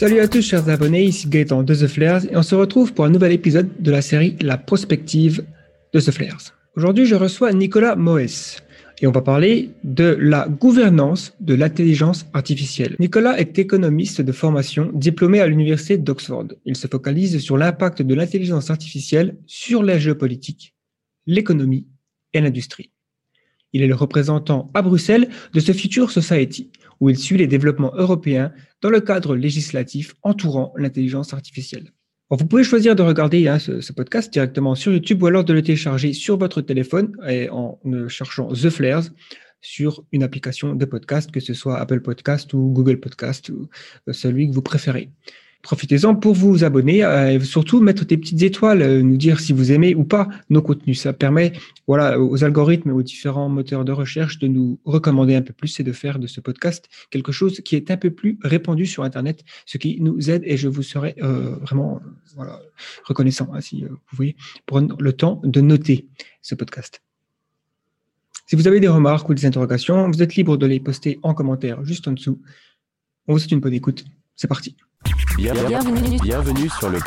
Salut à tous chers abonnés, ici Gaëtan de The Flares et on se retrouve pour un nouvel épisode de la série La prospective de The Flares. Aujourd'hui je reçois Nicolas Moès et on va parler de la gouvernance de l'intelligence artificielle. Nicolas est économiste de formation, diplômé à l'université d'Oxford. Il se focalise sur l'impact de l'intelligence artificielle sur la géopolitique, l'économie et l'industrie. Il est le représentant à Bruxelles de ce Future Society, où il suit les développements européens dans le cadre législatif entourant l'intelligence artificielle. vous pouvez choisir de regarder hein, ce, podcast directement sur YouTube ou alors de le télécharger sur votre téléphone et en cherchant The Flares sur une application de podcast, que ce soit Apple Podcast ou Google Podcast ou euh, celui que vous préférez profitez-en pour vous abonner euh, et surtout mettre des petites étoiles, euh, nous dire si vous aimez ou pas nos contenus. Ça permet voilà, aux algorithmes et aux différents moteurs de recherche de nous recommander un peu plus et de faire de ce podcast quelque chose qui est un peu plus répandu sur Internet, ce qui nous aide et je vous serai euh, vraiment voilà, reconnaissant hein, si vous pouvez prendre le temps de noter ce podcast. Si vous avez des remarques ou des interrogations, vous êtes libre de les poster en commentaire juste en dessous. On vous souhaite une bonne écoute. C'est parti. Bienvenue, sur le,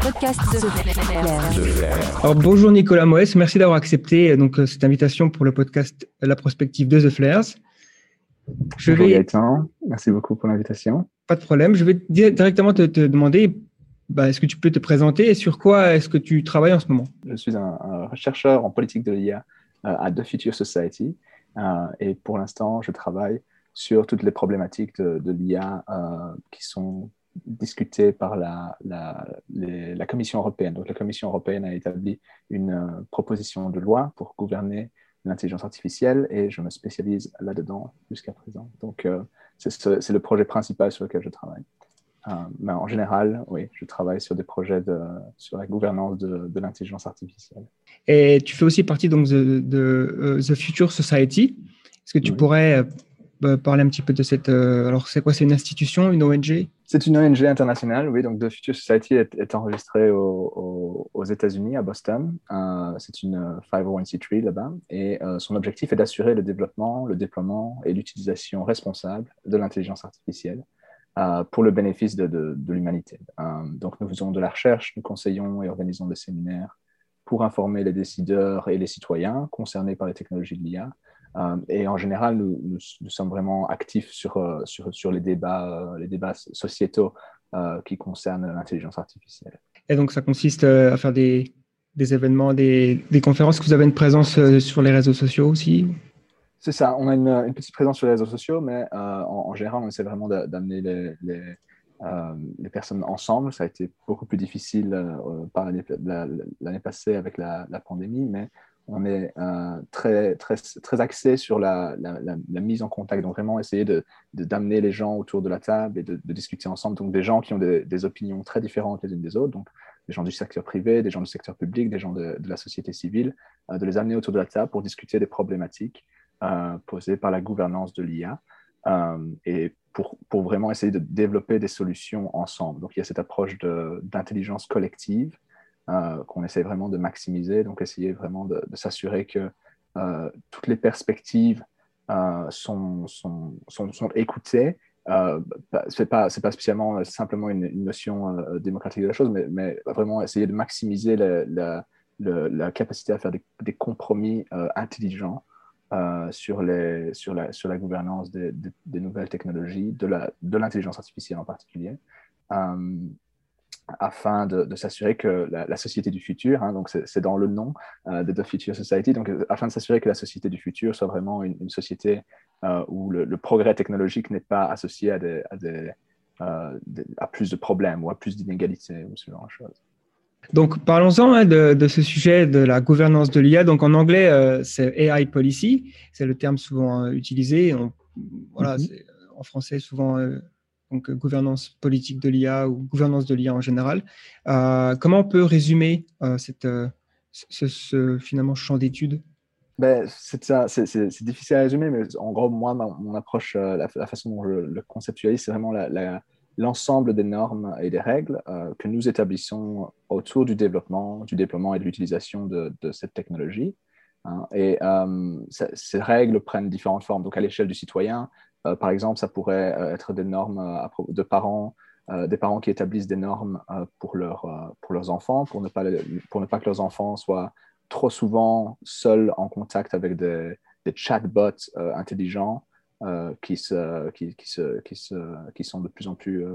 podcast de, Alors, bonjour Nicolas Moès, merci d'avoir accepté euh, donc, euh, cette invitation pour le podcast La prospective de The Flares. Je bonjour vais... merci beaucoup pour l'invitation. Pas de problème, je vais directement te, demander bah, est-ce que tu peux te présenter et sur quoi est-ce que tu travailles en ce moment? Je suis un, chercheur en politique de l'IA euh, à The Future Society et pour l'instant, je travaille sur toutes les problématiques de, l'IA qui sont discuté par la, la, la, Commission européenne. Donc, la Commission européenne a établi une euh, proposition de loi pour gouverner l'intelligence artificielle et je me spécialise là-dedans jusqu'à présent. Donc, euh, c'est le projet principal sur lequel je travaille. Euh, mais en général, oui, je travaille sur des projets de, sur la gouvernance de, de l'intelligence artificielle. Et tu fais aussi partie donc de, de The Future Society. Est-ce que tu pourrais parler un petit peu de cette. Euh, alors, c'est quoi C'est une institution, une ONG C'est une ONG internationale, oui. Donc, The Future Society est, enregistrée aux États-Unis, à Boston. Euh, c'est une 501c3 là-bas. Et euh, son objectif est d'assurer le développement, le déploiement et l'utilisation responsable de l'intelligence artificielle pour le bénéfice de, l'humanité. donc, nous faisons de la recherche, nous conseillons et organisons des séminaires pour informer les décideurs et les citoyens concernés par les technologies de l'IA euh, et en général, nous, nous, sommes vraiment actifs sur, euh, sur, sur les, débats, euh, les débats sociétaux qui concernent l'intelligence artificielle. Et donc, ça consiste à faire des, des événements, des, des, conférences. vous avez une présence sur les réseaux sociaux aussi? C'est ça, on a une, une, petite présence sur les réseaux sociaux, mais en, général, on essaie vraiment d'amener les, les, les, personnes ensemble. Ça a été beaucoup plus difficile par l'année passée avec la, la, pandémie, mais on est euh, très, très, très axé sur la, mise en contact, donc vraiment essayer de, d'amener les gens autour de la table et de, discuter ensemble, donc des gens qui ont des, opinions très différentes les unes des autres, donc des gens du secteur privé, des gens du secteur public, des gens de, la société civile, euh, de les amener autour de la table pour discuter des problématiques euh, posées par la gouvernance de l'IA et pour, pour, vraiment essayer de développer des solutions ensemble. Donc il y a cette approche d'intelligence collective euh, qu'on essaie vraiment de maximiser, donc essayer vraiment de, s'assurer que euh, toutes les perspectives euh, sont, sont, sont, écoutées. Euh, ce n'est pas, pas, spécialement simplement une, notion démocratique de la chose, mais, mais, vraiment essayer de maximiser la, la, capacité à faire des, compromis intelligents sur, les, sur, la, sur la gouvernance des, nouvelles technologies, de l'intelligence artificielle en particulier afin de, s'assurer que la, société du futur, hein, donc c'est dans le nom euh, de The Future Society, donc euh, afin de s'assurer que la société du futur soit vraiment une, société euh, où le, progrès technologique n'est pas associé à, des, à, plus de problèmes ou à plus d'inégalités ou ce genre de choses. Donc, parlons-en hein, de, ce sujet de la gouvernance de l'IA. Donc, en anglais, c'est AI policy, c'est le terme souvent utilisé. voilà, mm-hmm. En français, souvent donc euh, gouvernance politique de l'IA ou gouvernance de l'IA en général. Euh, comment on peut résumer euh, ce, finalement champ d'études? Ben, c'est, difficile à résumer, mais en gros, moi, mon approche, la, façon dont je le conceptualise, c'est vraiment l'ensemble des normes et des règles que nous établissons autour du développement, du déploiement et de l'utilisation de, cette technologie. Hein. et ces règles prennent différentes formes. Donc, à l'échelle du citoyen, par exemple, ça pourrait euh, être des normes euh, de parents des parents qui établissent des normes pour, pour leurs enfants, pour ne, pas, pour ne pas que leurs enfants soient trop souvent seuls en contact avec des, des chatbots intelligents qui, se, qui, se, qui, se, qui, sont de plus en plus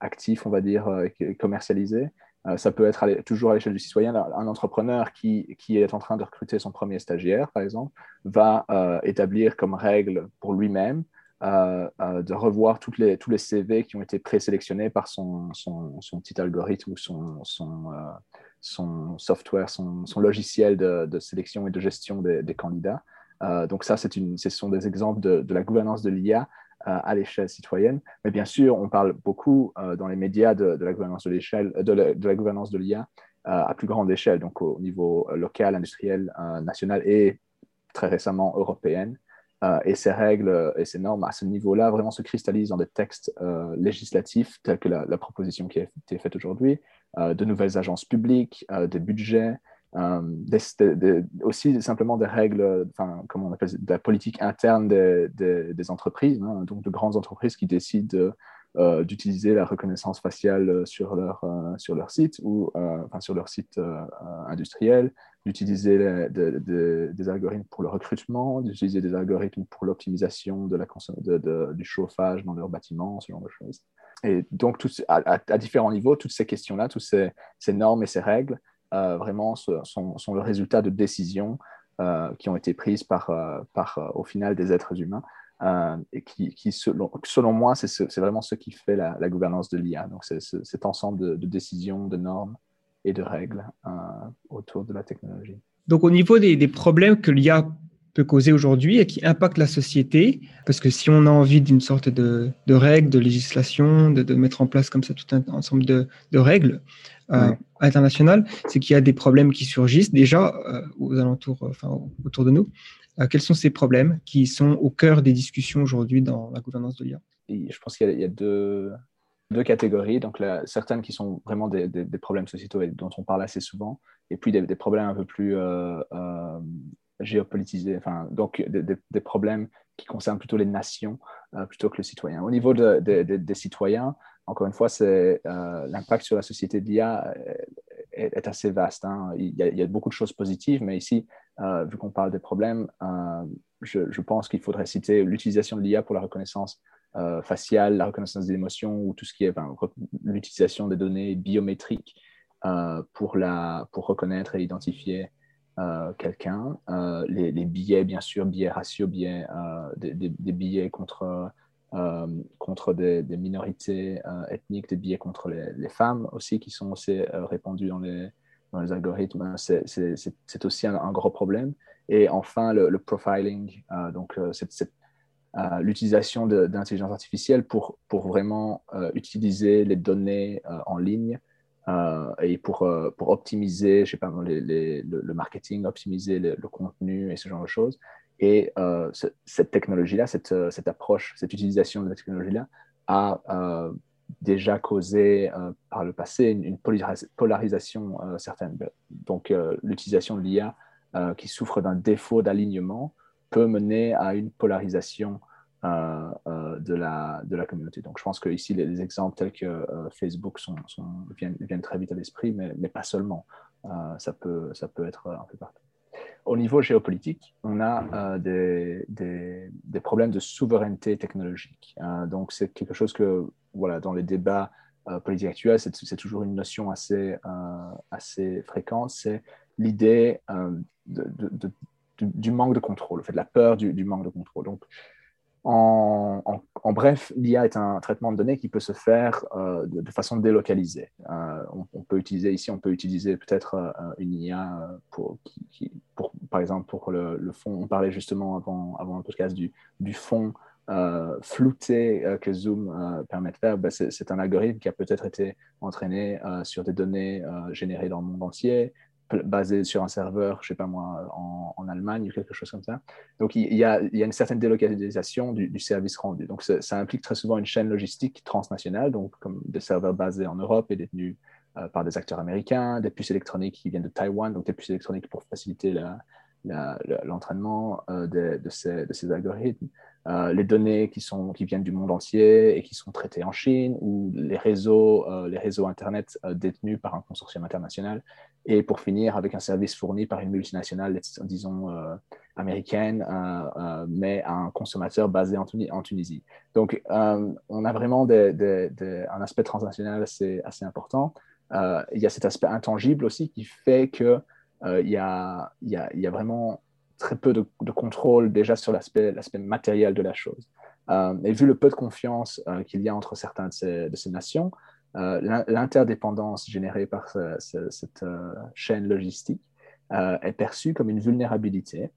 actifs, on va dire, et commercialisés. Euh, ça peut être toujours à l'échelle du citoyen. Un entrepreneur qui, est en train de recruter son premier stagiaire, par exemple, va euh, établir comme règle pour lui-même euh, de revoir tous les CV qui ont été présélectionnés par son, petit algorithme ou son, software, son, logiciel de, sélection et de gestion des, candidats. donc ça, une, ce sont des exemples de la gouvernance de l'IA à l'échelle citoyenne. Mais bien sûr, on parle beaucoup euh, dans les médias de, la gouvernance de l'échelle, de, la gouvernance de l'IA euh, à plus grande échelle, donc au niveau local, industriel, euh, national et très récemment européenne. et ces règles et ces normes à ce niveau-là vraiment se cristallisent dans des textes législatifs tels que la, proposition qui a été faite aujourd'hui, de nouvelles agences publiques, des budgets, euh, aussi simplement des règles, enfin, comment on appelle de la politique interne des, entreprises, hein, donc de grandes entreprises qui décident euh, d'utiliser la reconnaissance faciale sur leur, euh, sur leur site ou enfin, sur leur site industriel, d'utiliser des algorithmes pour le recrutement, d'utiliser des algorithmes pour l'optimisation de la de, du chauffage dans leurs bâtiments, ce genre de choses. Et donc, à, différents niveaux, toutes ces questions-là, toutes ces normes et ces règles euh, vraiment sont, le résultat de décisions euh, qui ont été prises par, euh, par au final des êtres humains. et qui, qui, selon, selon moi, c'est vraiment ce qui fait la, gouvernance de l'IA. Donc, c'est cet ensemble de, décisions, de normes et de règles autour de la technologie. Donc, au niveau des, des problèmes que l'IA peut causer aujourd'hui et qui impactent la société, parce que si on a envie d'une sorte de, de, règles, de législation, de, de, mettre en place comme ça tout un ensemble de, de règles, euh, international, c'est qu'il y a des problèmes qui surgissent déjà euh, aux alentours, euh, enfin autour de nous. quels sont ces problèmes qui sont au cœur des discussions aujourd'hui dans la gouvernance de l'IA? Je pense qu'il y a, deux, deux, catégories. Donc, certaines qui sont vraiment des, des, problèmes sociétaux et dont on parle assez souvent, et puis des, problèmes un peu plus géopolitisés, enfin, donc des, problèmes qui concernent plutôt les nations plutôt que le citoyen. Au niveau des citoyens, encore une fois, euh, l'impact sur la société de l'IA est, assez vaste. Hein. Il, y a, beaucoup de choses positives, mais ici, euh, vu qu'on parle des problèmes, euh, je, pense qu'il faudrait citer l'utilisation de l'IA pour la reconnaissance faciale, la reconnaissance des émotions ou tout ce qui est l'utilisation des données biométriques pour, la, pour reconnaître et identifier quelqu'un. Les, billets, bien sûr, billets ratios, billets, des, des, billets contre euh, contre des, minorités euh, ethniques, des biais contre les, femmes aussi qui sont aussi euh, répandus dans les, dans les algorithmes. C'est aussi un, gros problème. Et enfin, le, profiling, donc l'utilisation d'intelligence artificielle pour, pour vraiment utiliser les données en ligne et pour, pour optimiser, je sais pas, le, le, marketing, optimiser le, contenu et ce genre de choses. Et euh, cette technologie-là, cette, euh, cette, approche, cette utilisation de la technologie-là a euh, déjà causé par le passé une, polarisation certaine. Donc, l'utilisation de l'IA qui souffre d'un défaut d'alignement peut mener à une polarisation de, la, de la communauté. Donc, je pense que ici, les, exemples tels que Facebook sont, sont, viennent, très vite à l'esprit, mais, pas seulement. ça, peut, ça peut être un peu partout. Au niveau géopolitique, on a euh, des, des, problèmes de souveraineté technologique. Hein. donc, c'est quelque chose que, voilà, dans les débats euh, politiques actuels, c'est toujours une notion assez, euh, assez fréquente. C'est l'idée de, du manque de contrôle, le fait la peur du, du manque de contrôle. Donc, en, bref, l'IA est un traitement de données qui peut se faire euh, de, façon délocalisée. Euh, on, peut utiliser ici, on peut utiliser peut-être euh, une IA pour, par exemple, pour le, fond. On parlait justement avant, avant le podcast du, du fond flouté que Zoom permet de faire. Ben, c'est un algorithme qui a peut-être été entraîné sur des données générées dans le monde entier, basé sur un serveur, je sais pas moi, en, Allemagne ou quelque chose comme ça. Donc il y a, il y a une certaine délocalisation du, du service rendu. Donc ça, implique très souvent une chaîne logistique transnationale, donc comme des serveurs basés en Europe et détenus euh, par des acteurs américains, des puces électroniques qui viennent de Taïwan, donc des puces électroniques pour faciliter la, l'entraînement de, ces, de, ces, algorithmes, les données qui, sont, qui viennent du monde entier et qui sont traitées en Chine, ou les réseaux, les réseaux Internet détenus par un consortium international, et pour finir avec un service fourni par une multinationale, disons américaine, mais à un consommateur basé en, Tunisie. Donc, on a vraiment un aspect transnational assez, assez important. Euh, il y a cet aspect intangible aussi qui fait qu'il euh, y, a, y, a, vraiment très peu de, contrôle déjà sur l'aspect matériel de la chose. Euh, et vu le peu de confiance qu'il y a entre certaines de ces, nations, l'interdépendance générée par cette chaîne logistique est perçue comme une vulnérabilité.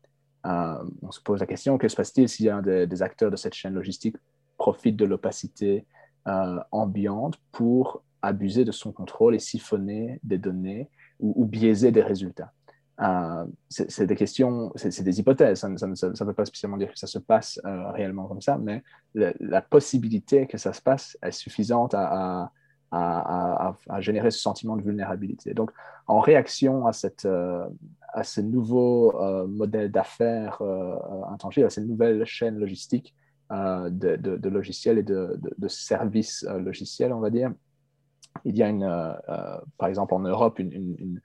on se pose la question, que se passe-t-il si un des, acteurs de cette chaîne logistique profite de l'opacité ambiante pour abuser de son contrôle et siphonner des données ou, biaiser des résultats. Euh, c'est des questions, c'est des hypothèses, ça ne veut pas spécialement dire que ça se passe euh, réellement comme ça, mais la possibilité que ça se passe est suffisante à, à, générer ce sentiment de vulnérabilité. Donc, en réaction à, cette, euh, à ce nouveau modèle d'affaires intangible, à cette nouvelle chaîne logistique de, de, logiciels et de, de services logiciels, on va dire, il y a, une, euh, euh, par exemple en Europe, une,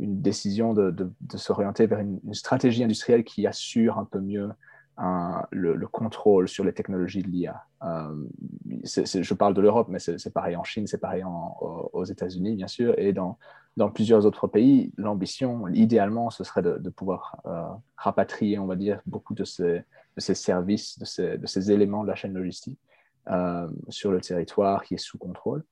décision de, s'orienter vers une, stratégie industrielle qui assure un peu mieux le, contrôle sur les technologies de l'IA. Euh, je parle de l'Europe, mais c'est pareil en Chine, c'est pareil aux États-Unis, bien sûr, et dans, plusieurs autres pays. L'ambition, idéalement, ce serait de, pouvoir rapatrier, on va dire, beaucoup de ces, ces services, de ces, de ces, éléments de la chaîne logistique sur le territoire qui est sous contrôle.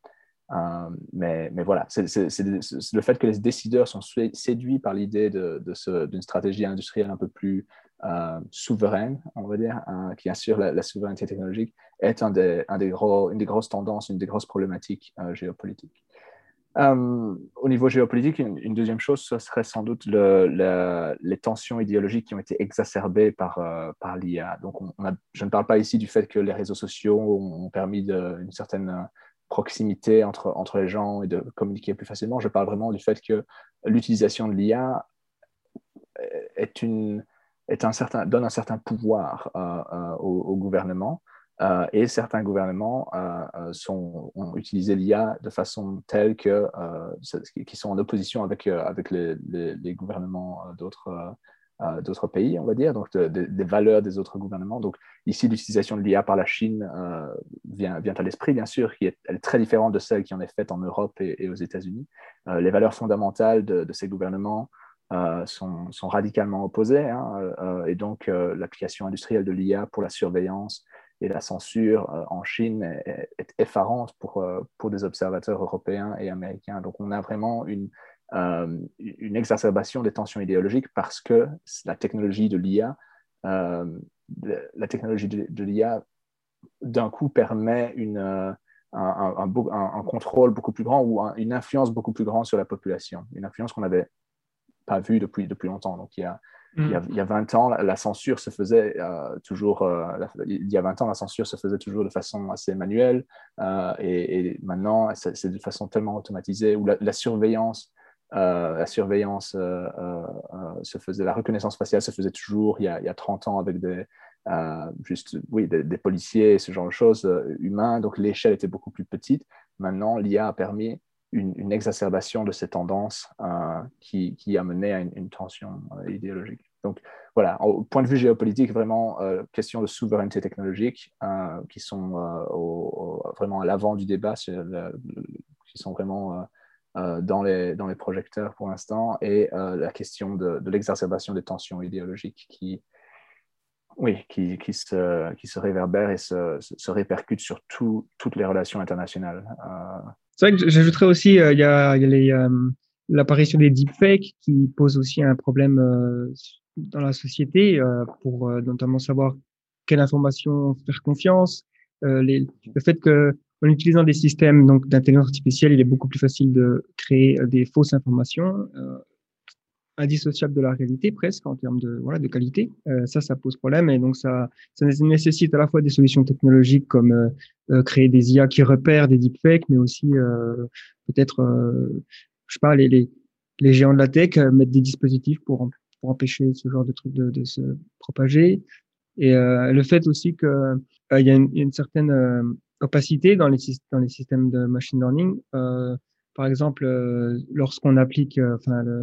Euh, mais, mais, voilà, c'est le fait que les décideurs sont séduits par l'idée d'une de, stratégie industrielle un peu plus euh, souveraine, on va dire, hein, qui assure la, souveraineté technologique, est un des, un des gros, une des grosses tendances, une des grosses problématiques euh, géopolitiques. au niveau géopolitique, une, deuxième chose, ce serait sans doute le, les tensions idéologiques qui ont été exacerbées par, par l'IA. Donc, on, a, je ne parle pas ici du fait que les réseaux sociaux ont permis une certaine proximité entre, entre les gens et de communiquer plus facilement. Je parle vraiment du fait que l'utilisation de l'IA est une, est un certain, donne un certain pouvoir euh, euh, au, gouvernement. Euh, et certains gouvernements sont, ont utilisé l'IA de façon telle que, qui sont en opposition avec, avec les, les, les gouvernements d'autres euh, d'autres pays, on va dire, donc des valeurs des autres gouvernements. Donc ici, l'utilisation de l'IA par la Chine euh, vient, vient, à l'esprit, bien sûr, qui est, très différente de celle qui en est faite en Europe et, aux États-Unis. Euh, les valeurs fondamentales de, ces gouvernements sont, sont, radicalement opposées, hein, et donc l'application industrielle de l'IA pour la surveillance et la censure en Chine est, est effarante pour, pour des observateurs européens et américains. Donc on a vraiment une euh, une exacerbation des tensions idéologiques parce que la technologie de l'IA, euh, la technologie de, l'IA, d'un coup permet une, euh, un, un, contrôle beaucoup plus grand ou une influence beaucoup plus grande sur la population, une influence qu'on n'avait pas vue depuis, depuis longtemps. Donc, il y a, il, y a, il y a 20 ans, la, censure se faisait toujours, il y a 20 ans, la censure se faisait toujours de façon assez manuelle, et, maintenant, c'est de façon tellement automatisée, où la surveillance euh, la surveillance euh, euh, se faisait, la reconnaissance faciale se faisait toujours il y a, il y a 30 ans avec des, juste, oui, des, policiers ce genre de choses humains. Donc l'échelle était beaucoup plus petite. Maintenant, l'IA a permis une, exacerbation de ces tendances qui, qui, a mené à une, tension idéologique. Donc voilà, au point de vue géopolitique, vraiment, question de souveraineté technologique qui sont vraiment à l'avant du débat, qui sont vraiment dans, les, dans les projecteurs pour l'instant et euh, la question de, de l'exacerbation des tensions idéologiques qui, oui, qui, qui, se, qui se réverbèrent et se, se répercutent sur toutes les relations internationales. Euh, C'est vrai que j'ajouterais aussi, il y a, y a l'apparition des deepfakes qui pose aussi un problème dans la société pour notamment savoir quelle information faire confiance, le fait que en utilisant des systèmes donc d'intelligence artificielle, il est beaucoup plus facile de créer euh, des fausses informations euh, indissociables de la réalité presque en termes de voilà de qualité. Euh, ça, ça pose problème et donc ça ça nécessite à la fois des solutions technologiques comme euh, créer des IA qui repèrent des deepfakes, mais aussi peut-être je sais pas les, les les géants de la tech mettre des dispositifs pour pour empêcher ce genre de truc de, de se propager. Et le fait aussi que il y, a une certaine opacité dans les, dans les systèmes de machine learning. Euh, par exemple, euh, lorsqu'on applique, euh,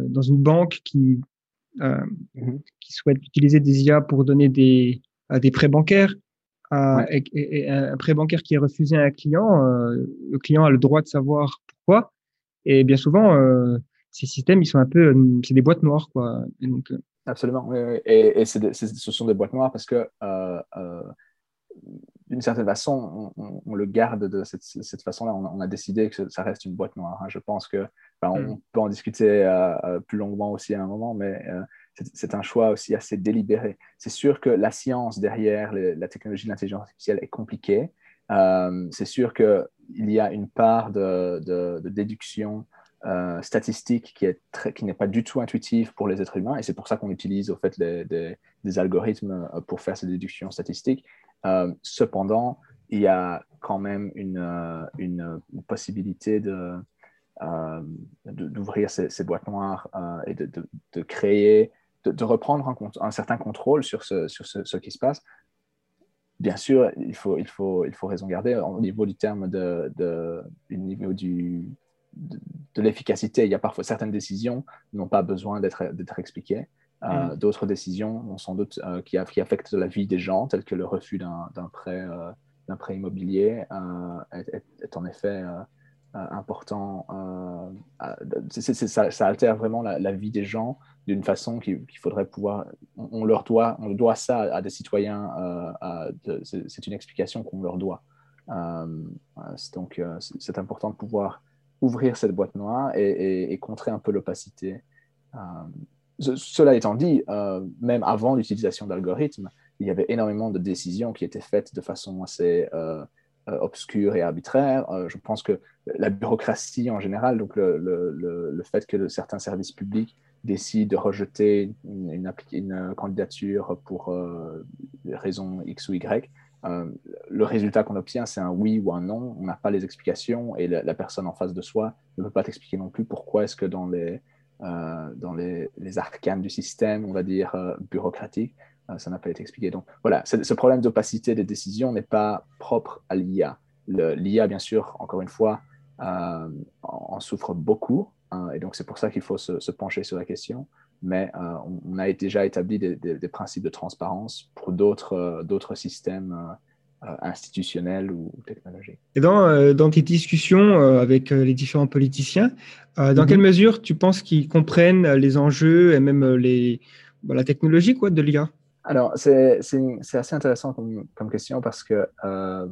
dans une banque qui mhm. qui souhaite utiliser des IA pour donner des à des prêts bancaires, et, un prêt bancaire qui est refusé à un client, le client a le droit de savoir pourquoi. Et bien souvent, ces systèmes, ils sont un peu, c'est des boîtes noires, quoi. Et donc, Absolument, oui, oui. Et, et ce sont des boîtes noires parce que d'une certaine façon, on, le garde de cette, façon-là. On, a décidé que ça reste une boîte noire. Hein. Je pense que on mm. peut en discuter euh, euh, plus longuement aussi à un moment, mais euh, c'est un choix aussi assez délibéré. C'est sûr que la science derrière la technologie de l'intelligence artificielle est compliquée. c'est sûr qu'il y a une part de, déduction statistique qui est qui n'est pas du tout intuitive pour les êtres humains et c'est pour ça qu'on utilise au fait des algorithmes pour faire ces déductions statistiques cependant, il y a quand même une, euh, possibilité de, euh, d'ouvrir ces, boîtes noires et de, de, créer, de, reprendre un, certain contrôle sur, ce, sur ce, qui se passe. Bien sûr, il faut, il faut, il faut raison garder au niveau du terme de, de, niveau du, de, l'efficacité. Il y a parfois certaines décisions n'ont pas besoin d'être expliquées. Euh, mm. D'autres décisions, sans doute, euh, qui, qui, affectent la vie des gens, telles que le refus d'un prêt, euh, prêt immobilier, est, en effet important. ça, altère vraiment la, vie des gens d'une façon qu'il faudrait pouvoir. On, leur doit, on doit ça à, des citoyens. c'est une explication qu'on leur doit. donc, c'est important de pouvoir ouvrir cette boîte noire et, et contrer un peu l'opacité cela étant dit, euh, même avant l'utilisation d'algorithmes, il y avait énormément de décisions qui étaient faites de façon assez euh, euh, obscure et arbitraire. je pense que la bureaucratie en général, donc le, fait que certains services publics décident de rejeter une, candidature pour raison X ou Y, le résultat qu'on obtient, c'est un oui ou un non. On n'a pas les explications et la, personne en face de soi ne peut pas t'expliquer non plus pourquoi est-ce que dans les euh, dans les, arcanes du système, on va dire, euh, bureaucratique. Euh, ça n'a pas été expliqué. Donc voilà, ce problème d'opacité des décisions n'est pas propre à l'IA. L'IA, bien sûr, encore une fois, en, souffre beaucoup. Hein, et donc c'est pour ça qu'il faut se, pencher sur la question. Mais on, a déjà établi des, des, principes de transparence pour d'autres systèmes institutionnelle ou technologique. Et dans, euh, dans tes discussions euh, avec les différents politiciens, dans mhm. quelle mesure tu penses qu'ils comprennent les enjeux et même les, bah, la technologie quoi, de l'IA alors, c'est assez intéressant comme, comme, question parce que,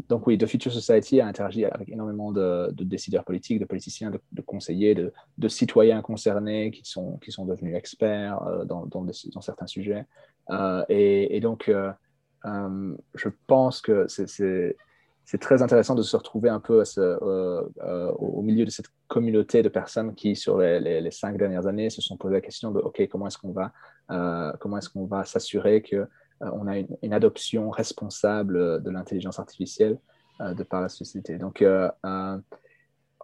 donc oui, The Future Society a interagi avec énormément de, décideurs politiques, de politiciens, de, conseillers, de, de, citoyens concernés qui sont, qui sont devenus experts dans, dans, dans, certains sujets. Et, et, donc, euh, je pense que c'est très intéressant de se retrouver un peu euh, euh, au milieu de cette communauté de personnes qui, sur les, cinq dernières années, se sont posé la question de OK, comment est-ce qu'on va, comment est-ce qu'on va s'assurer que on a une, adoption responsable de l'intelligence artificielle de par la société. Donc,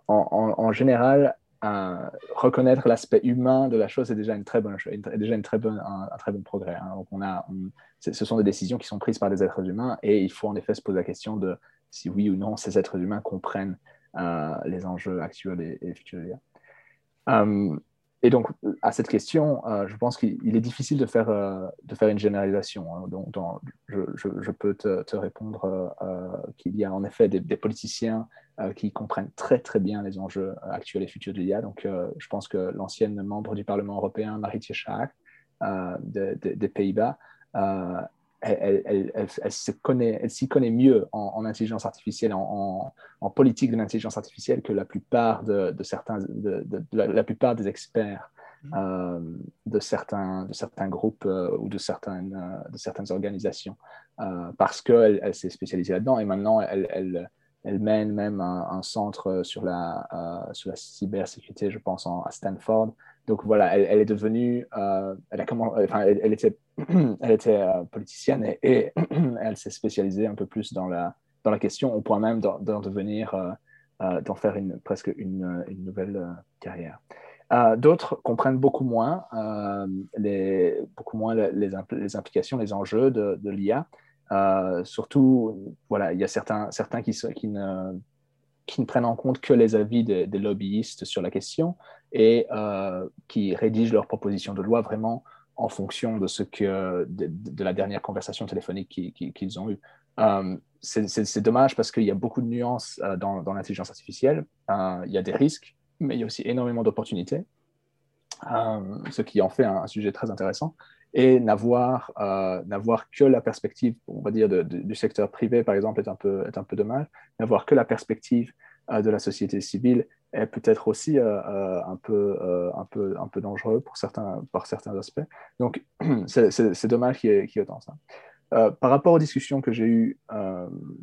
en, général, reconnaître l'aspect humain de la chose est déjà une très bonne chose, déjà une très bonne, un, très bon progrès. Hein. Donc on a, ce sont des décisions qui sont prises par des êtres humains et il faut en effet se poser la question de si oui ou non ces êtres humains comprennent euh, les enjeux actuels et, futurs. Um, et donc, à cette question, euh, je pense qu'il est difficile de faire, euh, de faire une généralisation. Hein. Donc, je, peux te, répondre qu'il y a en effet des, des politiciens qui comprennent très très bien les enjeux actuels et futurs de l'IA. Donc, je pense que l'ancienne membre du Parlement européen, Marietje Schaak, des Pays-Bas, euh, elle, s'y connaît, connaît, mieux en, intelligence artificielle, en, politique de l'intelligence artificielle que la plupart, de, certains, de, la, plupart des experts mmh. euh, de, certains, de certains groupes euh, ou de certaines, de certaines organisations, parce qu'elle elle, s'est spécialisée là-dedans et maintenant elle, elle, mène même un, centre sur la, sur la cybersécurité, je pense, à Stanford, donc voilà, elle, est devenue, euh, elle, a comment, enfin, elle, était, elle était euh, politicienne et, elle s'est spécialisée un peu plus dans la, dans la question, au point même d'en devenir, euh, d'en faire une, presque une, une nouvelle carrière. D'autres comprennent beaucoup moins, les, beaucoup moins les, les, implications, les enjeux de, de l'IA. surtout, voilà, il y a certains, certains qui, qui ne qui ne prennent en compte que les avis des, lobbyistes sur la question et euh, qui rédigent leurs propositions de loi vraiment en fonction de ce que de, la dernière conversation téléphonique qu'ils ont eue. Euh, c'est dommage parce qu'il y a beaucoup de nuances euh, dans, l'intelligence artificielle. il y a des risques, mais il y a aussi énormément d'opportunités, ce qui en fait un, sujet très intéressant et n'avoir que la perspective, on va dire, du secteur privé, par exemple, est un peu, est un peu dommage. N'avoir que la perspective de la société civile est peut-être aussi euh, un, peu, un, peu, un peu dangereux pour certains, par certains aspects. Donc, c'est dommage qu'il y, ait autant ça. par rapport aux discussions que j'ai eues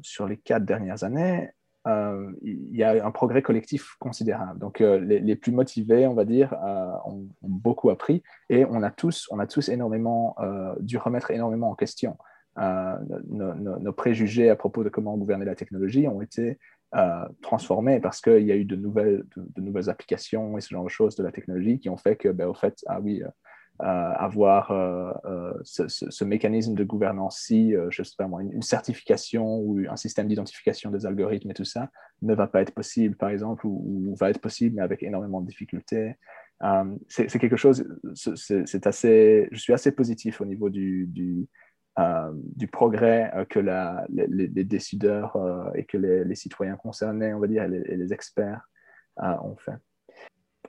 sur les quatre dernières années, euh, il y a un progrès collectif considérable. Donc, euh, les, plus motivés, on va dire, euh, ont, beaucoup appris et on a tous, on a tous énormément dû remettre énormément en question. Nos, préjugés à propos de comment gouverner la technologie ont été transformés parce qu'il y a eu de nouvelles, de, nouvelles applications et ce genre de choses de la technologie qui ont fait que, ben, au fait, ah oui, euh, avoir euh, euh, ce, mécanisme de gouvernance si, je sais pas moi, une, certification ou un système d'identification des algorithmes et tout ça ne va pas être possible, par exemple, ou, va être possible, mais avec énormément de difficultés. c'est quelque chose, c'est assez, je suis assez positif au niveau du, du progrès que la, les, décideurs et que les, citoyens concernés, on va dire, et les, experts ont fait.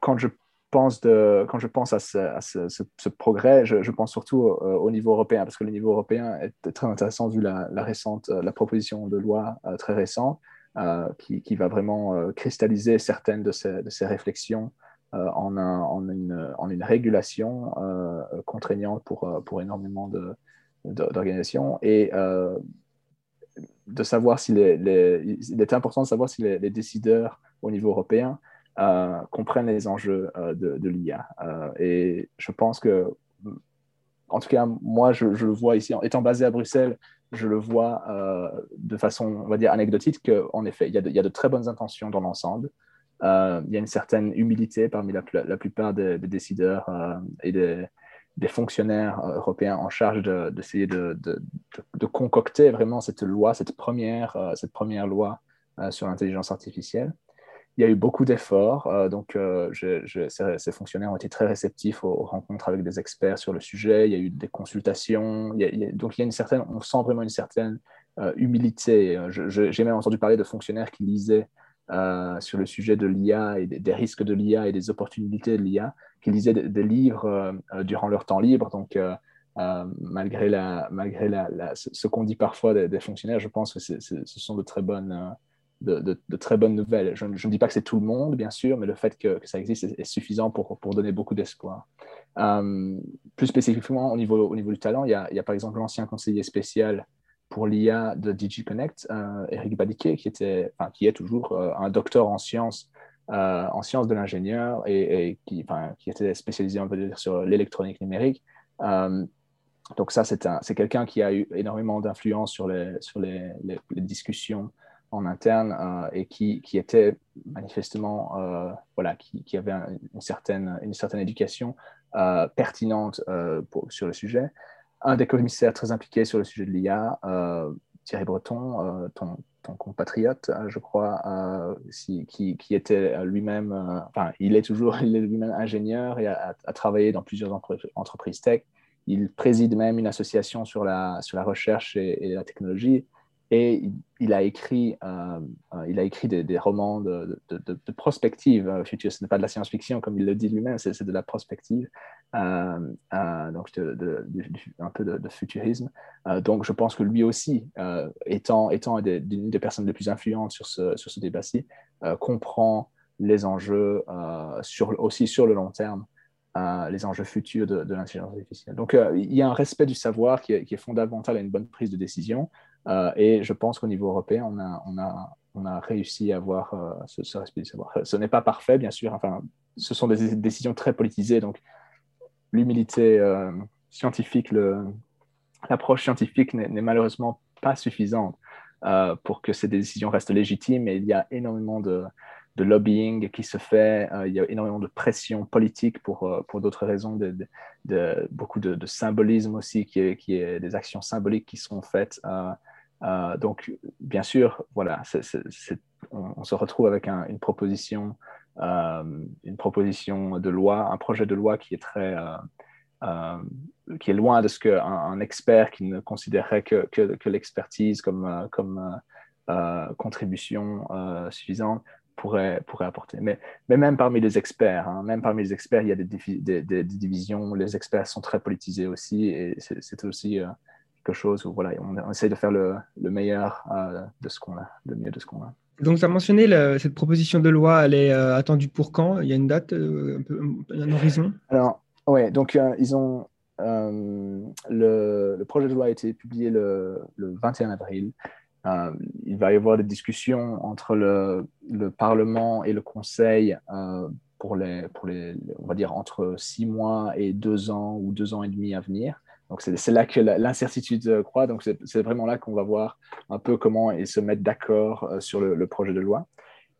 Quand je pense de, à ce, progrès, je, pense surtout au, niveau européen, parce que le niveau européen est très intéressant vu la, récente, euh, la proposition de loi euh, très récente, euh, qui, va vraiment cristalliser certaines de ces, de réflexions en, une, en, une, régulation contraignante pour, pour énormément d'organisations. Et de savoir si les, il est important de savoir si les, décideurs au niveau européen euh, comprennent les enjeux euh, de, l'IA. Euh, et je pense que, en tout cas, moi, je, le vois ici, étant basé à Bruxelles, je le vois de façon, on va dire, anecdotique, qu'en effet, il y, a de, très bonnes intentions dans l'ensemble. il y a une certaine humilité parmi la, la plupart des, décideurs et des, des, fonctionnaires européens en charge d'essayer de, de, concocter vraiment cette loi, cette première, cette première loi sur l'intelligence artificielle il y a eu beaucoup d'efforts. Euh, donc, euh, ces, fonctionnaires ont été très réceptifs aux, rencontres avec des experts sur le sujet. Il y a eu des consultations. donc, il y a une certaine, on sent vraiment une certaine euh, humilité. J'ai même entendu parler de fonctionnaires qui lisaient sur le sujet de l'IA et des, risques de l'IA et des opportunités de l'IA, qui lisaient des, livres durant leur temps libre. Donc, malgré, la, malgré la, ce, qu'on dit parfois des, fonctionnaires, je pense que ce sont de très bonnes de, très bonnes nouvelles. Je, ne dis pas que c'est tout le monde, bien sûr, mais le fait que, ça existe est, suffisant pour, pour, donner beaucoup d'espoir. Euh, plus spécifiquement, au niveau, au niveau du talent, il y a par exemple l'ancien conseiller spécial pour l'IA de DigiConnect, euh, Eric Badiquet, qui, était, qui est toujours euh, un docteur en sciences, en sciences de l'ingénieur et, qui, était spécialisé, on dire, sur l'électronique numérique. donc ça, c'est quelqu'un qui a eu énormément d'influence sur, les, discussions en interne euh, et qui, était manifestement, euh, voilà, qui, avait une, certaine, une certaine éducation euh, pertinente sur le sujet. Un des commissaires très impliqués sur le sujet de l'IA, Thierry Breton, ton, ton, compatriote, je crois, qui, était lui-même, enfin, il est toujours, lui-même ingénieur et a, travaillé dans plusieurs entreprises tech. Il préside même une association sur la, sur la recherche et la technologie. Et il, a écrit, euh, euh, il a écrit des, romans de, de, prospective euh, future. Ce n'est pas de la science-fiction, comme il le dit lui-même, c'est de la prospective, donc un peu de, futurisme. donc je pense que lui aussi, étant, étant une des personnes les plus influentes sur ce, débat-ci, comprend les enjeux aussi sur le long terme. les enjeux futurs de, l'intelligence artificielle. Donc, il y a un respect du savoir qui est, fondamental à une bonne prise de décision. Euh, et je pense qu'au niveau européen, on a, réussi à avoir euh, ce, respect du savoir. Ce n'est pas parfait, bien sûr. Enfin, ce sont des décisions très politisées. Donc, l'humilité euh, scientifique, l'approche scientifique n'est malheureusement pas suffisante pour que ces décisions restent légitimes. Et il y a énormément de, lobbying qui se fait. il y a énormément de pression politique pour, d'autres raisons, de, beaucoup de, symbolisme aussi, qui est des actions symboliques qui sont faites. Donc, bien sûr, voilà, on, se retrouve avec une proposition, une proposition de loi, un projet de loi qui est très euh, qui est loin de ce qu'un un expert qui ne considérerait que, l'expertise comme, euh, euh, contribution suffisante pourrait, apporter. Mais, même parmi les experts, hein, même parmi les experts, il y a des, des, divisions. Les experts sont très politisés aussi, et c'est aussi quelque chose où voilà, on, essaie de faire le, le meilleur de ce qu'on a, le mieux de ce qu'on a. Donc, tu as mentionné cette proposition de loi, elle est attendue pour quand? Il y a une date, un, peu, un horizon? Alors, oui, donc euh, ils ont. Euh, le, projet de loi a été publié le, 21 avril. Euh, il va y avoir des discussions entre le, Parlement et le Conseil pour, les, pour les, on va dire, entre six mois et deux ans ou deux ans et demi à venir. Donc, c'est là que l'incertitude croît. Donc, c'est vraiment là qu'on va voir un peu comment ils se mettent d'accord sur le, projet de loi.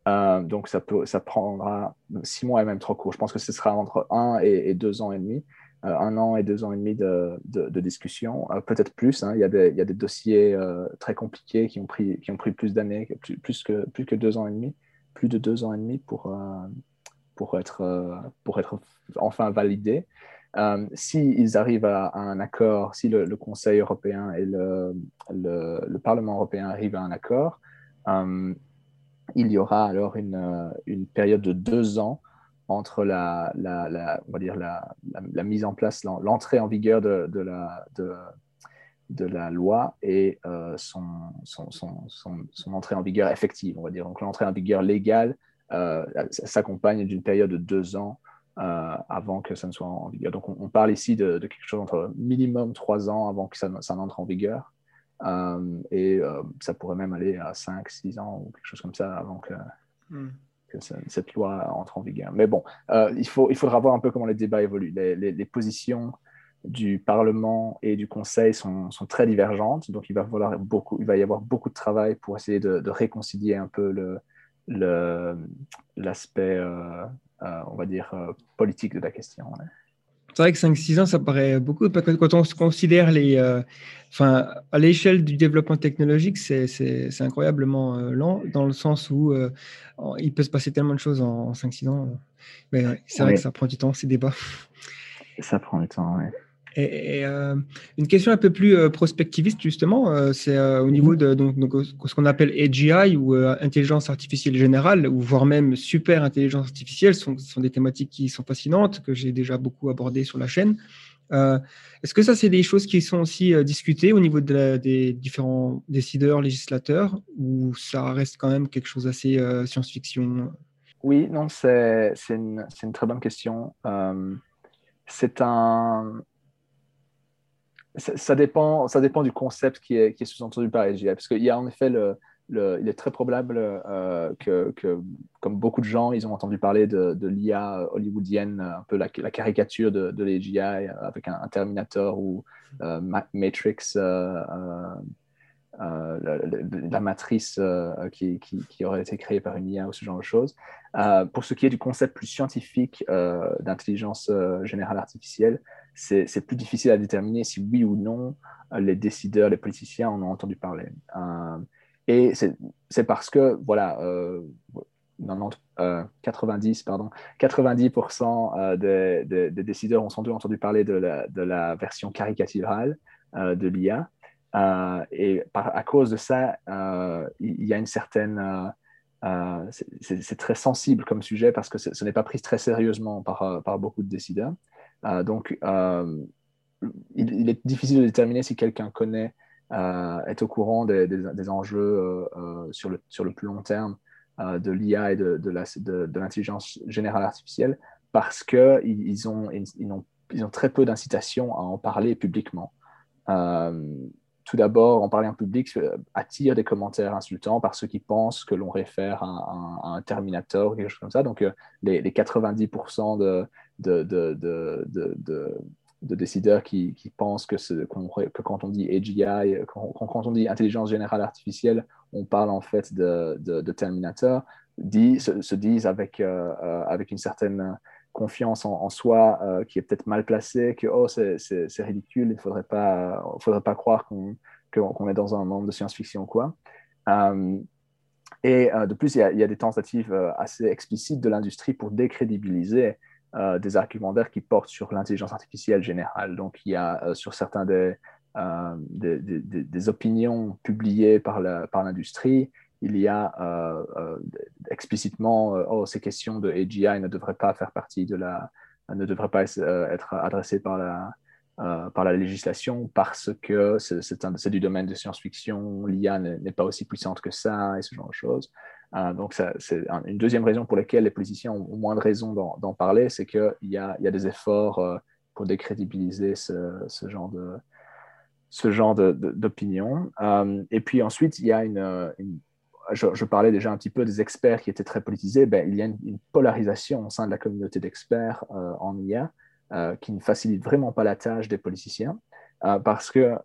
Euh, donc, ça, peut, ça prendra six mois et même trop court. Je pense que ce sera entre un et, deux ans et demi. Euh, un an et deux ans et demi de, discussion, euh, peut-être plus. Hein. Il, y a des, dossiers très compliqués qui ont pris, qui ont pris plus d'années, plus, plus, que, plus que deux ans et demi, plus de deux ans et demi pour, pour, être, pour être enfin validés. S'ils arrivent à, un accord, si le, Conseil européen et le, le, le, Parlement européen arrivent à un accord, il y aura alors une, euh, une période de deux ans entre la, on va dire la, mise en place, l'entrée en vigueur de, la, loi et euh, son, entrée en vigueur effective, on va dire. Donc l'entrée en vigueur légale euh, s'accompagne d'une période de deux ans avant que ça ne soit en vigueur. Donc on, parle ici de, de, quelque chose entre minimum trois ans avant que ça, ça n'entre en vigueur. Euh, et euh, ça pourrait même aller à 5, 6 ans ou quelque chose comme ça avant que, hmm. cette loi entre en vigueur. Mais bon, euh, il, faut, il faudra voir un peu comment les débats évoluent. Les, les, positions du Parlement et du Conseil sont, sont, très divergentes, donc il va, falloir beaucoup, il va y avoir beaucoup de travail pour essayer de, réconcilier un peu l'aspect, le, on va dire, politique de la question. C'est vrai que 5-6 ans, ça paraît beaucoup. Quand on se considère les, euh, enfin, à l'échelle du développement technologique, c'est incroyablement euh, lent, dans le sens où euh, il peut se passer tellement de choses en, 5-6 ans. Mais c'est vrai que ça prend du temps, ces débats. Ça prend du temps, oui. Et, euh, une question un peu plus euh, prospectiviste, justement, euh, c'est au niveau de ce qu'on appelle AGI ou intelligence artificielle générale, ou voire même super intelligence artificielle, sont, sont des thématiques qui sont fascinantes, que j'ai déjà beaucoup abordées sur la chaîne. Est-ce que ça, c'est des choses qui sont aussi discutées au niveau de des différents décideurs, législateurs, ou ça reste quand même quelque chose assez science-fiction? Oui, non, c'est une, une, très bonne question. c'est un ça, dépend, ça dépend du concept qui est, qui est sous-entendu par AGI. Parce qu'il y a en effet, le, il est très probable euh, que, que, comme beaucoup de gens, ils ont entendu parler de, de l'IA hollywoodienne, un peu la, caricature de, de l'AGI avec un, Terminator ou euh, Matrix, euh, la, matrice qui, qui, qui, aurait été créée par une IA ou ce genre de choses. pour ce qui est du concept plus scientifique d'intelligence générale artificielle, c'est plus difficile à déterminer si oui ou non euh, les décideurs, les politiciens en ont entendu parler. Euh, et c'est parce que, voilà, 90, euh, pardon, 90% des, décideurs ont sans doute entendu parler de la, version caricaturale de l'IA. et à cause de ça, il y a une certaine... c'est très sensible comme sujet parce que ce n'est pas pris très sérieusement par beaucoup de décideurs. Euh, donc, euh, il, est difficile de déterminer si quelqu'un connaît, euh, est au courant des, enjeux sur, le, sur le plus long terme de l'IA et de, de l'intelligence générale artificielle parce qu'ils ils ont, ils, ils ont très peu d'incitation à en parler publiquement. tout d'abord, en parler en public attire des commentaires insultants par ceux qui pensent que l'on réfère à, un Terminator ou quelque chose comme ça. Donc, les 90% de, de, de, de, de décideurs qui, pensent que, que, quand on dit AGI, quand, quand, on dit intelligence générale artificielle, on parle en fait de, Terminator, dit, se, disent avec, euh, euh, avec une certaine confiance en, soi euh, qui est peut-être mal placée, que oh, c'est ridicule, il ne faudrait pas, faudrait pas croire qu'on est dans un monde de science-fiction. quoi. et de plus, il y, a, des tentatives assez explicites de l'industrie pour décrédibiliser euh, des argumentaires qui portent sur l'intelligence artificielle générale. Donc, il y a euh, sur certains des, euh, des, des, opinions publiées par l'industrie, par il y a explicitement oh, ces questions de AGI ne devraient pas faire partie de la, ne devraient pas être adressées par la, par la législation parce que c'est du domaine de science-fiction, l'IA n'est pas aussi puissante que ça et ce genre de choses. Euh, donc, c'est une deuxième raison pour laquelle les politiciens ont, moins de raisons d'en parler, c'est qu'il y, a des efforts euh, pour décrédibiliser ce, genre de d'opinion. Euh, et puis ensuite, il y a une, je, parlais déjà un petit peu des experts qui étaient très politisés. Ben, il y a une, polarisation au sein de la communauté d'experts en IA qui ne facilite vraiment pas la tâche des politiciens. parce que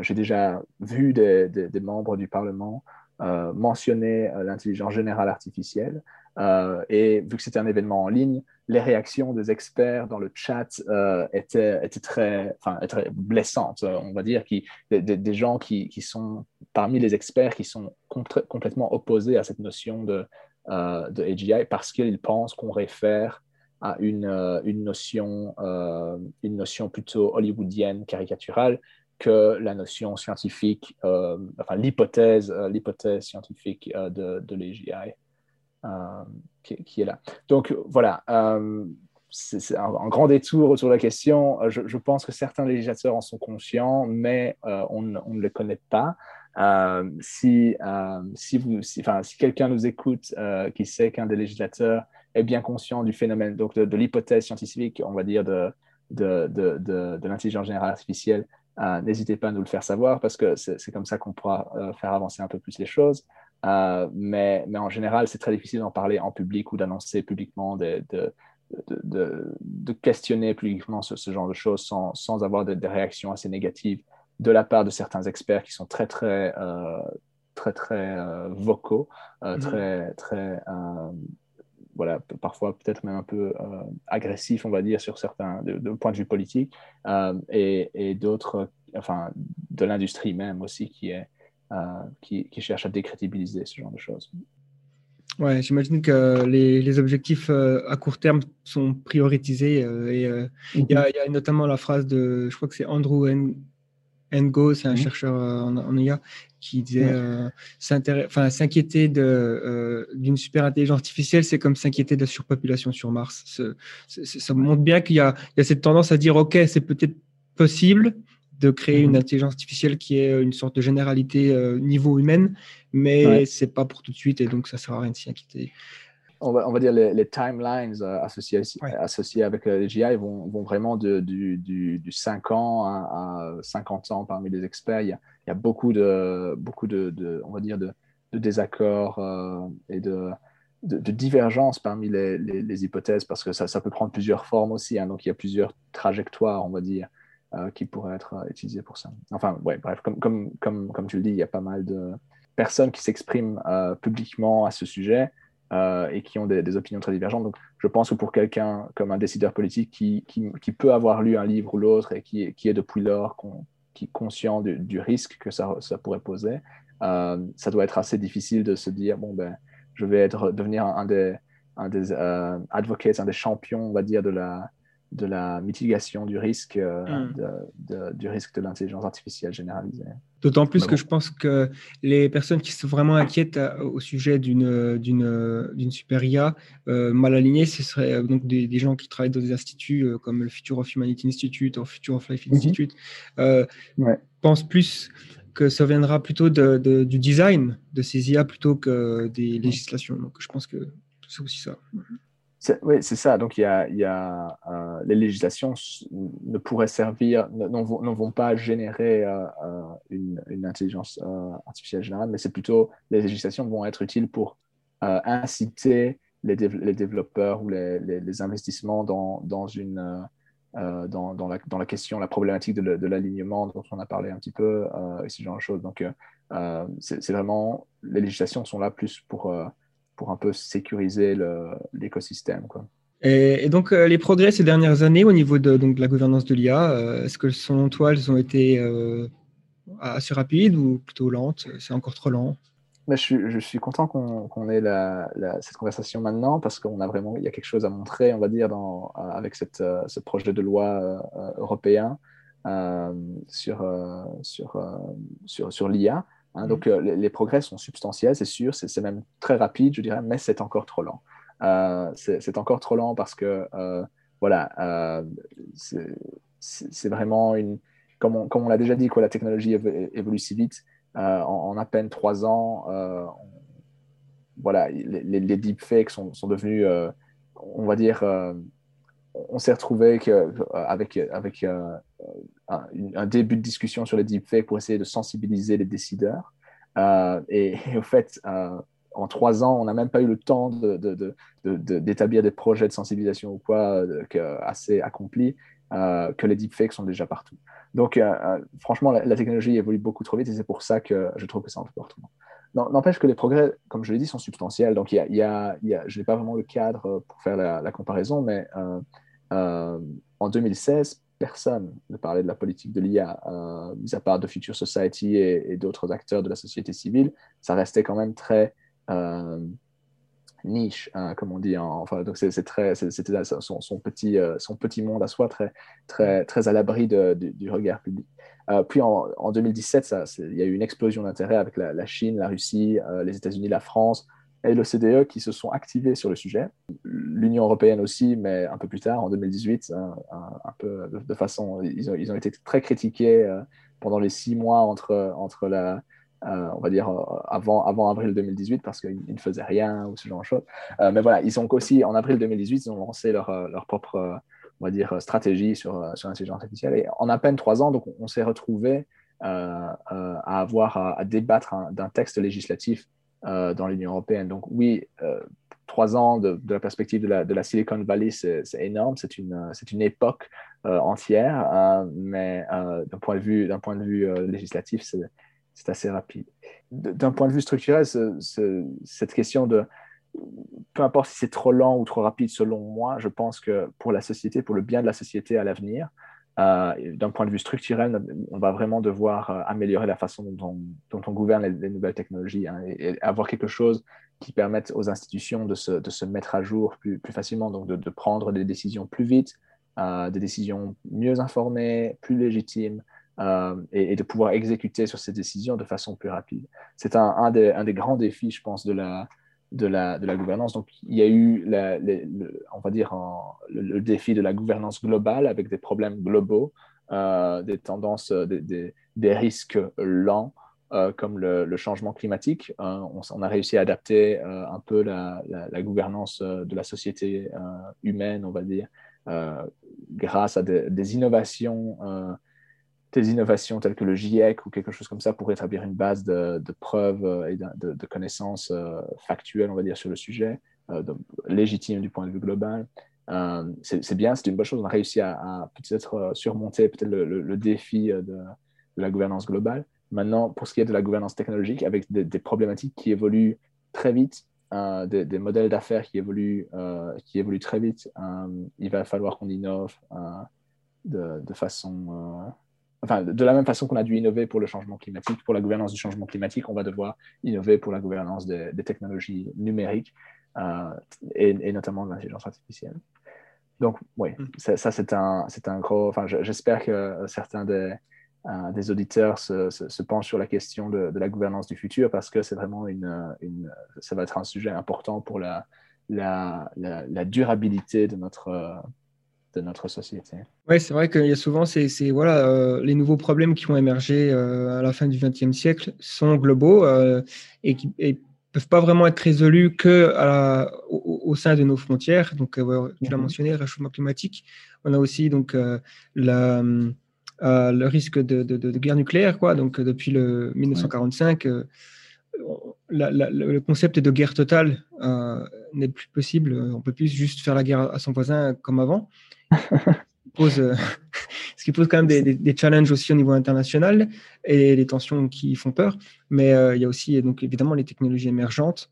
j'ai déjà vu des, membres du Parlement euh, mentionner euh, l'intelligence générale artificielle. Euh, et vu que c'était un événement en ligne, les réactions des experts dans le chat étaient, étaient, très, blessantes, on va dire, qui, des, gens qui, sont parmi les experts qui sont complètement opposés à cette notion de, AGI parce qu'ils pensent qu'on réfère à une notion plutôt hollywoodienne, caricaturale, que la notion scientifique, euh, enfin l'hypothèse, euh, l'hypothèse scientifique euh, de, de l'AGI qui, est là. Donc voilà, c'est un, grand détour autour de la question. Je, pense que certains législateurs en sont conscients, mais on, ne les connaît pas. si, si, quelqu'un nous écoute qui sait qu'un des législateurs est bien conscient du phénomène, donc de, l'hypothèse scientifique, on va dire, de, de, de, l'intelligence générale artificielle, n'hésitez pas à nous le faire savoir parce que c'est comme ça qu'on pourra euh, faire avancer un peu plus les choses. Euh, mais, mais, en général, c'est très difficile d'en parler en public ou d'annoncer publiquement, de, de, de, de, questionner publiquement ce, genre de choses sans, sans avoir des réactions assez négatives de la part de certains experts qui sont très, très, très, très vocaux, mm-hmm. très, très voilà, parfois peut-être même un peu euh, agressif, on va dire, sur certains, de, point de vue politique, euh, et, et d'autres, enfin, de l'industrie même aussi, qui, est, euh, qui, qui, cherche à décrédibiliser ce genre de choses. Ouais, j'imagine que les, les objectifs à court terme sont prioritisés. et il y, a notamment la phrase de, je crois que c'est Andrew Ngo, c'est un mhm. chercheur en, en, IA, qui disait euh, s'inquiéter euh, d'une super intelligence artificielle, c'est comme s'inquiéter de la surpopulation sur Mars. ça montre bien qu'il y, a cette tendance à dire ok, c'est peut-être possible de créer une mhm. intelligence artificielle qui est une sorte de généralité euh, niveau humaine, mais c'est pas pour tout de suite et donc ça sert à rien de s'y inquiéter on va, on va, dire les, timelines euh, associés, associés avec les GI vont, vont vraiment de, du, du, 5 ans à, 50 ans parmi les experts. Il y a, il y a beaucoup de, beaucoup de, on va dire de, désaccords euh, et de, de, divergences parmi les, les, hypothèses parce que ça, ça, peut prendre plusieurs formes aussi. Hein. donc il y a plusieurs trajectoires, on va dire, euh, qui pourraient être utilisées pour ça. Enfin, ouais, bref, comme, comme, comme, comme tu le dis, il y a pas mal de personnes qui s'expriment publiquement à ce sujet. Euh, et qui ont des, opinions très divergentes. Donc, je pense que pour quelqu'un comme un décideur politique qui, qui, peut avoir lu un livre ou l'autre et qui, qui, est depuis lors qui conscient du, risque que ça, ça pourrait poser, euh, ça doit être assez difficile de se dire bon ben, je vais être, devenir un, des, un des euh, advocates, un des champions, on va dire, de la, de la mitigation du risque, euh, hmm. du risque de l'intelligence artificielle généralisée. D'autant plus que je pense que les personnes qui sont vraiment inquiètes euh, au sujet d'une, d'une, d'une super IA euh, mal alignée, ce seraient donc des, des, gens qui travaillent dans des instituts comme le Future of Humanity Institute ou Future of Life mhm. Institute, pensent plus que ça viendra plutôt de, du design de ces IA plutôt que des législations. Donc je pense que c'est aussi ça. Oui, c'est ça. Donc, il y a, euh, les législations ne pourraient servir, ne, ne vont, pas générer euh, euh, une, intelligence artificielle générale, mais c'est plutôt les législations vont être utiles pour inciter les, développeurs ou les, investissements dans, la, question, la problématique de l'alignement dont on a parlé un petit peu, et ce genre de choses. Donc, c'est vraiment, les législations sont là plus pour, pour un peu sécuriser l'écosystème. Et, et, donc, les progrès ces dernières années au niveau de, donc, de la gouvernance de l'IA, est-ce que selon toi, elles ont été assez rapides ou plutôt lentes? C'est encore trop lent? Je, suis, je suis content qu'on ait la, cette conversation maintenant parce qu'on a vraiment, il y a quelque chose à montrer, on va dire, dans, avec cette, ce projet de loi euh, européen euh, sur, euh, sur, sur, sur l'IA. Hein. Donc, les, les, progrès sont substantiels, c'est sûr, c'est même très rapide, je dirais, mais c'est encore trop lent. c'est encore trop lent parce que, voilà, c'est vraiment une. Comme on, l'a déjà dit, quoi, la technologie évolue si vite euh, en, à peine trois ans, euh, voilà, les, les, deepfakes sont, sont devenus, euh, on va dire, on s'est retrouvé avec, avec un, début de discussion sur les deepfakes pour essayer de sensibiliser les décideurs. et, au fait, en trois ans, on n'a même pas eu le temps d'établir de, de, des projets de sensibilisation ou quoi assez accomplis que les deepfakes sont déjà partout. Donc, euh, euh, franchement, la, technologie évolue beaucoup trop vite et c'est pour ça que je trouve que c'est un trop. N'empêche que les progrès, comme je l'ai dit, sont substantiels. Donc, il y a, je n'ai pas vraiment le cadre pour faire la, comparaison, mais euh, en 2016, personne ne parlait de la politique de l'IA, mis à part de Future Society et, d'autres acteurs de la société civile. Ça restait quand même très niche, hein, comme on dit. enfin, donc c'est très, c'était son, petit, euh, son petit monde à soi, très, très, très à l'abri du regard public. Euh, puis en, en 2017, ça, il y a eu une explosion d'intérêt avec la, Chine, la Russie, euh, les États-Unis, la France et l'OCDE qui se sont activés sur le sujet. L'Union européenne aussi, mais un peu plus tard, en 2018, hein, un, peu de, façon, ils ont, été très critiqués pendant les six mois entre, entre la, euh, on va dire, euh, avant, avant avril 2018 parce qu'ils ne faisaient rien ou ce genre de choses. Euh, mais voilà, ils ont aussi, en avril 2018, ils ont lancé leur, leur propre, on va dire, stratégie sur, sur l'intelligence artificielle. Et en à peine trois ans, donc, on, s'est retrouvé à avoir à, débattre d'un texte législatif dans l'Union européenne. Donc oui, trois ans de, la perspective de la, Silicon Valley, c'est énorme, c'est une, c'est une époque entière, mais d'un point de vue, d'un point de vue législatif, c'est assez rapide. D'un point de vue structurel, cette question de peu importe si c'est trop lent ou trop rapide, selon moi, je pense que pour la société, pour le bien de la société à l'avenir, euh, d'un point de vue structurel, on va vraiment devoir euh, améliorer la façon dont on, gouverne les, nouvelles technologies hein, et, avoir quelque chose qui permette aux institutions de se, mettre à jour plus, facilement, donc de, prendre des décisions plus vite, euh, des décisions mieux informées, plus légitimes, et, de pouvoir exécuter sur ces décisions de façon plus rapide. C'est un, des, grands défis, je pense, de la, de la, de la gouvernance. Donc, il y a eu, la, on va dire, le, défi de la gouvernance globale avec des problèmes globaux, euh, des tendances, euh, des, des, risques lents. comme le, changement climatique. On, on, a réussi à adapter un peu la, la, gouvernance de la société humaine, on va dire, grâce à des, innovations des innovations telles que le GIEC ou quelque chose comme ça pour établir une base de, preuves euh, et de, connaissances euh, factuelles, on va dire, sur le sujet, euh, légitime du point de vue global. c'est bien, c'est une bonne chose. On a réussi à, peut-être surmonter peut-être le, défi de, la gouvernance globale. Maintenant, pour ce qui est de la gouvernance technologique, avec des, problématiques qui évoluent très vite, des, modèles d'affaires qui évoluent, qui évoluent très vite, il va falloir qu'on innove de, façon enfin, de la même façon qu'on a dû innover pour le changement climatique, pour la gouvernance du changement climatique, on va devoir innover pour la gouvernance des, technologies numériques euh, et, notamment de l'intelligence artificielle. Donc, oui, mm. ça, c'est un, un gros. Enfin, j'espère que certains des, euh, des auditeurs se, se, penchent sur la question de, de, la gouvernance du futur parce que c'est vraiment une, une, ça va être un sujet important pour la, la, la durabilité de notre, de notre société. Oui, c'est vrai qu'il y a souvent c'est voilà, euh, les nouveaux problèmes qui ont émergé euh, à la fin du XXe siècle sont globaux euh, et qui ne peuvent pas vraiment être résolus que au, sein de nos frontières. Donc, tu l'as mhm. mentionné, le réchauffement climatique. On a aussi donc la, le risque de, de, de, guerre nucléaire, quoi. Donc, depuis le 1945. Le concept de guerre totale n'est plus possible. On peut plus juste faire la guerre à son voisin comme avant. pose, ce qui pose quand même des, challenges aussi au niveau international et les tensions qui font peur. Mais il y a aussi donc évidemment les technologies émergentes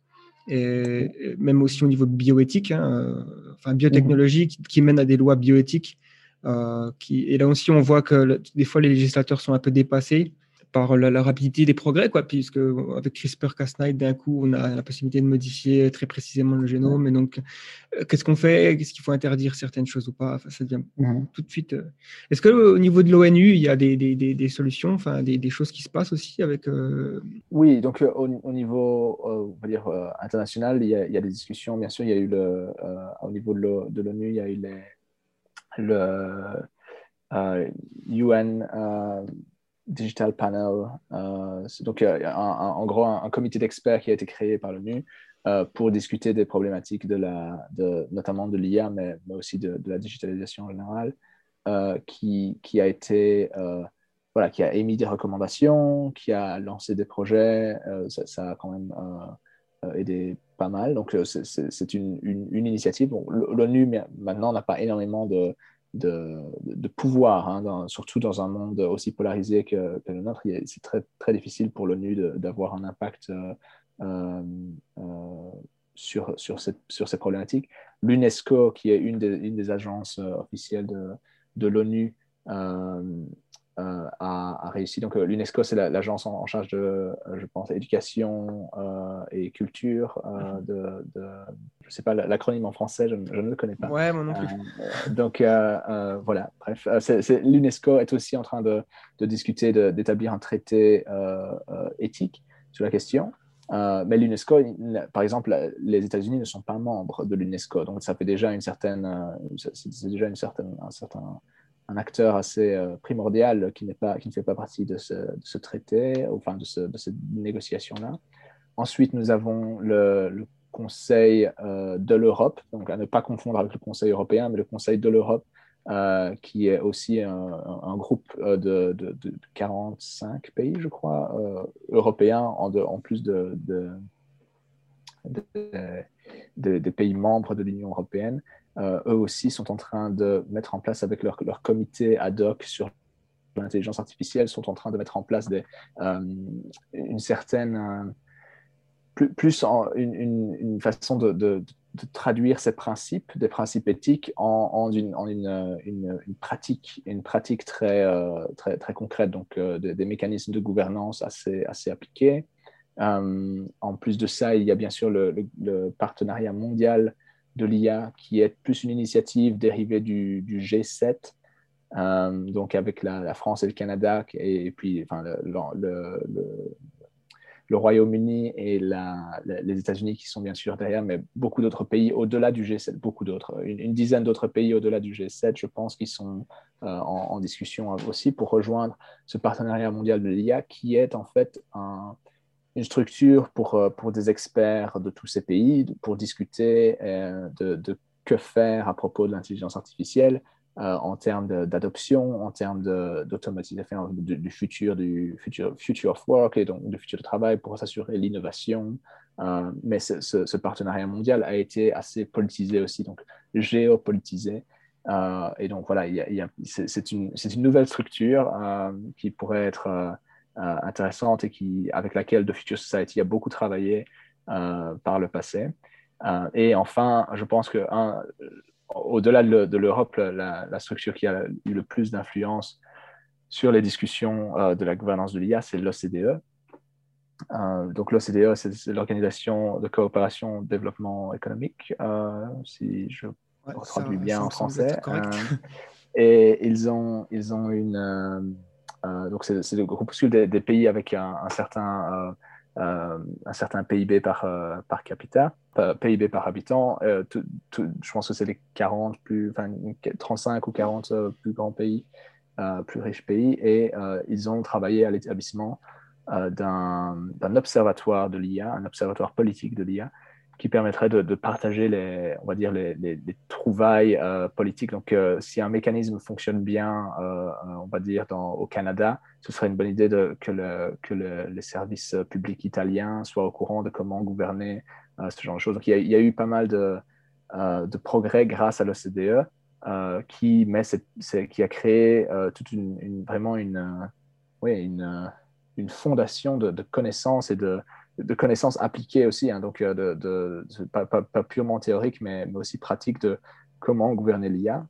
et même aussi au niveau bioéthique, hein, enfin biotechnologie qui, qui, mène à des lois bioéthiques. et là aussi, on voit que des fois les législateurs sont un peu dépassés par la, rapidité des progrès, quoi, puisque avec CRISPR-Cas9, d'un coup, on a la possibilité de modifier très précisément le génome. Et donc, euh, qu'est-ce qu'on fait? Qu'est-ce qu'il faut interdire certaines choses ou pas? Ça devient mhm. tout de suite. Euh, est-ce qu'au niveau de l'ONU, il y a des, des, des, solutions, enfin, des, des, choses qui se passent aussi avec euh, Oui, donc au, niveau, on va dire international, il y, a, il y, a, des discussions. Bien sûr, il y a eu le, au niveau de l'ONU, il y a eu les, le UN Digital Panel. Euh, donc, en gros un, comité d'experts qui a été créé par l'ONU euh, pour discuter des problématiques de la, notamment de l'IA, mais, aussi de, la digitalisation en général, euh, qui, a été, voilà, qui a émis des recommandations, qui a lancé des projets. Ça, a quand même aidé pas mal. Donc, c'est une, une, une, initiative. L'ONU, maintenant, n'a pas énormément de de, pouvoir, hein, surtout dans un monde aussi polarisé que, le nôtre. C'est très, très difficile pour l'ONU d'avoir un impact euh, euh, euh, sur, sur, ces problématiques. L'UNESCO, qui est une des, agences officielles de, l'ONU, a, réussi. Donc, euh, l'UNESCO, c'est l'agence en, charge de, euh, je pense, éducation et culture. de, je ne sais pas l'acronyme en français, je, ne le connais pas. Ouais, moi non plus. donc, voilà, bref. L'UNESCO est aussi en train de, discuter d'établir un traité éthique sur la question. mais l'UNESCO, par exemple, les États-Unis ne sont pas membres de l'UNESCO, donc ça fait déjà une certaine, c'est déjà une certaine, un certain un acteur assez euh, primordial qui, ne fait pas partie de ce, traité, enfin de, ce, de cette négociation-là. Ensuite, nous avons le, Conseil euh, de l'Europe, donc à ne pas confondre avec le Conseil européen, mais le Conseil de l'Europe, euh, qui est aussi un, groupe de, 45 pays, je crois, européens, en, plus de, des pays membres de l'Union européenne. Euh, eux aussi sont en train de mettre en place avec leur, leur comité ad hoc sur l'intelligence artificielle, sont en train de mettre en place euh, une certaine, euh, plus, plus une, une, façon de, de, traduire ces principes, des principes éthiques, en, une, en une, pratique, une pratique très, très, très concrète, donc des, mécanismes de gouvernance assez, assez appliqués. en plus de ça, il y a bien sûr le partenariat mondial de l'IA qui est plus une initiative dérivée du, G7, euh, donc avec la, France et le Canada, et, puis enfin, le, Royaume-Uni et les États-Unis qui sont bien sûr derrière, mais beaucoup d'autres pays au-delà du G7, beaucoup d'autres, une, dizaine d'autres pays au-delà du G7, je pense, qui sont euh, en, en, discussion aussi pour rejoindre ce partenariat mondial de l'IA qui est en fait un une structure pour, euh, pour des experts de tous ces pays pour discuter euh, de, que faire à propos de l'intelligence artificielle euh, en termes d'adoption, en termes d'automatisation du, futur, du futur, future of work et donc du futur de travail pour s'assurer l'innovation. mais ce, partenariat mondial a été assez politisé aussi, donc géopolitisé. et donc voilà, c'est une, une, nouvelle structure qui pourrait être intéressante et qui, avec laquelle The Future Society a beaucoup travaillé euh, par le passé. Euh, et enfin, je pense que au-delà de l'Europe, la, structure qui a eu le plus d'influence sur les discussions de la gouvernance de l'IA, c'est l'OCDE. donc l'OCDE, c'est l'Organisation de coopération développement économique, si je traduis bien en français. et ils ont, ils ont une, euh, donc, c'est le groupuscule des, pays avec un, certain, euh, euh, un certain PIB par, par capita, PIB par habitant. je pense que c'est les 40 plus, enfin, 35 ou 40 plus grands pays, plus riches pays. Et ils ont travaillé à l'établissement d'un observatoire de l'IA, un observatoire politique de l'IA, qui permettrait de, partager les, on va dire les, les, trouvailles euh, politiques. Donc, euh, si un mécanisme fonctionne bien, euh, on va dire au Canada, ce serait une bonne idée que, le, que les services publics italiens soient au courant de comment gouverner ce genre de choses. Donc, il y a, eu pas mal de, de progrès grâce à l'OCDE. qui, met qui a créé toute une, vraiment une, une, une fondation de, connaissances et de, de connaissances appliquées aussi, hein, donc de pas, purement théorique, mais, aussi pratique de comment gouverner l'IA,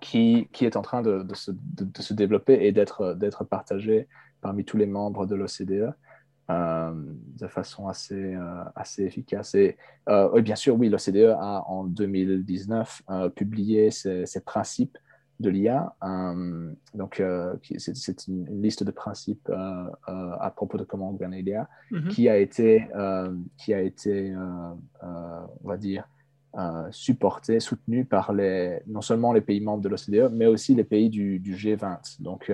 qui, qui, est en train de, se, de se, développer et d'être partagé parmi tous les membres de l'OCDE. Euh, de façon assez, euh, assez efficace. Et, euh, bien sûr, oui, l'OCDE a en 2019 publié ses, principes de l'IA. donc, c'est une, liste de principes à propos de comment gouverner l'IA mm-hmm. qui a été, qui a été on va dire, supporté, soutenu par les, non seulement les pays membres de l'OCDE, mais aussi les pays du, G20. Donc,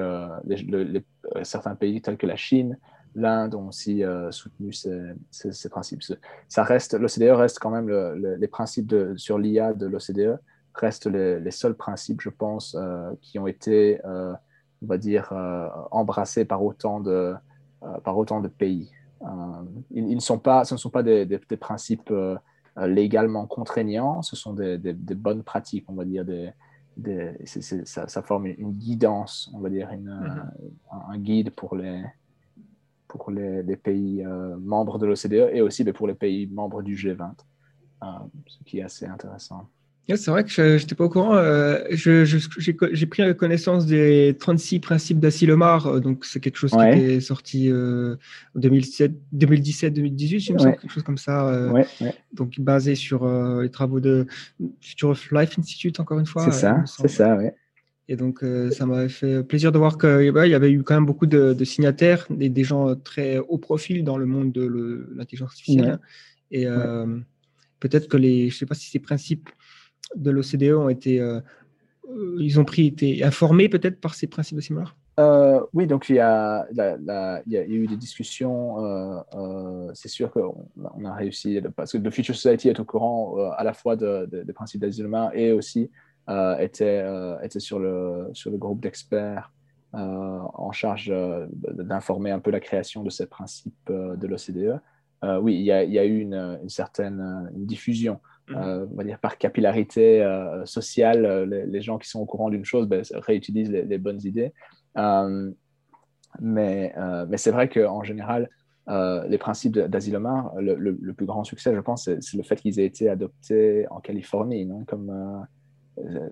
certains pays tels que la Chine, l'Inde ont aussi euh, soutenu ces, principes. Ça reste, l'OCDE reste quand même les principes de, sur l'IA de l'OCDE restent les, seuls principes, je pense, euh, qui ont été, euh, on va dire, embrassés par autant de, par autant de pays. Ils, ne sont pas, ce ne sont pas des, principes légalement contraignants, ce sont des, bonnes pratiques, on va dire, des, ça, forme une guidance, on va dire, une, mm-hmm. un guide pour les, pour les, pays euh, membres de l'OCDE et aussi ben, pour les pays membres du G20, euh, ce qui est assez intéressant. C'est vrai que je n'étais pas au courant. Euh, j'ai pris connaissance des 36 principes d'Asilomar. Donc, c'est quelque chose qui est sorti en 2017-2018, je me sens, quelque chose comme ça. Donc, basé sur les travaux de Future of Life Institute, encore une fois. C'est ça, c'est ça, oui. Et donc, euh, ça m'avait fait plaisir de voir qu'il y avait eu quand même beaucoup de, signataires, des, des, gens très haut profil dans le monde de l'intelligence artificielle. Et euh, peut-être que les, je ne sais pas si ces principes de l'OCDE ont été, euh, ils ont pris, été informés peut-être par ces principes de Simar oui, donc il y, a, il, y a, eu des discussions. c'est sûr qu'on on a réussi, parce que The Future Society est au courant à la fois des principes d'isolement et aussi euh, était, euh, était sur, le, sur le groupe d'experts euh, en charge d'informer un peu la création de ces principes de l'OCDE. oui, il y, a, eu une, certaine diffusion. Mhm. on va dire par capillarité sociale, les, gens qui sont au courant d'une chose ben, réutilisent les, bonnes idées. mais, c'est vrai qu'en général, les principes d'Asilomar, le, le, plus grand succès, je pense, c'est le fait qu'ils aient été adoptés en Californie, comme, euh,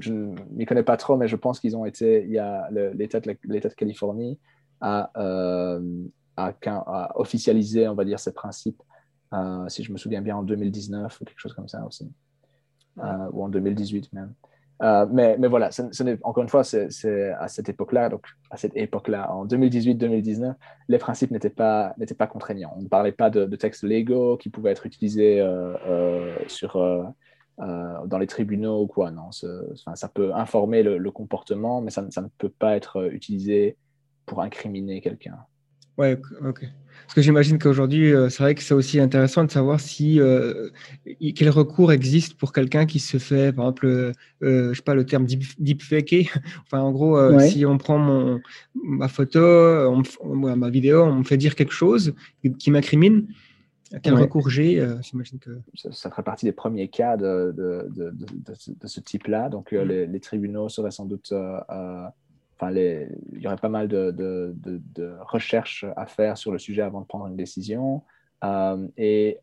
je ne m'y connais pas trop, mais je pense qu'ils ont été, il y a l'État de, Californie a, euh, a, officialisé, on va dire, ces principes, euh, si je me souviens bien, en 2019 ou quelque chose comme ça aussi, ou en 2018 même. mais, mais, voilà, ce, encore une fois, c'est à cette époque-là, donc à cette époque-là, en 2018-2019, les principes n'étaient pas, pas contraignants. On ne parlait pas de, de textes légaux qui pouvaient être utilisés sur, euh, dans les tribunaux ou quoi. Non, ça peut informer le, comportement, mais ça, ne peut pas être euh, utilisé pour incriminer quelqu'un. Ouais, ok. Parce que j'imagine qu'aujourd'hui, euh, c'est vrai que c'est aussi intéressant de savoir si quel recours existe pour quelqu'un qui se fait, par exemple, je sais pas le terme deep, deepfaker. enfin, en gros, si on prend mon, ma photo, ma vidéo, on me fait dire quelque chose qui m'incrimine, quel recours j'ai euh, J'imagine que. Ça, ferait partie des premiers cas de, de, de, de ce type-là. Donc, euh, mm. les, tribunaux seraient sans doute. Euh, il y aurait pas mal de, recherches à faire sur le sujet avant de prendre une décision. et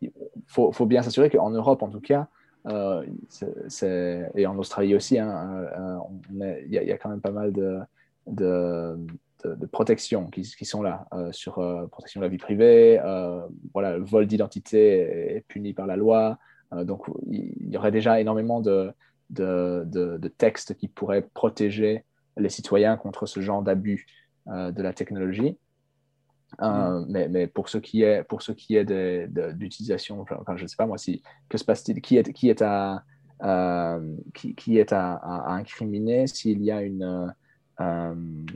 il faut, faut, bien s'assurer qu'en Europe, en tout cas, et en Australie aussi, hein, il y, a quand même pas mal de, de, protection qui, sont là, euh, sur euh, protection de la vie privée, euh, voilà, le vol d'identité est, puni par la loi. donc, il y aurait déjà énormément de, textes qui pourraient protéger les citoyens contre ce genre d'abus de la technologie. Mm. mais, mais, pour ce qui est, pour ce qui est d'utilisation, enfin, je ne sais pas moi, si, que se passe-t-il Qui est, qui est à, qui, qui, est à, à incriminer s'il y a une, euh,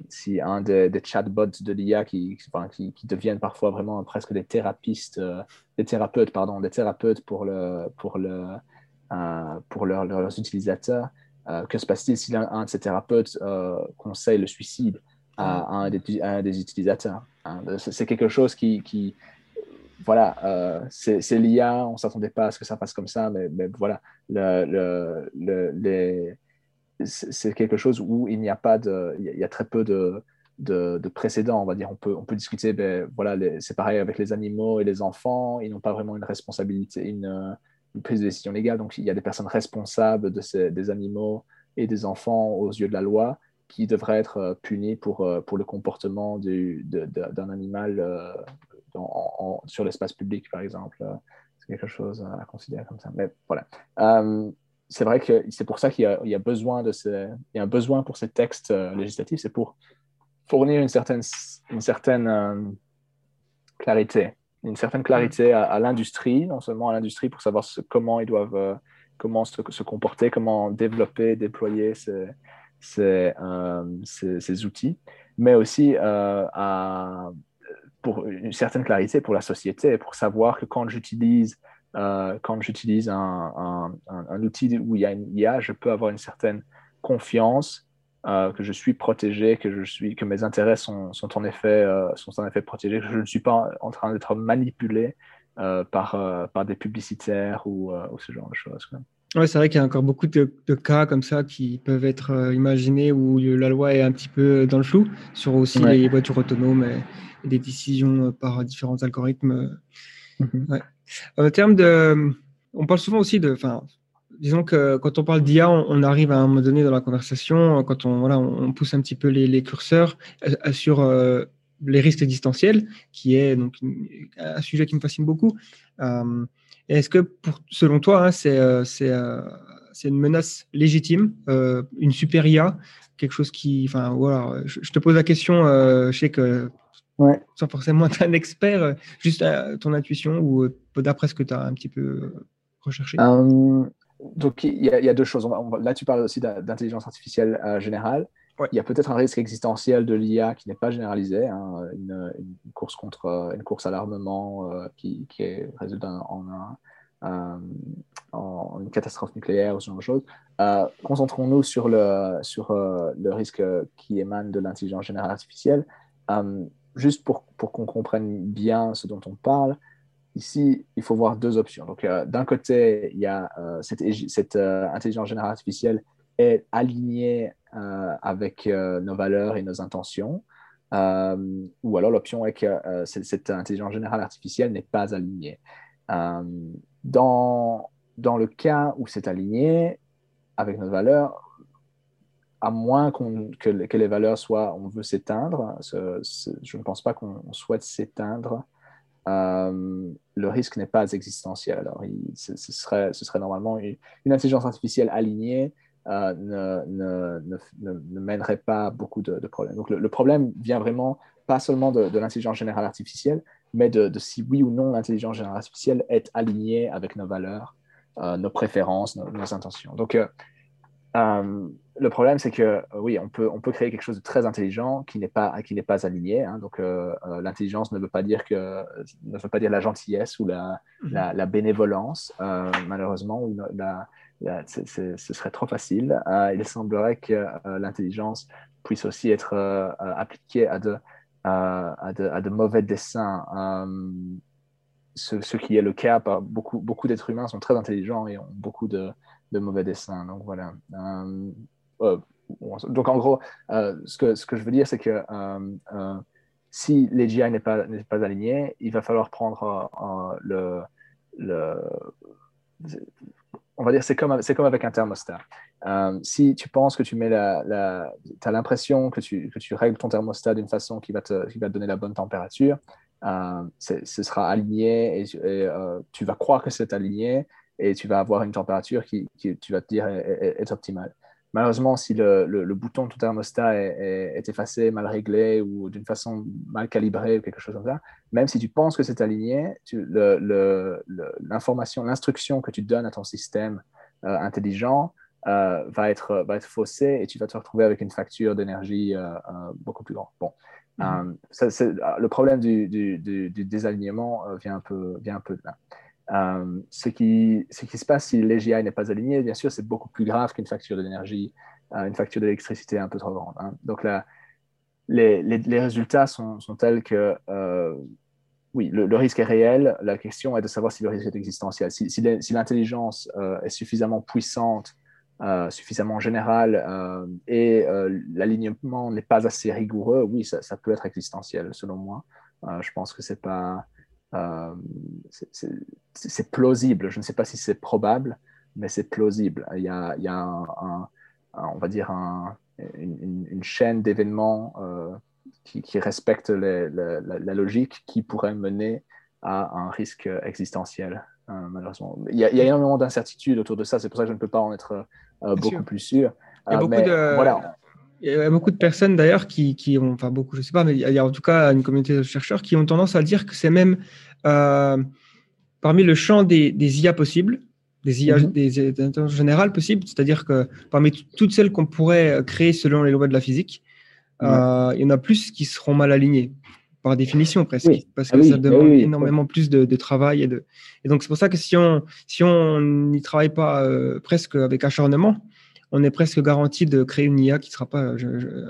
si un des, chatbots de l'IA qui, qui, qui, deviennent parfois vraiment presque des thérapistes, euh, des thérapeutes, pardon, des thérapeutes pour, le, pour, le, euh, pour leurs utilisateurs, que se passe-t-il si un, de ces thérapeutes conseille le suicide à, un, des, des, utilisateurs hein? C'est quelque chose qui, qui voilà, euh, c'est l'IA, on ne s'attendait pas à ce que ça passe comme ça, mais, voilà, le, le, c'est quelque chose où il n'y a pas de, il y a très peu de, de, de précédents, on va dire. On peut, on peut discuter, ben, voilà, c'est pareil avec les animaux et les enfants, ils n'ont pas vraiment une responsabilité, une, prise de décision légale, donc il y a des personnes responsables des animaux et des enfants aux yeux de la loi qui devraient être euh, punis pour, euh, pour le comportement d'un animal euh, sur l'espace public, par exemple. C'est quelque chose à considérer comme ça. Mais voilà. c'est vrai que c'est pour ça qu'il y, y, a besoin de ces, il y a un besoin pour ces textes législatifs, c'est pour fournir une certaine, une certaine clarité, une certaine clarité à, l'industrie, non seulement à l'industrie pour savoir comment ils doivent comment se, se, comporter, comment développer, déployer ces, ces, ces, outils, mais aussi à, pour une certaine clarité pour la société, pour savoir que quand j'utilise euh, quand j'utilise un, un, outil où il y a une IA, je peux avoir une certaine confiance euh, que je suis protégé, que, je suis, que mes intérêts sont, sont en, effet, euh, sont en effet protégés, que je ne suis pas en train d'être manipulé par, par des publicitaires ou, ou, ce genre de choses. Oui, c'est vrai qu'il y a encore beaucoup de, cas comme ça qui peuvent être imaginés où la loi est un petit peu dans le flou sur aussi les voitures autonomes des décisions euh, par différents algorithmes. Mhm. En termes de. On parle souvent aussi de. Enfin, disons que quand on parle d'IA, on, arrive à un moment donné dans la conversation, quand on, voilà, on pousse un petit peu les, curseurs euh, sur euh, les risques existentiels, qui est donc un sujet qui me fascine beaucoup. Est-ce que, pour, selon toi, hein, c'est c'est une menace légitime, une super IA, quelque chose qui, enfin voilà, je, te pose la question, je sais que Ouais. Sans forcément être un expert, euh, juste euh, ton intuition ou euh, d'après ce que tu as un petit peu recherché Donc, il y, a deux choses. là, tu parles aussi d'intelligence artificielle générale. Il y a peut-être un risque existentiel de l'IA qui n'est pas généralisé, hein, une, course contre une course à l'armement qui, qui résulte en, en, une catastrophe nucléaire ou ce genre de choses. Concentrons-nous sur, le, sur le risque qui émane de l'intelligence générale artificielle juste pour, pour qu'on comprenne bien ce dont on parle, ici, il faut voir deux options. Donc, euh, d'un côté, il y a euh, cette, euh, intelligence générale artificielle est alignée avec nos valeurs et nos intentions. ou alors l'option est que cette intelligence générale artificielle n'est pas alignée. dans, dans le cas où c'est aligné avec nos valeurs, à moins que, les valeurs soient on veut s'éteindre, je ne pense pas qu'on souhaite s'éteindre. Euh, le risque n'est pas existentiel. Alors, ce, serait, normalement une, intelligence artificielle alignée euh, ne, ne, ne, mènerait pas beaucoup de, problèmes. Donc, le, problème vient vraiment pas seulement de, l'intelligence générale artificielle, mais de, si oui ou non l'intelligence générale artificielle est alignée avec nos valeurs, euh, nos préférences, nos, nos intentions. Donc, euh, le problème, c'est que euh, oui, on peut, on peut créer quelque chose de très intelligent qui n'est pas, qui n'est pas aligné. Hein. donc, euh, l'intelligence ne veut pas dire que, ne veut pas dire la gentillesse ou la, mhm. la, bénévolence, malheureusement. Ou ce serait trop facile. il semblerait que l'intelligence puisse aussi être appliquée à de, à de, à, de, mauvais desseins. Ce, ce, qui est le cas, beaucoup, beaucoup d'êtres humains sont très intelligents et ont beaucoup de, de mauvais dessins. Donc voilà. Euh, euh, donc en gros, euh, ce, que, je veux dire, c'est que si l'AGI n'est pas, pas aligné, il va falloir prendre le, on va dire, c'est comme, avec un thermostat. si tu penses que tu mets la, la as l'impression que tu, règles ton thermostat d'une façon qui va te donner la bonne température, ce sera aligné et, tu vas croire que c'est aligné, et tu vas avoir une température qui, tu vas te dire est, optimale. Malheureusement, si le, le, bouton de ton thermostat est, effacé, mal réglé ou d'une façon mal calibrée ou quelque chose comme ça, même si tu penses que c'est aligné, l'information, l'instruction que tu donnes à ton système euh, intelligent euh, va, être, va être faussée et tu vas te retrouver avec une facture d'énergie euh, beaucoup plus grande. Bon, mm-hmm. le problème du, du, du, du désalignement vient un peu, vient un peu de là. Euh, ce, qui, ce qui se passe si l'AGI n'est pas aligné, bien sûr, c'est beaucoup plus grave qu'une facture d'énergie, euh, une facture d'électricité un peu trop grande. Hein. Donc là, les, les, résultats sont, sont, tels que, euh, oui, le, risque est réel. La question est de savoir si le risque est existentiel. Si, si l'intelligence est suffisamment puissante, suffisamment générale et l'alignement n'est pas assez rigoureux, oui, ça, ça, peut être existentiel, selon moi. je pense que c'est pas euh, c'est plausible. Je ne sais pas si c'est probable, mais c'est plausible. Il y a, il y a un, on va dire une, chaîne d'événements euh, qui, qui, respecte la, logique qui pourrait mener à un risque existentiel, euh, malheureusement. Il y, a, il y, a, énormément d'incertitudes autour de ça, c'est pour ça que je ne peux pas en être beaucoup plus sûr. Il y a beaucoup de... voilà. Il y a beaucoup de personnes d'ailleurs qui, qui, ont, enfin beaucoup, je ne sais pas, mais il y a en tout cas une communauté de chercheurs qui ont tendance à dire que c'est même euh, parmi le champ des, des, IA possibles, des IA, mhm. des intelligences générales possibles, c'est-à-dire que parmi toutes celles qu'on pourrait créer selon les lois de la physique, euh, il y en a plus qui seront mal alignées par définition presque, parce que ah ça demande énormément plus de, travail et de. Et donc c'est pour ça que si on si on n'y travaille pas euh, presque avec acharnement, on est presque garanti de créer une IA qui ne sera pas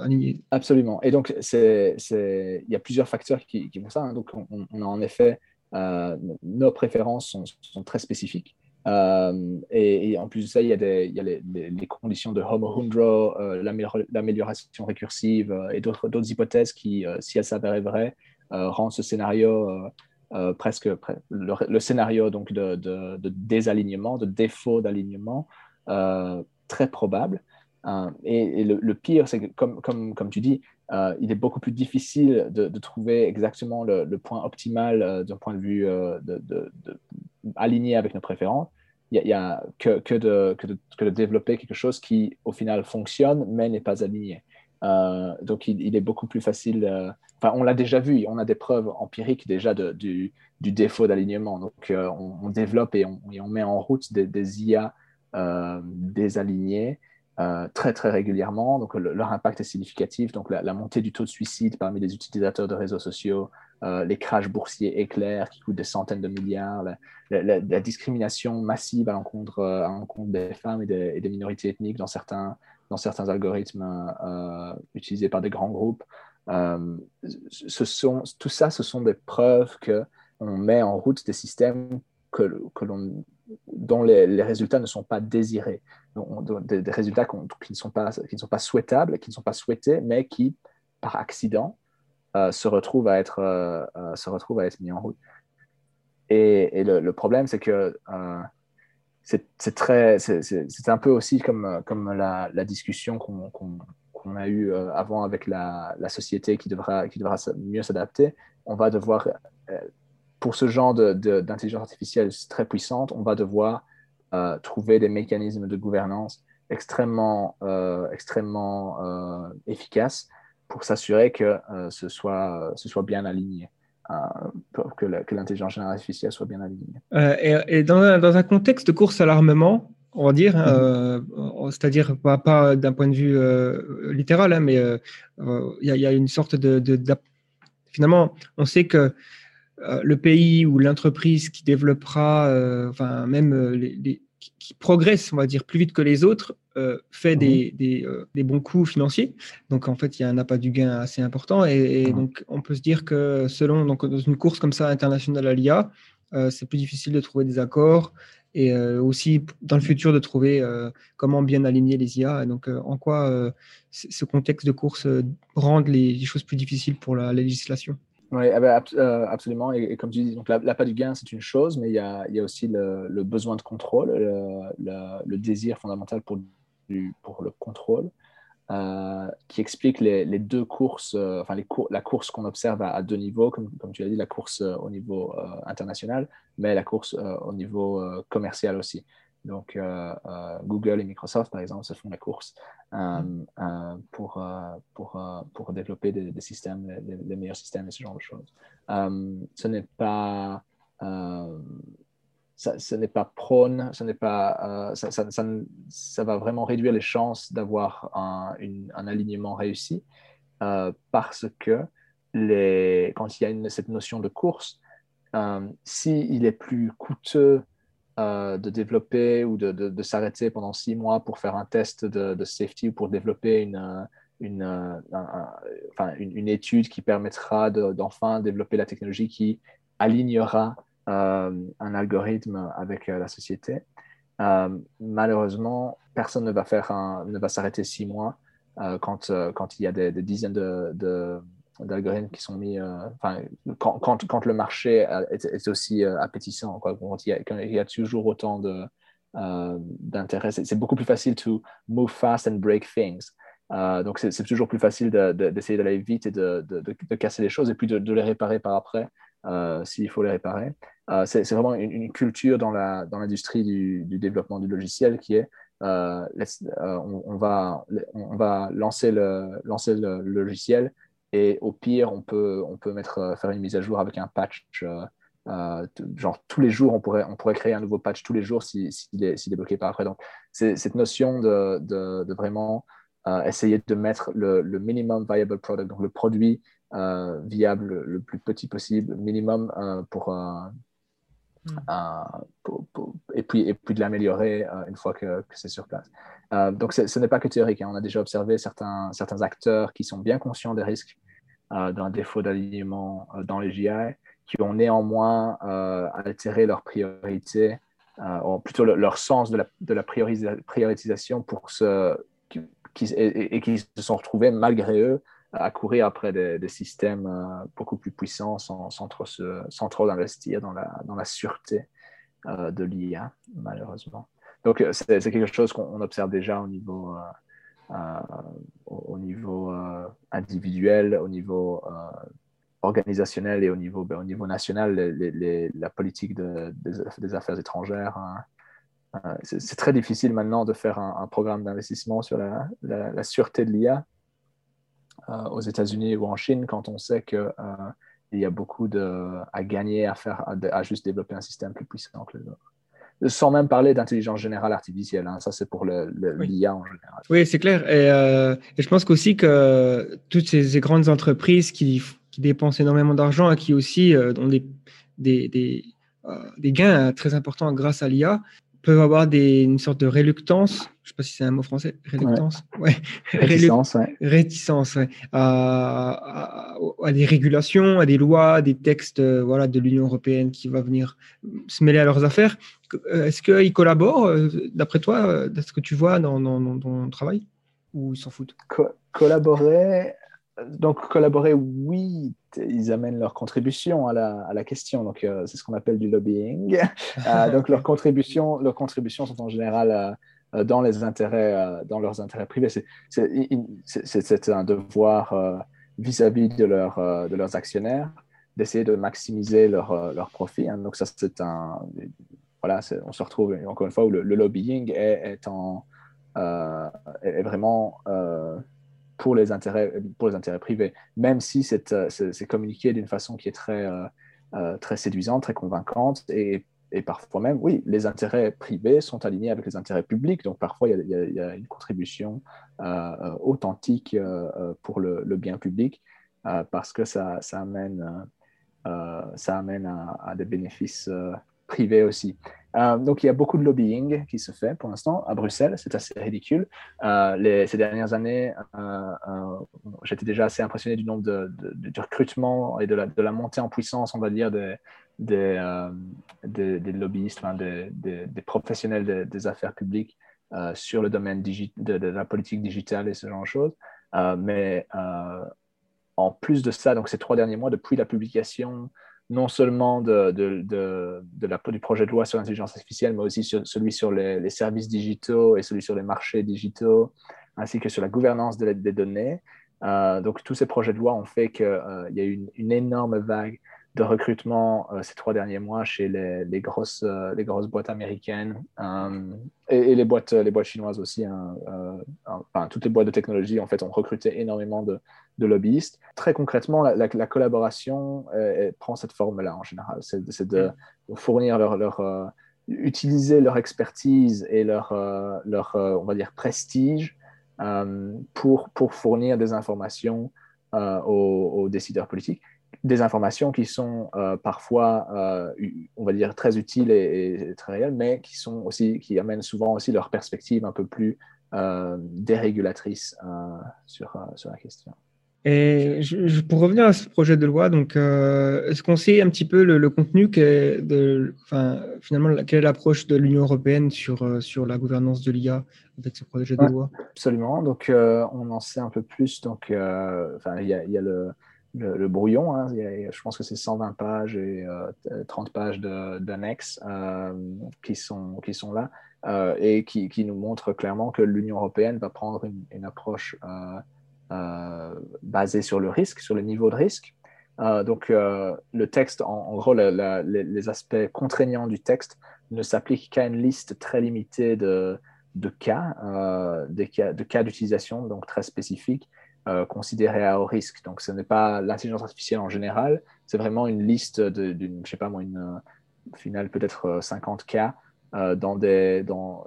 alignée. Absolument. Et donc, il y a plusieurs facteurs qui, font ça. Hein. Donc, on, a en effet, euh, nos préférences sont, très spécifiques. Euh, et, en plus de ça, il y a, les, conditions de Homo Hundro, euh, l'amélioration récursive et d'autres hypothèses qui, si elles s'avéraient vraies, rendent ce scénario presque le, scénario donc de désalignement, de défaut d'alignement très probable. Euh, et, le, pire, c'est que, comme, comme, comme, tu dis, euh, il est beaucoup plus difficile de, trouver exactement le, point optimal euh, d'un point de vue de, aligné avec nos préférences. Il n'y a, que, que, de, que, de, développer quelque chose qui, au final, fonctionne, mais n'est pas aligné. donc, il, est beaucoup plus facile. Enfin, on l'a déjà vu, on a des preuves empiriques déjà du, du, défaut d'alignement. Donc, on, développe et on, met en route des, IA euh, désalignés euh, très très régulièrement. Donc leur impact est significatif. Donc la, montée du taux de suicide parmi les utilisateurs de réseaux sociaux, euh, les crashs boursiers éclairs qui coûtent des centaines de milliards, la, discrimination massive à l'encontre des femmes et des, minorités ethniques dans certains, dans certains algorithmes utilisés par des grands groupes. ce sont, tout ça, ce sont des preuves que on met en route des systèmes que, que l'on dont les, résultats ne sont pas désirés, des, résultats qui, ne sont pas, souhaitables, qui ne sont pas souhaités, mais qui, par accident, euh, se, retrouvent à être, euh, euh, se retrouvent à être mis en route. Et, le, problème, c'est que c'est c'est un peu aussi comme, la, discussion qu'on a eue avant avec la, la, société qui devra, qui devra mieux s'adapter. On va devoir pour ce genre d'intelligence artificielle très puissante, on va devoir euh, trouver des mécanismes de gouvernance extrêmement, euh, extrêmement euh, efficaces pour s'assurer que ce, soit, ce soit bien aligné. que l'intelligence artificielle soit bien alignée. et, dans, un, dans, un, contexte de course à l'armement, on va dire, mm-hmm. c'est-à-dire pas, pas d'un point de vue littéral, hein, mais il y, y, a une sorte de, de, de, Finalement, on sait que le pays ou l'entreprise qui développera, euh, enfin même euh, les, qui progresse, on va dire, plus vite que les autres, fait mhm. des, des, bons coups financiers. Donc en fait, il y a un appât du gain assez important. Et, mhm. donc on peut se dire que selon donc, dans une course comme ça internationale à l'IA, c'est plus difficile de trouver des accords et aussi dans le futur de trouver comment bien aligner les IA. Et donc en quoi ce contexte de course rend les, les, choses plus difficiles pour la législation oui, ah ben, euh, absolument. Et, comme tu dis, donc l'appât du gain, c'est une chose, mais il y a, aussi le, besoin de contrôle, le, désir fondamental pour, le contrôle, euh, qui explique les, deux courses, euh, enfin la course qu'on observe à, deux niveaux, comme tu l'as dit, la course au niveau international, mais la course au niveau commercial aussi. Donc, euh, euh, Google et Microsoft, par exemple, se font la course euh, pour, pour, pour développer des, systèmes, les, meilleurs systèmes et ce genre de choses. ce n'est pas ça, ce n'est pas prône, ce n'est pas, ça, ça, ça, va vraiment réduire les chances d'avoir un, un, alignement réussi parce que les, quand il y a une, cette notion de course, s'il il est plus coûteux euh, de développer ou de, de, s'arrêter pendant six mois pour faire un test de, safety ou pour développer une, euh, une, euh, enfin, une, étude qui permettra d'enfin développer la technologie qui alignera un algorithme avec la société. malheureusement, personne ne va, faire ne va s'arrêter six mois quand, quand il y a des, dizaines de d'algorithmes qui sont mis, euh, enfin, quand, quand, le marché est, aussi euh, appétissant, quoi, quand, il y a, toujours autant euh, d'intérêt, c'est beaucoup plus facile to move fast and break things. donc, c'est toujours plus facile d'essayer d'aller vite et de, casser les choses et puis de, les réparer par après s'il faut les réparer. c'est vraiment une, culture dans l'industrie du, développement du logiciel qui est on, on, va, on va lancer le, lancer le logiciel et au pire, on peut, on peut mettre, euh, faire une mise à jour avec un patch. Euh, euh, genre tous les jours, on pourrait, on pourrait créer un nouveau patch tous les jours s'il si, est, est, bloqué par après. Donc, c'est cette notion de, de, vraiment essayer de mettre le, le, minimum viable product, donc le produit viable le plus petit possible, minimum pour, hmm. et, puis, et puis de l'améliorer une fois que, c'est sur place. donc, ce n'est pas que théorique. Hein. On a déjà observé certains, certains acteurs qui sont bien conscients des risques euh, d'un défaut d'alignement euh, dans les GI, qui ont néanmoins euh, altéré leur priorité, ou plutôt leur sens de la, de la prioritisation pour ce, et, qui se sont retrouvés, malgré eux, à courir après des, systèmes beaucoup plus puissants sans, trop, investir dans la, dans la sûreté de l'IA, malheureusement. Donc, c'est quelque chose qu'on observe déjà au niveau, au niveau euh, individuel, au niveau euh, organisationnel et au niveau, ben, national, la politique des, affaires étrangères. Hein. Euh, c'est très difficile maintenant de faire un, programme d'investissement sur la, sûreté de l'IA aux États-Unis ou en Chine quand on sait qu'il il y a beaucoup de, à gagner à, faire, à, juste développer un système plus puissant que les autres sans même parler d'intelligence générale artificielle. Hein. Ça, c'est pour l'IA le, en général. Oui, c'est clair. Euh, et, je pense qu'aussi que toutes ces, grandes entreprises qui, qui dépensent énormément d'argent et qui aussi euh, ont des, des, des, euh, des, gains très importants grâce à l'IA peuvent avoir une sorte de réluctance je sais pas si c'est un mot français, réluctance, ouais. Réticence, ouais. Réticence, ouais. À, à, des régulations, à des lois, à des textes euh, voilà, de l'Union européenne qui va venir se mêler à leurs affaires. Euh, est-ce qu'ils collaborent, euh, d'après toi, de ce que tu vois dans, dans, ton travail, ou ils s'en foutent? Collaborer, donc collaborer, oui, ils amènent leur contribution à la, à la question. Donc c'est ce qu'on appelle du lobbying. donc leurs contributions, leurs contributions sont en général dans, les intérêts, euh, dans leurs intérêts privés. C'est un devoir euh, vis-à-vis de, leur, de leurs actionnaires d'essayer de maximiser leur, leur profit. Hein. Donc ça, c'est un... Voilà, on se retrouve encore une fois où le, lobbying est, est, en, est vraiment pour, les intérêts, pour les intérêts privés, même si c'est communiqué d'une façon qui est très, très séduisante, très convaincante et et parfois même, oui, les intérêts privés sont alignés avec les intérêts publics. Donc parfois, il y a, une contribution euh, euh, authentique euh, pour le, bien public parce que ça, amène, ça amène à, des bénéfices privés aussi. donc il y a beaucoup de lobbying qui se fait pour l'instant à Bruxelles. C'est assez ridicule. Ces dernières années, j'étais déjà assez impressionné du nombre de, de, recrutement et de la, montée en puissance, on va dire, des euh, des, des, lobbyistes, des, des, professionnels des affaires publiques euh, sur le domaine de, la politique digitale et ce genre de choses. Euh, mais en plus de ça, donc ces trois derniers mois, depuis la publication non seulement de, de, la, du projet de loi sur l'intelligence artificielle, mais aussi celui sur les, services digitaux et celui sur les marchés digitaux, ainsi que sur la gouvernance des données. donc tous ces projets de loi ont fait qu'il y a eu une, énorme vague de recrutement euh, ces trois derniers mois chez les, les grosses, euh, les grosses boîtes américaines euh, et, les, boîtes, les boîtes chinoises aussi. Hein, enfin, toutes les boîtes de technologie en fait, ont recruté énormément de, de lobbyistes. Très concrètement, la, la, collaboration prend cette forme-là en général. C'est de fournir leur, leur utiliser leur expertise et leur, leur on va dire, prestige pour, pour fournir des informations aux, aux décideurs politiques des informations qui sont euh, parfois, euh, on va dire, très utiles et, très réelles, mais qui, sont aussi, qui amènent souvent aussi leur perspective un peu plus euh, dérégulatrice sur, sur la question. Et je, pour revenir à ce projet de loi, donc, est-ce qu'on sait un petit peu le, contenu de, enfin, finalement, quelle est l'approche de l'Union européenne sur, sur la gouvernance de l'IA avec ce projet de loi? Absolument. Donc, on en sait un peu plus. Donc, il y, y, a le, le, brouillon. Hein. je pense que c'est 120 pages et 30 pages d'annexes qui, sont, qui sont là et qui, qui, nous montrent clairement que l'Union européenne va prendre une, approche euh, basé sur le risque, sur le niveau de risque. Euh, donc, euh, le texte, en, gros, les, aspects contraignants du texte ne s'appliquent qu'à une liste très limitée de, de cas, de cas d'utilisation, donc très spécifiques, considérés à haut risque. Donc, ce n'est pas l'intelligence artificielle en général, c'est vraiment une liste d'une, je sais pas moi, une finale peut-être 50 cas dans des, dans,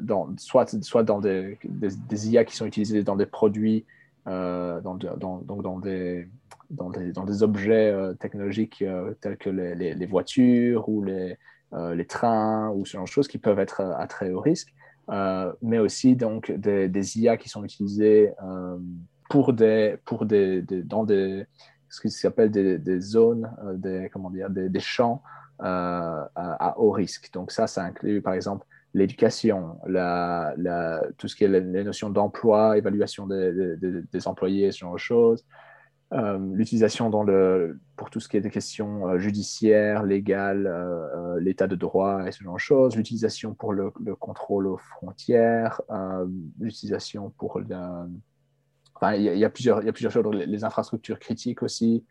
dans, soit, soit dans des, des, IA qui sont utilisés dans des produits euh, dans, donc dans, des, dans, des, dans des objets euh, technologiques euh, tels que les, les, voitures ou les, les trains ou ce genre de choses qui peuvent être à très haut risque, mais aussi donc des, IA qui sont utilisées pour des, pour des, dans des, ce qui s'appelle des, des, zones, des, comment dire, des, des champs à, à, haut risque. Donc ça, ça inclut par exemple l'éducation, la, la, tout ce qui est les, notions d'emploi, évaluation des, des, employés, ce genre de choses, euh, l'utilisation dans le, pour tout ce qui est des questions euh, judiciaires, légales, euh, l'état de droit et ce genre de choses, l'utilisation pour le, contrôle aux frontières, l'utilisation pour le, il y, a plusieurs, il y a plusieurs choses, les, infrastructures critiques aussi.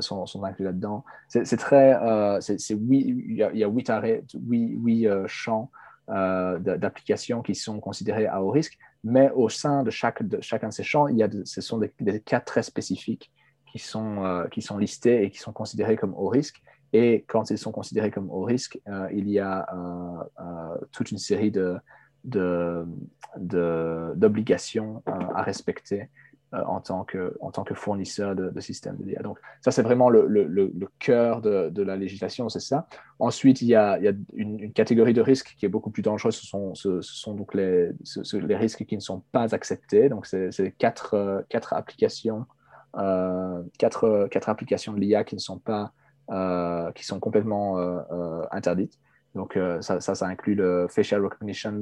sont, sont inclus là-dedans. C'est très, c'est oui, il y a, huit, arrêts, huit, huit champs euh, d'applications qui sont considérées à haut risque, mais au sein de, chaque, de chacun de ces champs, il y a ce sont des, cas très spécifiques qui sont, euh, qui sont listés et qui sont considérés comme haut risque. Et quand ils sont considérés comme haut risque, euh, il y a toute une série d'obligations de, de, à respecter euh, en, tant que, en tant que fournisseur de, systèmes de d'IA. Donc, ça, c'est vraiment le, le, le, cœur de, de, la législation, c'est ça. Ensuite, il y a, il y a une, catégorie de risques qui est beaucoup plus dangereuse. Ce sont, ce, sont donc les, les risques qui ne sont pas acceptés. Donc, c'est quatre, euh, quatre applications, euh, quatre, quatre applications de l'IA qui ne sont pas, euh, qui sont complètement interdites. Donc, ça, ça, ça, inclut le facial recognition,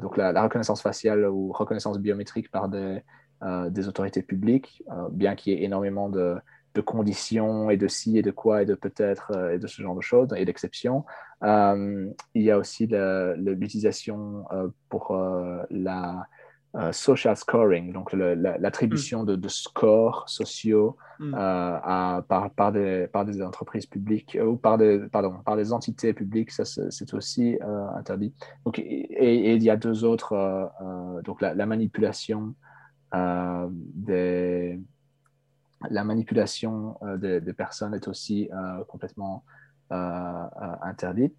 donc la, reconnaissance faciale ou reconnaissance biométrique par des, euh, des autorités publiques, euh, bien qu'il y ait énormément de, conditions et de si et de quoi et de peut-être euh, et de ce genre de choses et d'exceptions. il y a aussi l'utilisation pour la social scoring, donc l'attribution de, scores sociaux mm. à, par, par, des, par des entreprises publiques ou par des, pardon, par des entités publiques, ça c'est aussi interdit. Donc, et, il y a deux autres, donc la, la manipulation euh, des, la manipulation euh, des, personnes est aussi euh, complètement interdite.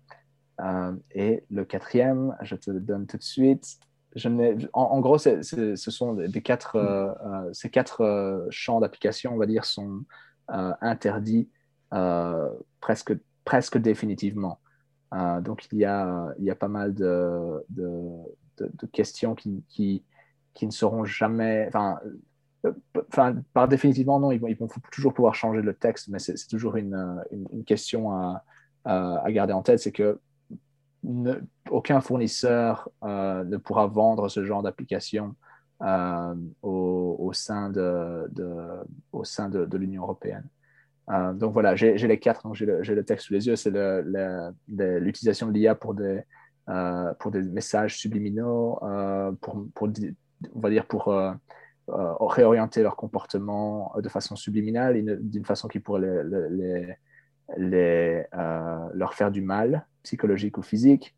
et le quatrième, je te le donne tout de suite. Je en, en, gros, ce sont des quatre, ces quatre champs d'application, on va dire, sont interdits presque, presque définitivement. donc, il y, a, il y a pas mal de, de, de, questions qui, qui, qui ne seront jamais. Enfin, euh, par définitivement, non, ils vont, ils vont toujours pouvoir changer le texte, mais c'est toujours une, une, question à, à, garder en tête c'est que aucun fournisseur euh, ne pourra vendre ce genre d'application euh, au, sein de, l'Union européenne. donc voilà, j'ai les quatre, donc j'ai le, texte sous les yeux. C'est l'utilisation de l'IA pour des, messages subliminaux, pour, on va dire, pour euh, euh, réorienter leur comportement de façon subliminale, d'une façon qui pourrait euh, leur faire du mal, psychologique ou physique.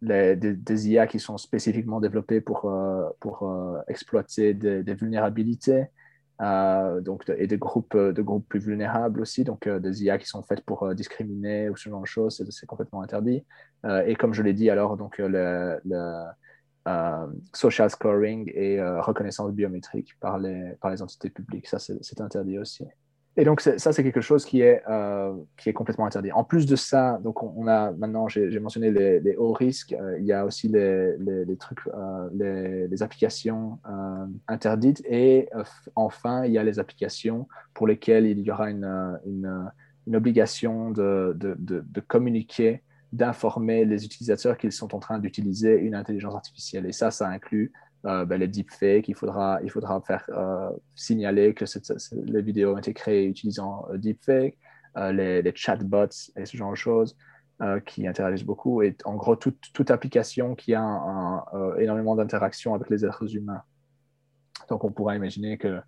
Les, des, IA qui sont spécifiquement développées pour, pour exploiter des, vulnérabilités donc et des groupes, de groupes plus vulnérables aussi, donc des IA qui sont faites pour discriminer ou ce genre de choses, c'est complètement interdit. et comme je l'ai dit, alors, donc, le, le euh, social scoring et euh, reconnaissance biométrique par les, par les entités publiques. Ça, c'est interdit aussi. Et donc, ça, c'est quelque chose qui est, euh, qui est complètement interdit. En plus de ça, donc on, a maintenant, j'ai mentionné les, hauts risques, euh, il y a aussi les, les, trucs, euh, les, applications interdites, et enfin, il y a les applications pour lesquelles il y aura une, une, une obligation de, de, de, communiquer, d'informer les utilisateurs qu'ils sont en train d'utiliser une intelligence artificielle. Et ça, ça inclut euh, ben, les deepfakes, il faudra, il faudra faire euh, signaler que les vidéos ont été créées utilisant euh, deepfake, les, les, chatbots et ce genre de choses qui interagissent beaucoup. Et en gros, toute, application qui a énormément d'interactions avec les êtres humains. Donc, on pourra imaginer que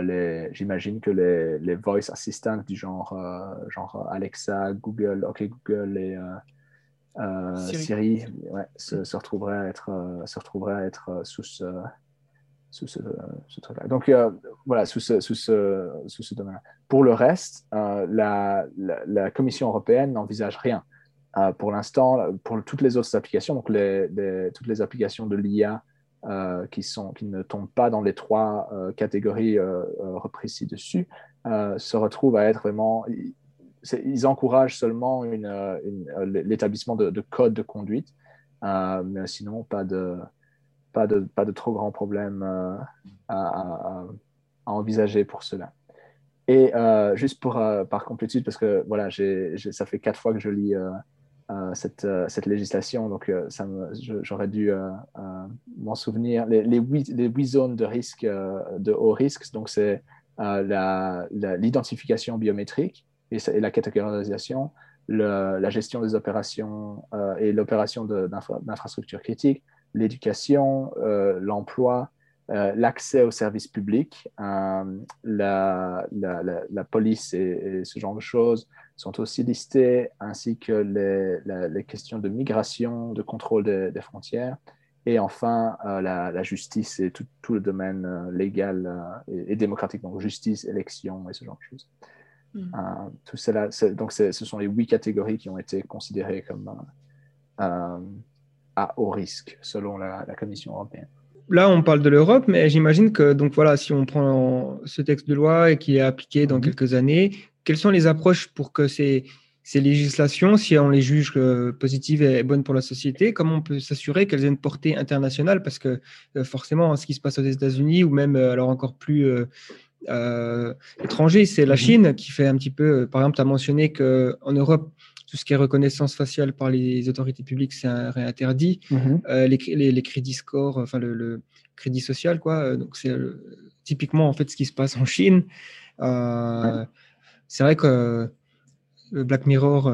les, j'imagine que les, les, voice assistants du genre, genre Alexa, Google, OK Google et euh, Siri, se, se, retrouverait à être, euh, se retrouverait à être euh, sous ce, sous ce, truc-là. Donc voilà, sous ce, sous ce, sous ce domaine. Pour le reste, la, la, Commission européenne n'envisage rien. pour l'instant, pour toutes les autres applications, donc les, toutes les applications de l'IA qui, sont, qui ne tombent pas dans les trois catégories reprises ci-dessus, se retrouvent à être vraiment ils encouragent seulement euh, euh, l'établissement de, code de conduite, euh, mais sinon, pas de, trop grands problèmes à, envisager pour cela. Et juste pour, par complétude, parce que voilà, ça fait quatre fois que je lis cette, législation, donc j'aurais dû m'en souvenir. Les, les, huit, les, huit, zones de risque, de haut risque, donc c'est l'identification biométrique, et, la catégorisation, la gestion des opérations euh, et l'opération d'infrastructures critiques, l'éducation, euh, l'emploi, euh, l'accès aux services publics, la, police et, ce genre de choses sont aussi listées, ainsi que les, questions de migration, de contrôle des, frontières, et enfin la, justice et tout, tout le domaine légal et, et, démocratique, donc justice, élection et ce genre de choses. Mm. Euh, tout cela, donc ce sont les huit catégories qui ont été considérées comme euh, euh, à haut risque selon la, Commission européenne. Là, on parle de l'Europe, mais j'imagine que donc voilà, si on prend ce texte de loi et qui est appliqué dans mm-hmm. quelques années, quelles sont les approches pour que ces, ces législations, si on les juge positives et bonnes pour la société, comment on peut s'assurer qu'elles aient une portée internationale? Parce que forcément, ce qui se passe aux États-Unis, ou même alors encore plus euh, étrangers. C'est la mhm. Chine qui fait un petit peu, euh, par exemple, tu as mentionné qu'en Europe, tout ce qui est reconnaissance faciale par les autorités publiques, c'est interdit. Mhm. Euh, les, les, crédits score, enfin le, crédit social, quoi. Donc c'est typiquement en fait ce qui se passe en Chine. C'est vrai que le Black Mirror,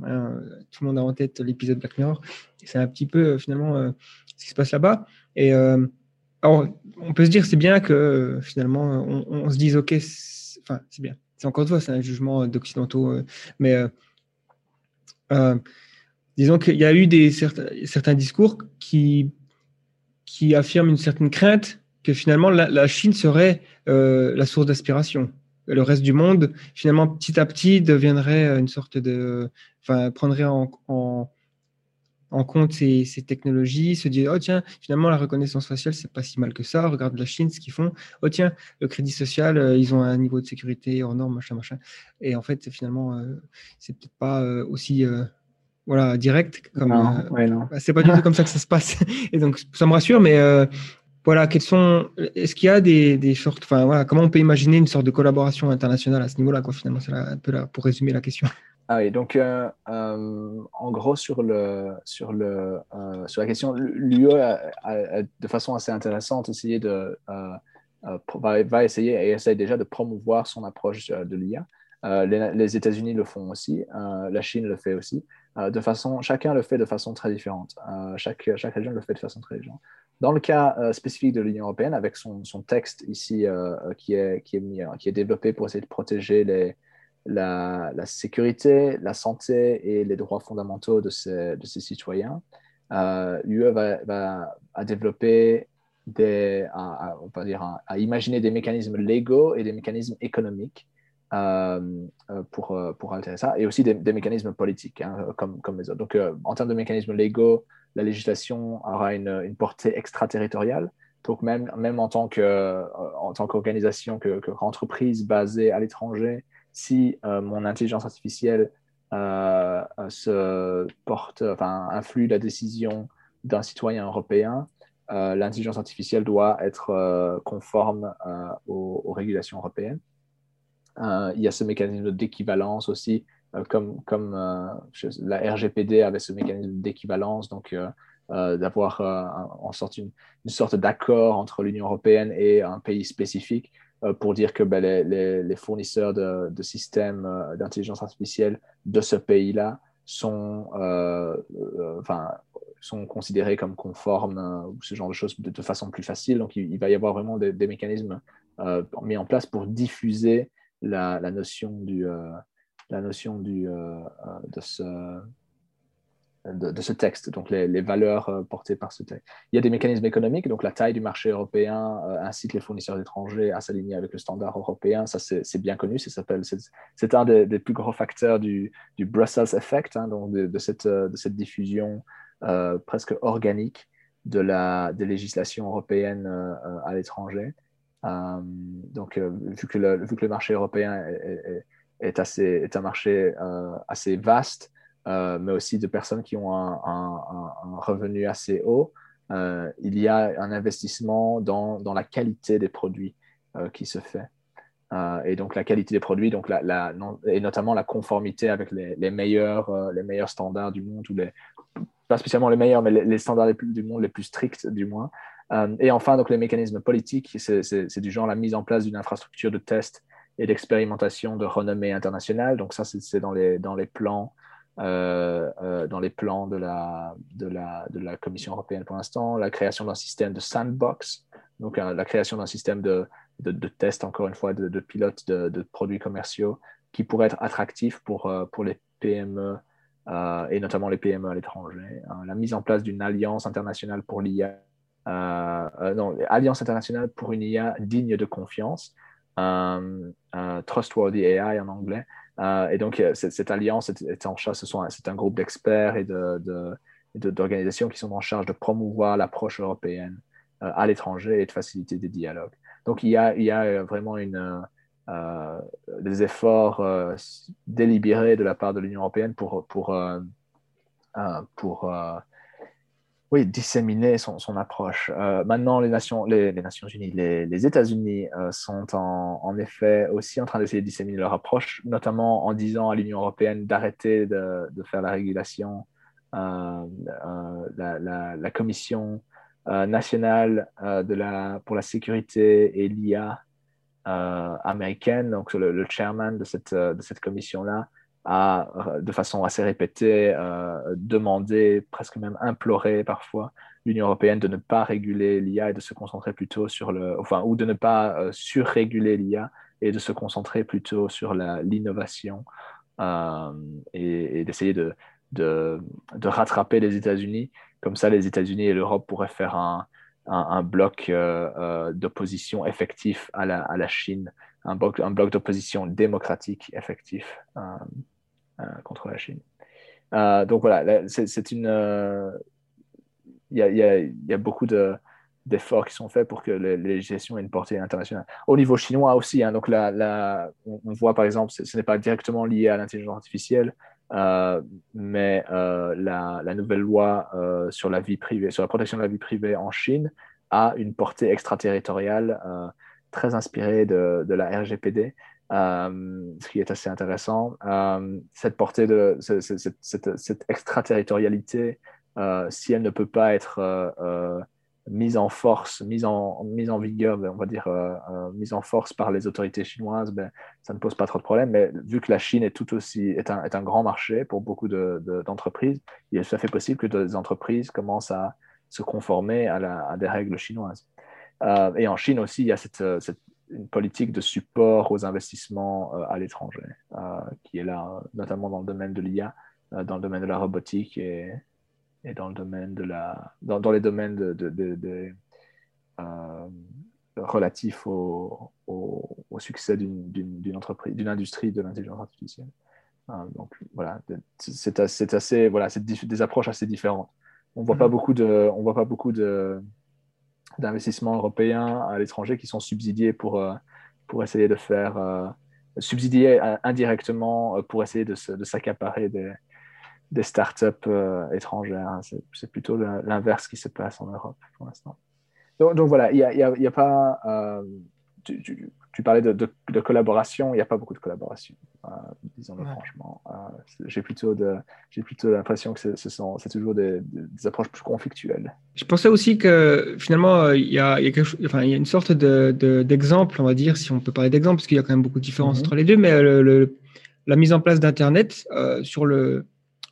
tout le monde a en tête l'épisode Black Mirror. C'est un petit peu finalement ce qui se passe là-bas. Et alors, on peut se dire c'est bien que finalement on, se dise ok, enfin c'est bien. C'est encore une fois c'est un jugement d'occidentaux, euh, mais euh, euh, disons qu'il y a eu des certains, discours qui qui affirment une certaine crainte que finalement la, Chine serait la source d'aspiration. Le reste du monde, finalement, petit à petit, deviendrait une sorte de, enfin, prendrait en en compte ces, technologies, se dire, oh tiens, finalement, la reconnaissance faciale, c'est pas si mal que ça, regarde la Chine, ce qu'ils font, oh tiens, le crédit social, euh, ils ont un niveau de sécurité hors norme, machin, machin. Et en fait, finalement, euh, c'est peut-être pas euh, aussi voilà, direct comme. Non, bah, c'est pas du tout comme ça que ça se passe. Et donc, ça me rassure, mais voilà, quels sont. Est-ce qu'il y a des, des sortes. Enfin, voilà, comment on peut imaginer une sorte de collaboration internationale à ce niveau-là, quoi, finalement, c'est un peu là pour résumer la question. Ah oui, donc euh, euh, en gros sur, euh, la question, l'UE de façon assez intéressante essayé de, va, essayer et essaye déjà de promouvoir son approche de l'IA. les, États-Unis le font aussi, la Chine le fait aussi. de façon, chacun le fait de façon très différente. chaque, région le fait de façon très différente. Dans le cas spécifique de l'Union européenne, avec son, texte ici qui est développé pour essayer de protéger les, la, sécurité, la santé et les droits fondamentaux de ses, de citoyens. Euh, L'UE va, va, à développer des, à, on va dire, à, imaginer des mécanismes légaux et des mécanismes économiques euh, euh, pour, pour altérer ça, et aussi des, mécanismes politiques, hein, comme, comme les autres. Donc, en termes de mécanismes légaux, la législation aura une, une portée extraterritoriale, Donc même, même en tant qu'organisation, que, basée à l'étranger, si mon intelligence artificielle se porte, enfin, influe la décision d'un citoyen européen, l'intelligence artificielle doit être conforme aux, régulations européennes. il y a ce mécanisme d'équivalence aussi euh, comme, euh, la RGPD avait ce mécanisme d'équivalence, donc euh, d'avoir en sorte une, sorte d'accord entre l'Union européenne et un pays spécifique pour dire que ben, les, les, fournisseurs de, de systèmes d'intelligence artificielle de ce pays-là sont, enfin, sont considérés comme conformes ou ce genre de choses de, façon plus facile. Donc, il, va y avoir vraiment des, mécanismes mis en place pour diffuser la, la notion du, la notion du, euh, euh, de, ce, de, ce texte, donc les, valeurs euh, portées par ce texte. Il y a des mécanismes économiques, donc la taille du marché européen incite les fournisseurs étrangers à s'aligner avec le standard européen, ça c'est bien connu, c'est un des, plus gros facteurs du, du Brussels Effect, hein, donc de, cette, de cette diffusion presque organique de la des législations européennes à l'étranger. donc, vu, que le, vu que le marché européen est, assez, est un marché euh, assez vaste, euh, mais aussi de personnes qui ont un, revenu assez haut. Euh, il y a un investissement dans, dans la qualité des produits qui se fait. et donc la qualité des produits, donc la, et notamment la conformité avec les, meilleurs, les meilleurs standards du monde, ou les, pas spécialement les meilleurs, mais les, standards du monde les plus stricts du moins. et enfin, donc les mécanismes politiques, c'est du genre la mise en place d'une infrastructure de test et d'expérimentation de renommée internationale. Donc ça, c'est dans les, dans les plans, euh, euh, dans les plans de la, de, la, de la Commission européenne pour l'instant, la création d'un système de sandbox, donc euh, la création d'un système de, de, de, test, encore une fois, de, de pilotes de, produits commerciaux qui pourrait être attractif pour, pour les PME et notamment les PME à l'étranger. la mise en place d'une alliance internationale pour l'IA, non, alliance internationale pour une IA digne de confiance euh, euh, Trustworthy AI en anglais. Euh, et donc, cette alliance est, en charge, c'est un groupe d'experts et d'organisations de, qui sont en charge de promouvoir l'approche européenne à l'étranger et de faciliter des dialogues. Donc, il y a, il y a vraiment une, des efforts délibérés de la part de l'Union européenne pour, pour, pour oui, disséminer son, approche. Euh, maintenant, les Nations, les, Nations Unies, les, États-Unis euh, sont en, effet aussi en train d'essayer de disséminer leur approche, notamment en disant à l'Union européenne d'arrêter de, faire la régulation. Euh, la, Commission nationale pour la sécurité et l'IA américaine, donc le, le, chairman de cette, de cette commission-là, a, de façon assez répétée, euh, demandé, presque même imploré parfois, l'Union européenne de ne pas réguler l'IA et de se concentrer plutôt sur le, enfin, ou de ne pas euh, surréguler l'IA et de se concentrer plutôt sur l'innovation euh, et, d'essayer de, de, de, rattraper les États-Unis. Comme ça, les États-Unis et l'Europe pourraient faire un, un, bloc d'opposition effectif à la, à la Chine, un bloc, un bloc d'opposition démocratique effectif. Euh, contre la Chine. Euh, donc voilà, c'est une. Euh, il y a, beaucoup d'efforts qui sont faits pour que les, législations aient une portée internationale. Au niveau chinois aussi, hein, donc la, on, voit par exemple, ce n'est pas directement lié à l'intelligence artificielle, mais la, nouvelle loi sur la vie privée, sur la protection de la vie privée en Chine a une portée extraterritoriale très inspirée de la RGPD. Euh, ce qui est assez intéressant. Euh, cette portée de cette, extraterritorialité, euh, si elle ne peut pas être mise en force, mise en, mise en vigueur, ben, on va dire mise en force par les autorités chinoises, ben, ça ne pose pas trop de problèmes. Mais vu que la Chine est tout aussi est un, est un grand marché pour beaucoup d'entreprises, de, il est tout à fait possible que des entreprises commencent à se conformer à, des règles chinoises. et en Chine aussi, il y a cette une politique de support aux investissements euh, à l'étranger, euh, qui est là notamment dans le domaine de l'IA, euh, dans le domaine de la robotique et, et dans le domaine de la, dans, dans les domaines de, de, de, relatifs au, au, au succès d'une entreprise, d'une industrie de l'intelligence artificielle. donc voilà, c'est assez, voilà, c'est des approches assez différentes. On voit pas mm-hmm. beaucoup de, on voit pas beaucoup de d'investissements européens à l'étranger qui sont subsidiés pour, pour essayer de faire, subsidiés indirectement pour essayer de, de s'accaparer des, des startups étrangères. C'est plutôt l'inverse qui se passe en Europe pour l'instant. Donc, voilà, il n'y a, y y a, pas parlais de, collaboration, il n'y a pas beaucoup de collaboration, euh, disons-le franchement. Euh, j'ai plutôt, plutôt l'impression que c'est toujours des, approches plus conflictuelles. Je pensais aussi que finalement, euh, il y, a, y, a enfin, il y a une sorte d'exemple, on va dire, si on peut parler d'exemple, parce qu'il y a quand même beaucoup de différences mhm. entre les deux, mais le, la mise en place d'Internet sur, le,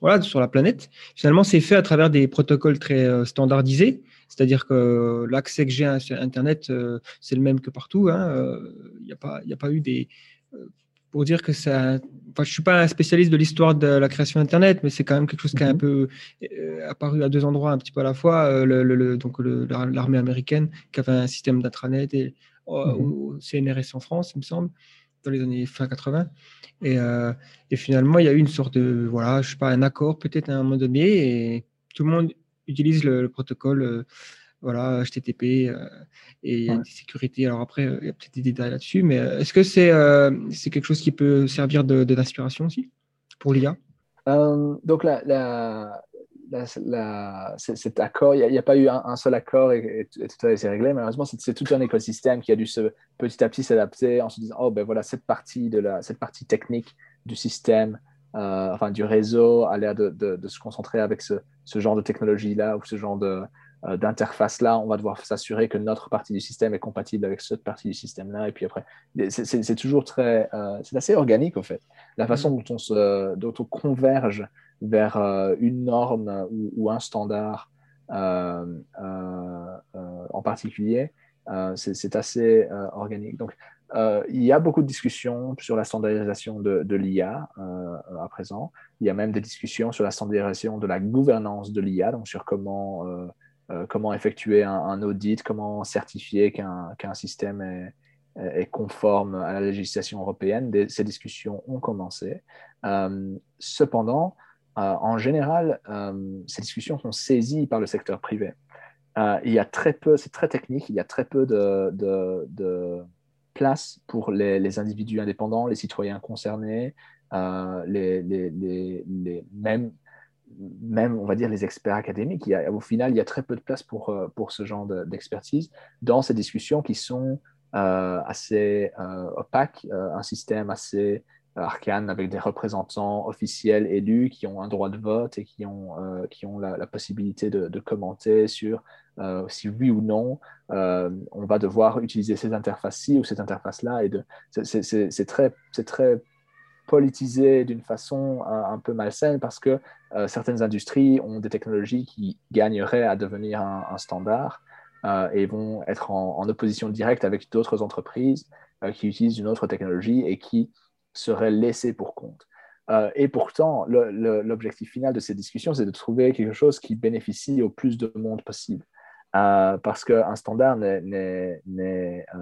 voilà, sur la planète, finalement, c'est fait à travers des protocoles très standardisés. C'est-à-dire que l'accès que j'ai à Internet, euh, c'est le même que partout. Il hein, n'y euh, a, pas, a pas eu des. Euh, pour dire que ça. Enfin, je ne suis pas un spécialiste de l'histoire de la création d'Internet, mais c'est quand même quelque chose qui a un mhm. peu apparu à deux endroits un petit peu à la fois. Le, donc l'armée américaine qui avait un système d'intranet et au, mhm. CNRS en France, il me semble, dans les années fin 80. Et, et finalement, il y a eu une sorte de, voilà, je sais pas, un accord peut-être à un moment donné, et tout le monde utilise le, protocole euh, voilà, HTTP euh, et ouais. sécurité. Alors après, euh, il y a peut-être des détails là-dessus, mais est-ce que c'est c'est quelque chose qui peut servir d'inspiration de, aussi pour l'IA Donc la, la, la, cet accord, il n'y a, pas eu un, seul accord et, tout a été réglé. Malheureusement, c'est tout un écosystème qui a dû se, petit à petit s'adapter en se disant, oh ben voilà, cette partie, de la, cette partie technique du système euh, enfin du réseau a l'air de, de, se concentrer avec ce, ce genre de technologie-là ou ce genre euh, d'interface-là. On va devoir s'assurer que notre partie du système est compatible avec cette partie du système-là. Et puis après, c'est toujours très... Euh, c'est assez organique, en fait. La façon mm. dont on, se, dont on converge vers une norme ou, un standard en particulier, c'est assez organique. Donc, euh, il y a beaucoup de discussions sur la standardisation de, l'IA euh, à présent. Il y a même des discussions sur la standardisation de la gouvernance de l'IA, donc sur comment, euh, comment effectuer un, audit, comment certifier qu'un système est, est, conforme à la législation européenne. ces discussions ont commencé. cependant, en général, ces discussions sont saisies par le secteur privé. il y a très peu, c'est très technique, il y a très peu de, place pour les, individus indépendants, les citoyens concernés, euh, les, les, même, on va dire, les experts académiques. Au final, il y a très peu de place pour, euh, pour ce genre d'expertise dans ces discussions qui sont euh, assez opaques, un système assez arcane avec des représentants officiels élus qui ont un droit de vote et qui ont, qui ont la, possibilité de, commenter sur euh, si oui ou non, euh, on va devoir utiliser cette interface-ci ou cette interface-là. C'est très, très politisé d'une façon un, peu malsaine parce que euh, certaines industries ont des technologies qui gagneraient à devenir un, standard et vont être en, opposition directe avec d'autres entreprises qui utilisent une autre technologie et qui seraient laissées pour compte. et pourtant, l'objectif final de ces discussions, c'est de trouver quelque chose qui bénéficie au plus de monde possible. Euh, parce qu'un standard euh, n'est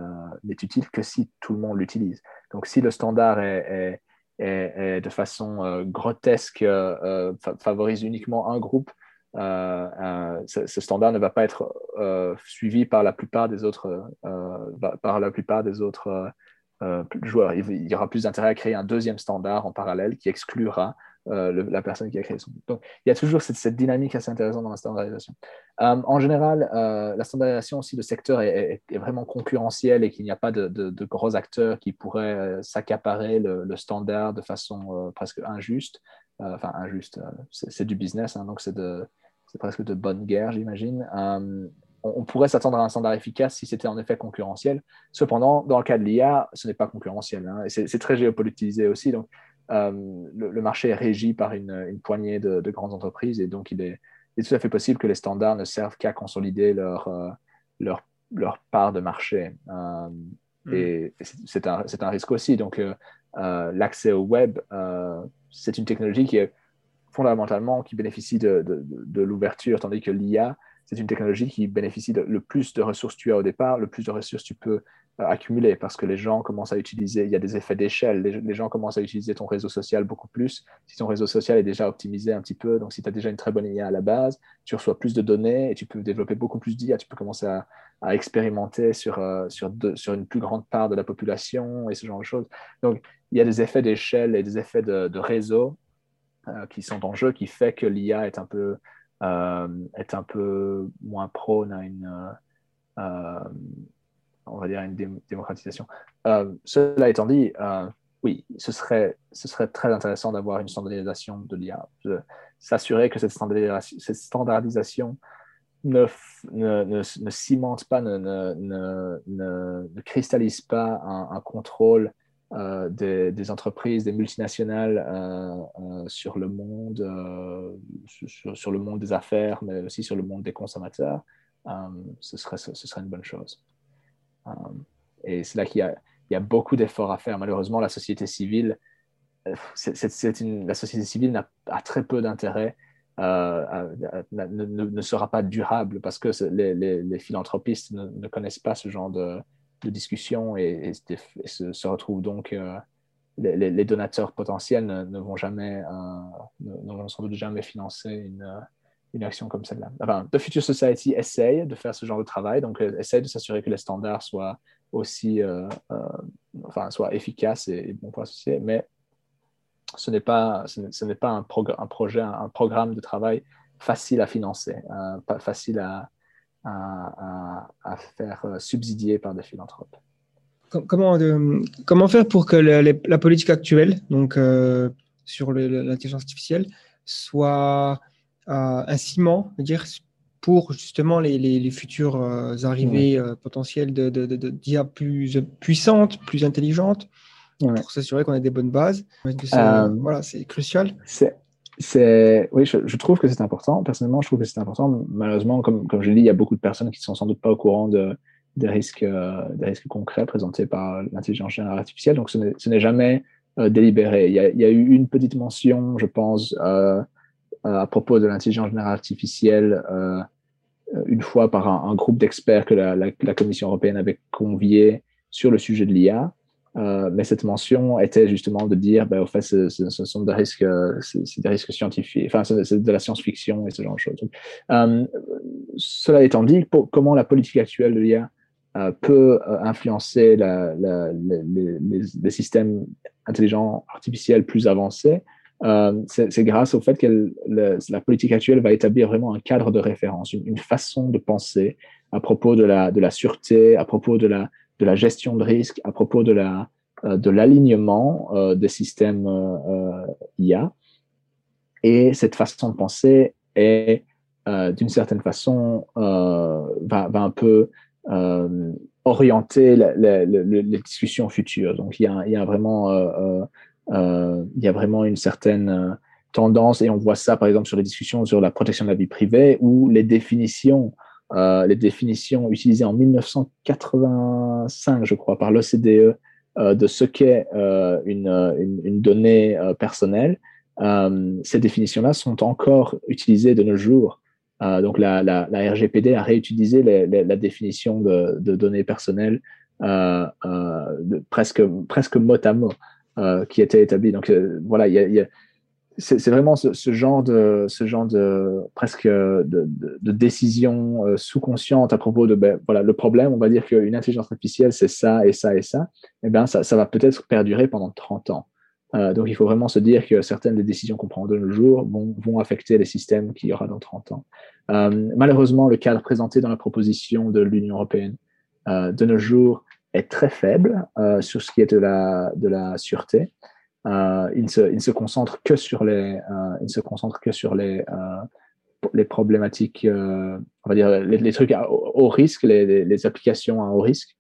utile que si tout le monde l'utilise. Donc, si le standard est, de façon euh, grotesque, favorise uniquement un groupe, ce, standard ne va pas être suivi par la plupart des autres, par la plupart des autres joueurs. Il, il y aura plus d'intérêt à créer un deuxième standard en parallèle qui exclura euh, la personne qui a créé son Donc, il y a toujours cette, dynamique assez intéressante dans la standardisation. Euh, en général, euh, la standardisation, si le secteur est, vraiment concurrentiel et qu'il n'y a pas de, gros acteurs qui pourraient s'accaparer le, standard de façon presque injuste, enfin injuste, c'est du business, hein, donc c'est presque de bonne guerre, j'imagine. On, pourrait s'attendre à un standard efficace si c'était en effet concurrentiel. Cependant, dans le cas de l'IA, ce n'est pas concurrentiel. Hein, et c'est très géopolitisé aussi. Donc, euh, le, marché est régi par une, poignée de, grandes entreprises et donc il est, tout à fait possible que les standards ne servent qu'à consolider leur, euh, leur, leur, part de marché. Euh, mm. Et c'est un, un, risque aussi. Donc, l'accès au web, c'est une technologie qui est fondamentalement qui bénéficie de, de, l'ouverture, tandis que l'IA, c'est une technologie qui bénéficie de le plus de ressources tu as au départ, le plus de ressources tu peux accumuler parce que les gens commencent à utiliser, il y a des effets d'échelle, les, gens commencent à utiliser ton réseau social beaucoup plus. Si ton réseau social est déjà optimisé un petit peu, donc si tu as déjà une très bonne IA à la base, tu reçois plus de données et tu peux développer beaucoup plus d'IA, tu peux commencer à, expérimenter sur, sur, une plus grande part de la population et ce genre de choses. Donc, il y a des effets d'échelle et des effets de, réseau qui sont en jeu qui fait que l'IA est un peu est un peu moins prône à une on va dire, une démocratisation. Euh, cela étant dit, euh, oui, ce serait, ce serait très intéressant d'avoir une standardisation de l'IA. S'assurer que cette standardisation, ne, ne, ne, ne, cimente pas, ne cristallise pas un, contrôle euh, des, entreprises, des multinationales sur le monde, sur, le monde des affaires, mais aussi sur le monde des consommateurs, ce, serait, une bonne chose. Euh, et c'est là qu'il y, a, beaucoup d'efforts à faire. Malheureusement, la société civile, euh, la société civile a, très peu d'intérêt, euh, ne, sera pas durable parce que les, philanthropistes ne, connaissent pas ce genre de, discussion et, se, retrouvent donc les, donateurs potentiels ne, vont jamais, ne, vont sans doute jamais financer une, une action comme celle-là. Enfin, The Future Society essaye de faire ce genre de travail, donc euh, essaye de s'assurer que les standards soient aussi, euh, euh, enfin, soient efficaces et, bons pour la mais ce n'est pas, ce n'est pas un, un, projet, un, programme de travail facile à financer, facile à, à, à, faire subsidier par des philanthropes. Comment, comment faire pour que la politique actuelle, donc sur l'intelligence artificielle, soit un ciment, dire, pour justement les, les, futures euh, arrivées euh, potentielles de, de, d'IA plus puissantes, plus intelligentes, pour s'assurer qu'on a des bonnes bases. Euh, voilà, c'est crucial. C'est, oui, je, trouve que c'est important. Personnellement, je trouve que c'est important. Malheureusement, comme, comme je l'ai dit, il y a beaucoup de personnes qui sont sans doute pas au courant de, des, risques, des risques concrets présentés par l'intelligence générale artificielle. Donc, ce n'est, jamais délibéré. Il y, a, eu une petite mention, je pense, euh, à propos de l'intelligence générale artificielle euh, une fois par un, groupe d'experts que la, Commission européenne avait convié sur le sujet de l'IA. Euh, mais cette mention était justement de dire, ben, au fait, ce, sont des risques, c'est des risques scientifiques, enfin, c'est de la science-fiction et ce genre de choses. Euh, cela étant dit, comment la politique actuelle de l'IA euh, peut influencer les, systèmes intelligents artificiels plus avancés, euh, c'est grâce au fait que la politique actuelle va établir vraiment un cadre de référence, une, façon de penser à propos de la sûreté, à propos de la, de la gestion de risque, à propos de la euh, de l'alignement euh, des systèmes IA. Et cette façon de penser est, d'une certaine façon, va, va, un peu orienter les discussions futures. Donc, il y a, il y a vraiment euh, il y a vraiment une certaine euh, tendance, et on voit ça par exemple sur les discussions sur la protection de la vie privée, où les définitions, euh, les définitions utilisées en 1985, je crois, par l'OCDE de ce qu'est une, une, donnée personnelle, ces définitions-là sont encore utilisées de nos jours. donc la, la, RGPD a réutilisé la définition de, données personnelles presque, presque mot à mot. Euh, qui était établi. Donc euh, voilà, il y a, c'est vraiment ce, genre de ce genre de presque de, de, décision euh, sous-consciente à propos de ben, voilà le problème on va dire qu'une intelligence artificielle c'est ça et ça et ça et eh bien ça, va peut-être perdurer pendant 30 ans donc il faut vraiment se dire que certaines des décisions qu'on prend de nos jours vont, affecter les systèmes qu'il y aura dans 30 ans malheureusement le cadre présenté dans la proposition de l'Union européenne de nos jours est très faible euh, sur ce qui est de la, de la sûreté. Euh, il, se, il se concentre que sur les, euh, il se concentre que sur les, les problématiques, on va dire les, trucs à haut risque, les, les, applications à haut risque,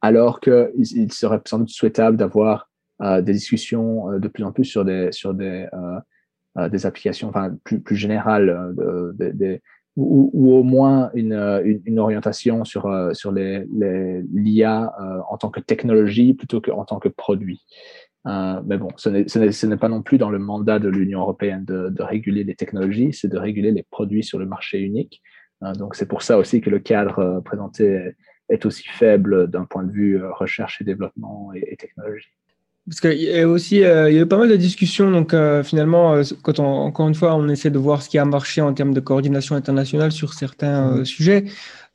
alors qu'il il serait sans doute souhaitable d'avoir des discussions de plus en plus sur des, sur des, des applications enfin, plus, plus générales, des, ou, ou, au moins une, une, une orientation sur, euh, sur l'IA les, l'IA euh, en tant que technologie plutôt qu'en tant que produit. Euh, mais bon, ce n'est pas non plus dans le mandat de l'Union européenne de, de, réguler les technologies, c'est de réguler les produits sur le marché unique. Euh, donc c'est pour ça aussi que le cadre présenté est aussi faible d'un point de vue recherche et développement et technologie. Parce qu'il y a aussi euh, il y a eu pas mal de discussions. Donc, euh, finalement, euh, quand on, encore une fois, on essaie de voir ce qui a marché en termes de coordination internationale sur certains mmh. sujets.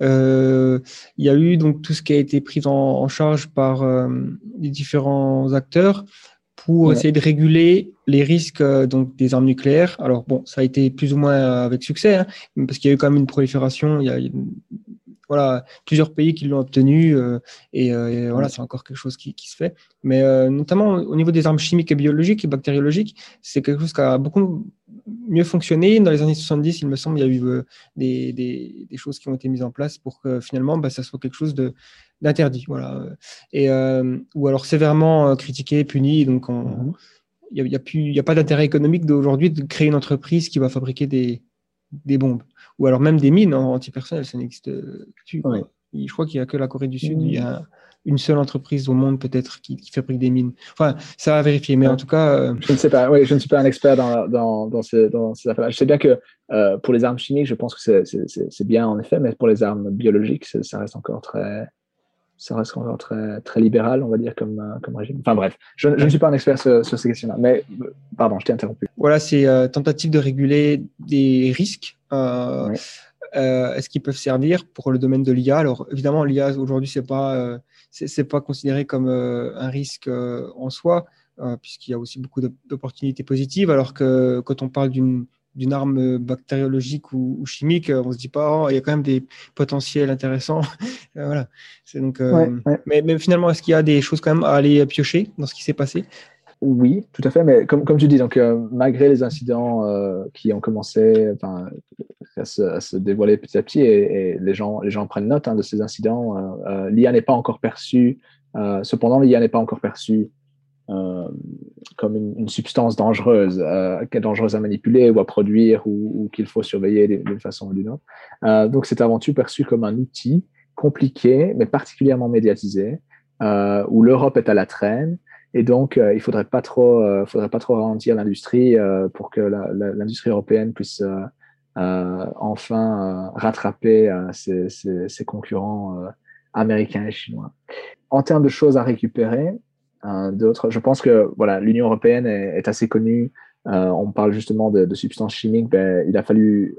il y a eu donc tout ce qui a été pris en, charge par les différents acteurs pour essayer de réguler les risques donc des armes nucléaires. Alors bon, ça a été plus ou moins avec succès, hein, parce qu'il y a eu quand même une prolifération. Il y a voilà, plusieurs pays qui l'ont obtenu euh, et, euh, voilà, c'est encore quelque chose qui, se fait. Mais euh, notamment au niveau des armes chimiques et biologiques et bactériologiques, c'est quelque chose qui a beaucoup mieux fonctionné. Dans les années 70, il me semble, il y a eu des, choses qui ont été mises en place pour que finalement, bah, ça soit quelque chose d'interdit, voilà, et ou alors sévèrement critiqué, puni. Donc, mhm. il n'y a, a, a, pas d'intérêt économique d'aujourd'hui de créer une entreprise qui va fabriquer des, des bombes ou alors même des mines antipersonnelles, ça n'existe plus. Je crois qu'il n'y a que la Corée du Sud, il y a une seule entreprise au monde peut-être qui, fabrique des mines. Enfin, ça va vérifier, mais en tout cas. Euh, je ne sais pas, oui, je ne suis pas un expert dans, dans, dans, ces, dans ces affaires. Je sais bien que euh, pour les armes chimiques, je pense que c'est bien en effet, mais pour les armes biologiques, ça reste encore très, ça reste encore très, très libéral, on va dire, comme, euh, comme régime. Enfin bref, je, ne suis pas un expert sur, ces questions-là, mais pardon, je t'ai interrompu. Voilà, c'est tentative de réguler des risques euh, euh, est-ce qu'ils peuvent servir pour le domaine de l'IA Alors évidemment, l'IA aujourd'hui c'est pas euh, c'est pas considéré comme un risque en soi, puisqu'il y a aussi beaucoup d'opportunités positives. Alors que quand on parle d'une d'une arme bactériologique ou, chimique, on se dit pas, oh, il y a quand même des potentiels intéressants. voilà. C'est donc. Mais, mais, finalement, est-ce qu'il y a des choses quand même à aller piocher dans ce qui s'est passé? Oui, tout à fait, mais comme, comme tu dis, donc, euh, malgré les incidents euh, qui ont commencé enfin, à, se, dévoiler petit à petit, et, les, gens, les gens prennent note hein, de ces incidents, euh, l'IA n'est pas encore perçue, cependant, l'IA n'est pas encore perçue comme une, substance dangereuse, dangereuse à manipuler ou à produire ou, qu'il faut surveiller d'une façon ou d'une autre. donc, c'est avant tout perçu comme un outil compliqué, mais particulièrement médiatisé, où l'Europe est à la traîne et donc, euh, il faudrait pas trop, euh, faudrait pas trop ralentir l'industrie euh, pour que l'industrie européenne puisse enfin rattraper ses, concurrents américains et chinois. En termes de choses à récupérer, d'autres, je pense que voilà, l'Union européenne est, assez connue. on parle justement de, substances chimiques. Ben, il a fallu,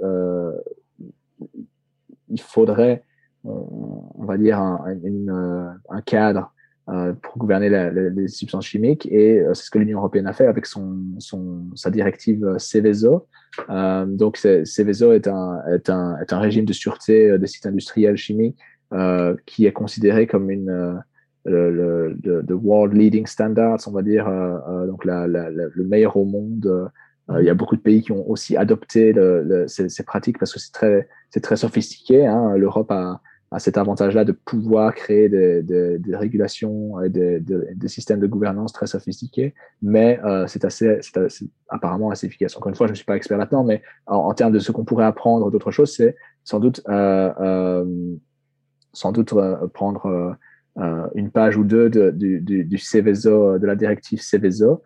il faudrait, on, va dire, un, cadre pour gouverner les substances chimiques et euh, c'est ce que l'Union européenne a fait avec son, sa directive euh, Seveso. donc Seveso est un, est, un, est un régime de sûreté des sites industriels chimiques qui est considéré comme une le, le, world leading standards, on va dire, donc la, le meilleur au monde. il y a beaucoup de pays qui ont aussi adopté ces, pratiques parce que c'est très, très sophistiqué. Hein. L'Europe a, à cet avantage-là de pouvoir créer des, régulations et des, systèmes de gouvernance très sophistiqués, mais euh, c'est assez, apparemment assez efficace. Encore une fois, je ne suis pas expert là-dedans, mais en, termes de ce qu'on pourrait apprendre d'autres choses, c'est sans doute, euh, euh, sans doute prendre une page ou deux du, du, du Cveso, de la directive Cveso,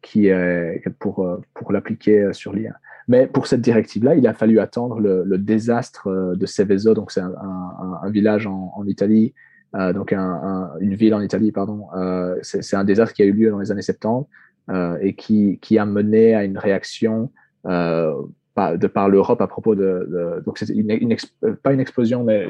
qui est pour, pour l'appliquer sur l'IA. Mais pour cette directive-là, il a fallu attendre le, le désastre euh, de Seveso, donc c'est un, un, un, village en, en Italie, euh, donc un, une ville en Italie, pardon. Euh, c'est un désastre qui a eu lieu dans les années 70 euh, et qui, qui, a mené à une réaction euh, de par l'Europe à propos de, de donc c'est une, une pas une explosion mais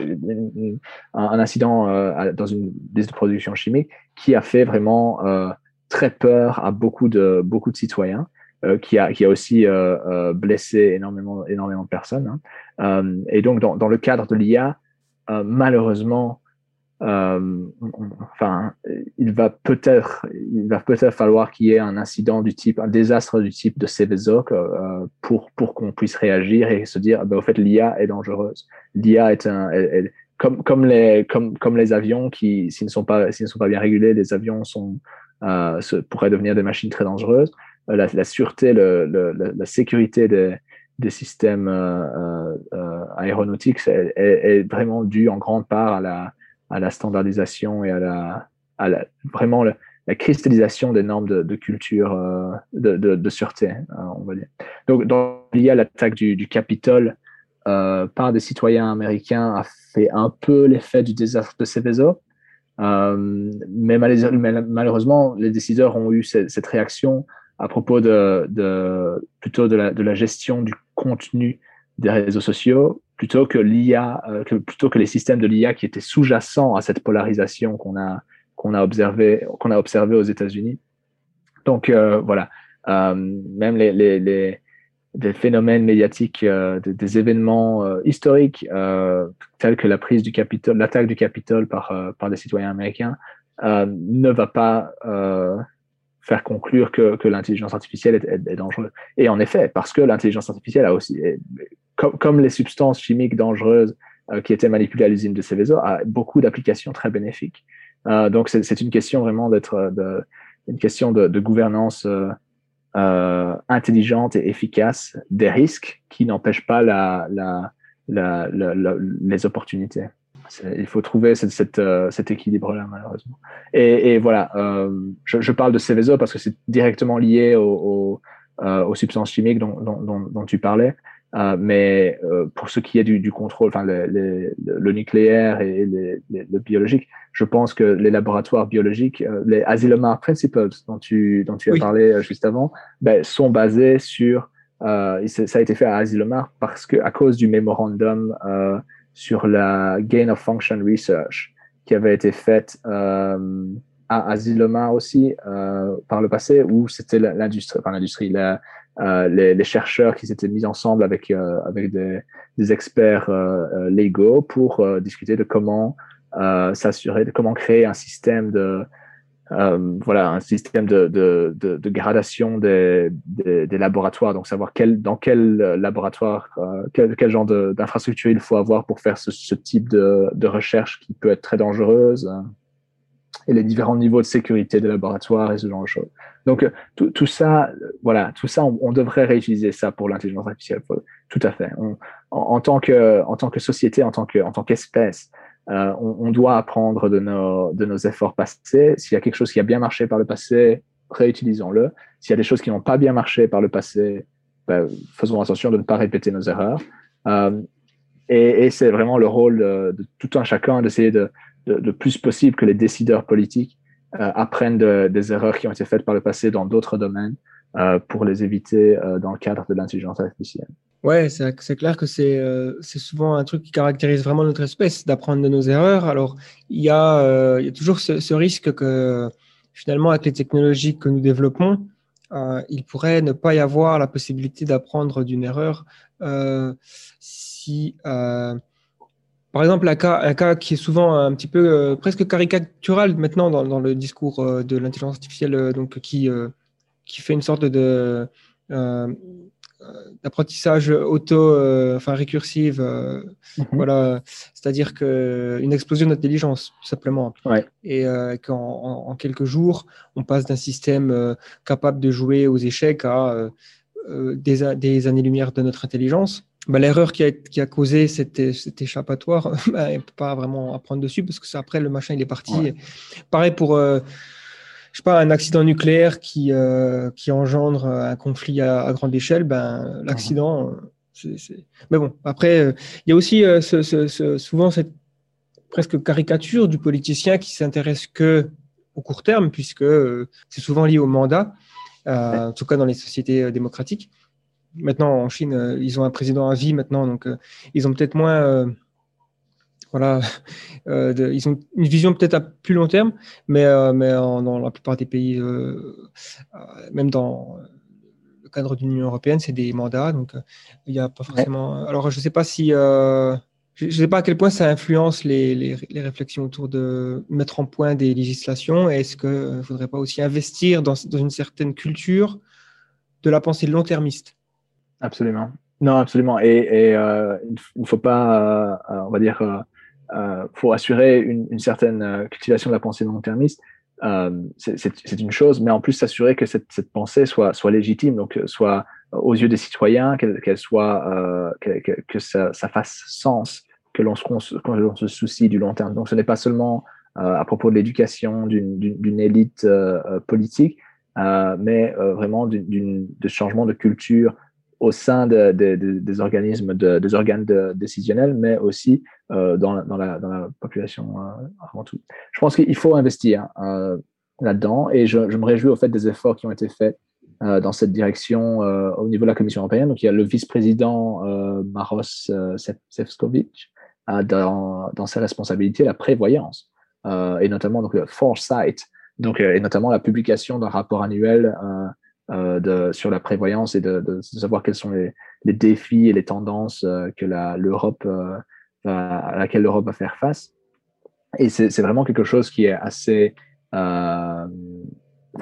un, incident euh, dans une liste de production chimique qui a fait vraiment euh, très peur à beaucoup de beaucoup de citoyens euh, qui, a, aussi euh, euh, blessé énormément, énormément de personnes. Hein. et donc, dans, le cadre de l'IA, malheureusement, enfin, il va peut-être, il va peut-être falloir qu'il y ait un incident du type, un désastre du type de Seveso pour pour qu'on puisse réagir et se dire, ben, au fait, l'IA est dangereuse. L'IA est un, comme comme les comme comme les avions qui, s'ils ne sont pas s'ils ne sont pas bien régulés, les avions pourraient devenir des machines très dangereuses. Euh, la, sûreté, la sécurité des, systèmes euh, euh, aéronautiques est, vraiment due en grande part à la, standardisation et à la, vraiment la, cristallisation des normes de, culture de, sûreté. Donc, il y a l'attaque du, du Capitole par des citoyens américains a fait un peu l'effet du désastre de Céveso. mais malheureusement, les décideurs ont eu cette, réaction à propos de, de plutôt de la, de la, gestion du contenu des réseaux sociaux plutôt que l'IA, que, plutôt que les systèmes de l'IA qui étaient sous-jacents à cette polarisation qu'on a qu'on a observé qu'on a observé aux États-Unis. Donc voilà, même les, les, les des phénomènes médiatiques, euh, des, événements euh, historiques euh, tels que la prise du Capitole, l'attaque du Capitole par, par des citoyens américains, ne va pas faire conclure que, que l'intelligence artificielle est, dangereuse. Et en effet, parce que l'intelligence artificielle a aussi, comme, comme, les substances chimiques dangereuses qui étaient manipulées à l'usine de Céveso, a beaucoup d'applications très bénéfiques. donc c'est une question vraiment d'être, une question de, gouvernance euh, intelligente et efficace des risques qui n'empêchent pas la, la, les opportunités. Il faut trouver cette, cette, euh, cet équilibre-là, malheureusement. Et, et voilà, euh, je, je, parle de Céveso parce que c'est directement lié aux, euh, aux substances chimiques dont, dont, dont, dont tu parlais. Mais pour ce qui est du, du contrôle, enfin le, le, le, nucléaire et le biologique, je pense que les laboratoires biologiques, les Asilomar Principles dont tu, dont tu as parlé juste avant, ben, sont basés sur, ça a été fait à Asilomar parce que à cause du mémorandum sur la gain of function research qui avait été fait à Asilomar aussi par le passé, où c'était l'industrie, enfin l'industrie, la, euh, les, les, chercheurs qui s'étaient mis ensemble avec, euh, avec des, des experts euh, légaux pour discuter de comment s'assurer, de comment créer un système de, voilà, un système de, de, de, de gradation des, des, des, laboratoires, donc savoir quel, dans quel laboratoire, quel, quel genre d'infrastructure il faut avoir pour faire ce, ce type de, recherche qui peut être très dangereuse et les différents niveaux de sécurité des laboratoires et ce genre de choses. Donc, euh, tout, tout ça, voilà, tout ça, on, devrait réutiliser ça pour l'intelligence artificielle. Tout à fait. On, en, tant que, en tant que société, en tant que, en tant qu'espèce, euh, on, on, doit apprendre de nos, de nos efforts passés. S'il y a quelque chose qui a bien marché par le passé, réutilisons-le. S'il y a des choses qui n'ont pas bien marché par le passé, ben, faisons attention de ne pas répéter nos erreurs. Euh, et, et c'est vraiment le rôle de, de, tout un chacun d'essayer de, le plus possible que les décideurs politiques euh, apprennent des erreurs qui ont été faites par le passé dans d'autres domaines euh, pour les éviter euh, dans le cadre de l'intelligence artificielle. Ouais, c'est clair que c'est souvent un truc qui caractérise vraiment notre espèce, d'apprendre de nos erreurs. Alors, il y a, il y a toujours ce, risque que finalement, avec les technologies que nous développons, il pourrait ne pas y avoir la possibilité d'apprendre d'une erreur si par exemple, un cas, un cas qui est souvent un petit peu euh, presque caricatural maintenant dans, dans le discours euh, de l'intelligence artificielle, euh, donc qui, qui fait une sorte de d'apprentissage auto, enfin récursive, mhm. voilà, c'est-à-dire que une explosion d'intelligence tout simplement, ouais. et qu'en en, quelques jours, on passe d'un système capable de jouer aux échecs à des, des années-lumière de notre intelligence bah, l'erreur qui a, qui a causé cet, cet échappatoire, bah, ne peut pas vraiment apprendre dessus parce que après le machin il est parti. Ouais. Pareil pour euh, je sais pas un accident nucléaire qui euh, qui engendre un conflit à, à grande échelle, ben l'accident. C'est c'est Mais bon, après euh, il y a aussi euh, ce, ce, ce, souvent cette presque caricature du politicien qui s'intéresse que au court terme puisque euh, c'est souvent lié au mandat, en tout cas dans les sociétés démocratiques maintenant en Chine, euh, ils ont un président à vie maintenant, donc euh, ils ont peut-être moins, euh, voilà, de, ils ont une vision peut-être à plus long terme, mais, mais en, dans la plupart des pays, même dans le cadre d'une Union européenne, c'est des mandats, donc il n'y a pas forcément. Alors je ne sais pas si je ne sais pas à quel point ça influence les, les, les, réflexions autour de mettre en point des législations. Est-ce qu'il ne faudrait pas aussi investir dans, dans, une certaine culture de la pensée long-termiste? Absolument. Non, absolument. Et, et euh, il ne faut pas, euh, on va dire, euh, euh, faut assurer une, certaine euh, cultivation de la pensée long-termiste. Euh, c'est une chose, mais en plus s'assurer que cette, pensée soit, légitime, donc soit aux yeux des citoyens, qu'elle qu soit, que, ça, fasse sens, que l'on se, soucie du long terme. Donc ce n'est pas seulement à propos de l'éducation d'une élite politique, mais vraiment de changement de culture au sein de, des organismes, des organes décisionnels, mais aussi dans, dans, la, dans, la, population avant tout. Je pense qu'il faut investir là-dedans et je, je, me réjouis au fait des efforts qui ont été faits dans cette direction au niveau de la Commission européenne. Donc il y a le vice-président Maros Sefcovic dans, dans ses responsabilités la prévoyance et notamment donc, le foresight, donc, et notamment la publication d'un rapport annuel euh, de, sur la prévoyance et de, savoir quels sont les, défis et les tendances euh, que l'Europe euh, à laquelle l'Europe va faire face. Et c'est vraiment quelque chose qui est assez enfin,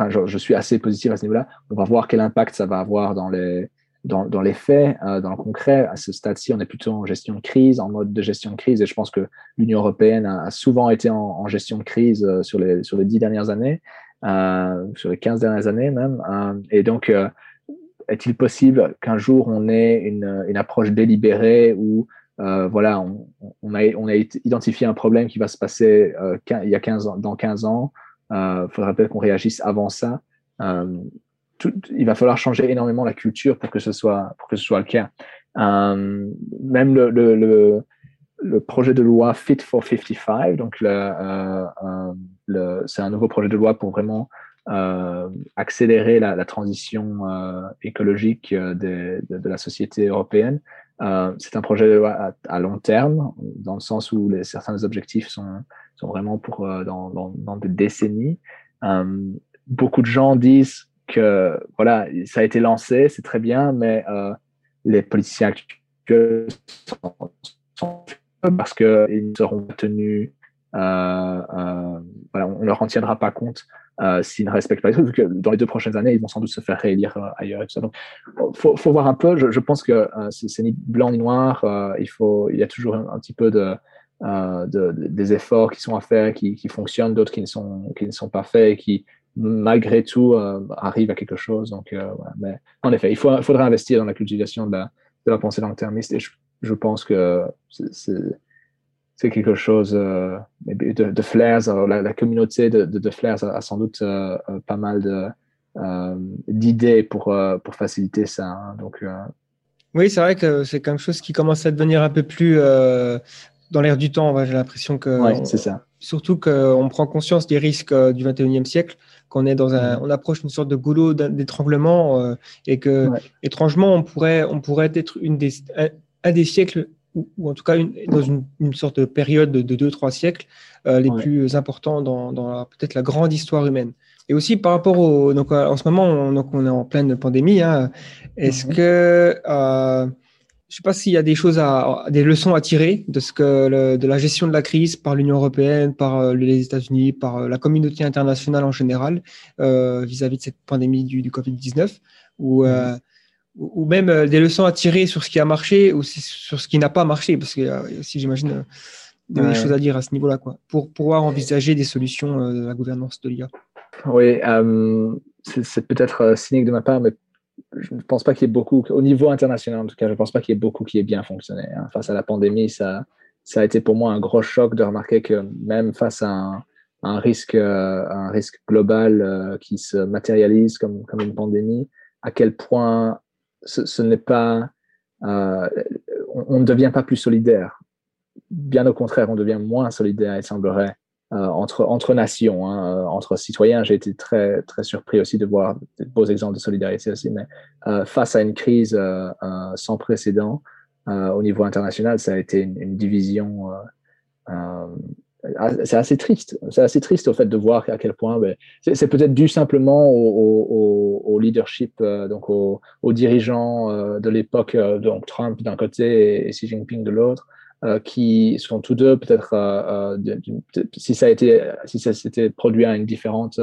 je, je, suis assez positif à ce niveau-là. On va voir quel impact ça va avoir dans les, dans, dans les faits, dans le concret. À ce stade-ci, on est plutôt en gestion de crise, en mode de gestion de crise. Et je pense que l'Union européenne a, souvent été en, en, gestion de crise sur les, sur les dix dernières années. Euh, sur les 15 dernières années même. Euh, et donc, euh, est-il possible qu'un jour on ait une, une approche délibérée où voilà, on, a, on a identifié un problème qui va se passer il y a 15 ans, dans 15 ans. Il faudrait peut-être qu'on réagisse avant ça. Il va falloir changer énormément la culture pour que ce soit, pour que ce soit le cas. même le projet de loi Fit for 55. Donc, euh, le, c'est un nouveau projet de loi pour vraiment euh, accélérer la, transition euh, écologique de, la société européenne. c'est un projet de loi à, long terme, dans le sens où les, certains objectifs sont, vraiment pour dans, des décennies. beaucoup de gens disent que voilà, ça a été lancé, c'est très bien, mais les politiciens actuels sont parce qu'ils ne seront pas tenus, euh, euh, on ne leur en tiendra pas compte euh, s'ils ne respectent pas les trucs, que dans les deux prochaines années, ils vont sans doute se faire réélire ailleurs et faut, voir un peu. Je, pense que c'est ni blanc ni noir. il y a toujours un, petit peu de, de, des efforts qui sont à faire, qui, fonctionnent, d'autres qui ne sont pas faits, et qui malgré tout arrivent à quelque chose. Donc, en effet, il, faut, faudrait investir dans la cultivation de la, pensée long-termiste je pense que c'est quelque chose euh, de, de Flares. la, communauté de, de, Flares a, sans doute euh, euh, pas mal d'idées pour, pour faciliter ça. Hein. donc, oui, c'est vrai que c'est quelque chose qui commence à devenir un peu plus dans l'air du temps. J'ai l'impression que. Oui, c'est ça. Surtout qu'on prend conscience des risques du 21e siècle, qu'on est dans un, on approche une sorte de goulot d'étranglement et que, étrangement, on pourrait, on pourrait être une des, un des siècles, ou, en tout cas une, dans une, une, sorte de période de deux, trois siècles euh, les plus importants dans, dans peut-être la grande histoire humaine. Et aussi par rapport au. Donc, euh, en ce moment, on, donc on est en pleine pandémie. Hein, Est-ce mhm. que. Euh, je ne sais pas s'il y a des choses à, des leçons à tirer de ce que le, de la gestion de la crise par l'Union européenne, par les États-Unis, par la communauté internationale en général vis-à-vis de cette pandémie du, du Covid-19, ou mhm ou même euh, des leçons à tirer sur ce qui a marché ou sur ce qui n'a pas marché, parce qu'il y a aussi, j'imagine, euh, des choses à dire à ce niveau-là, quoi, pour pouvoir envisager des solutions euh, de la gouvernance de l'IA. Oui, c'est peut-être cynique de ma part, mais je ne pense pas qu'il y ait beaucoup, au niveau international en tout cas, je ne pense pas qu'il y ait beaucoup qui ait bien fonctionné. Hein. Face à la pandémie, ça, ça a été pour moi un gros choc de remarquer que même face à un, risque, un risque global qui se matérialise comme, comme une pandémie, à quel point ce, n'est pas, euh, on, ne devient pas plus solidaire. Bien au contraire, on devient moins solidaire, il semblerait, euh, entre, entre nations, hein, euh, entre citoyens. J'ai été très, très surpris aussi de voir de beaux exemples de solidarité aussi, mais face à une crise sans précédent au niveau international, ça a été une, division c'est assez triste. C'est assez triste au fait de voir à quel point. Ben, c'est peut-être dû simplement au, leadership, euh, donc aux, dirigeants euh, de l'époque, euh, donc Trump d'un côté et, Xi Jinping de l'autre, qui sont tous deux peut-être, si ça a été, si ça s'était produit à une différente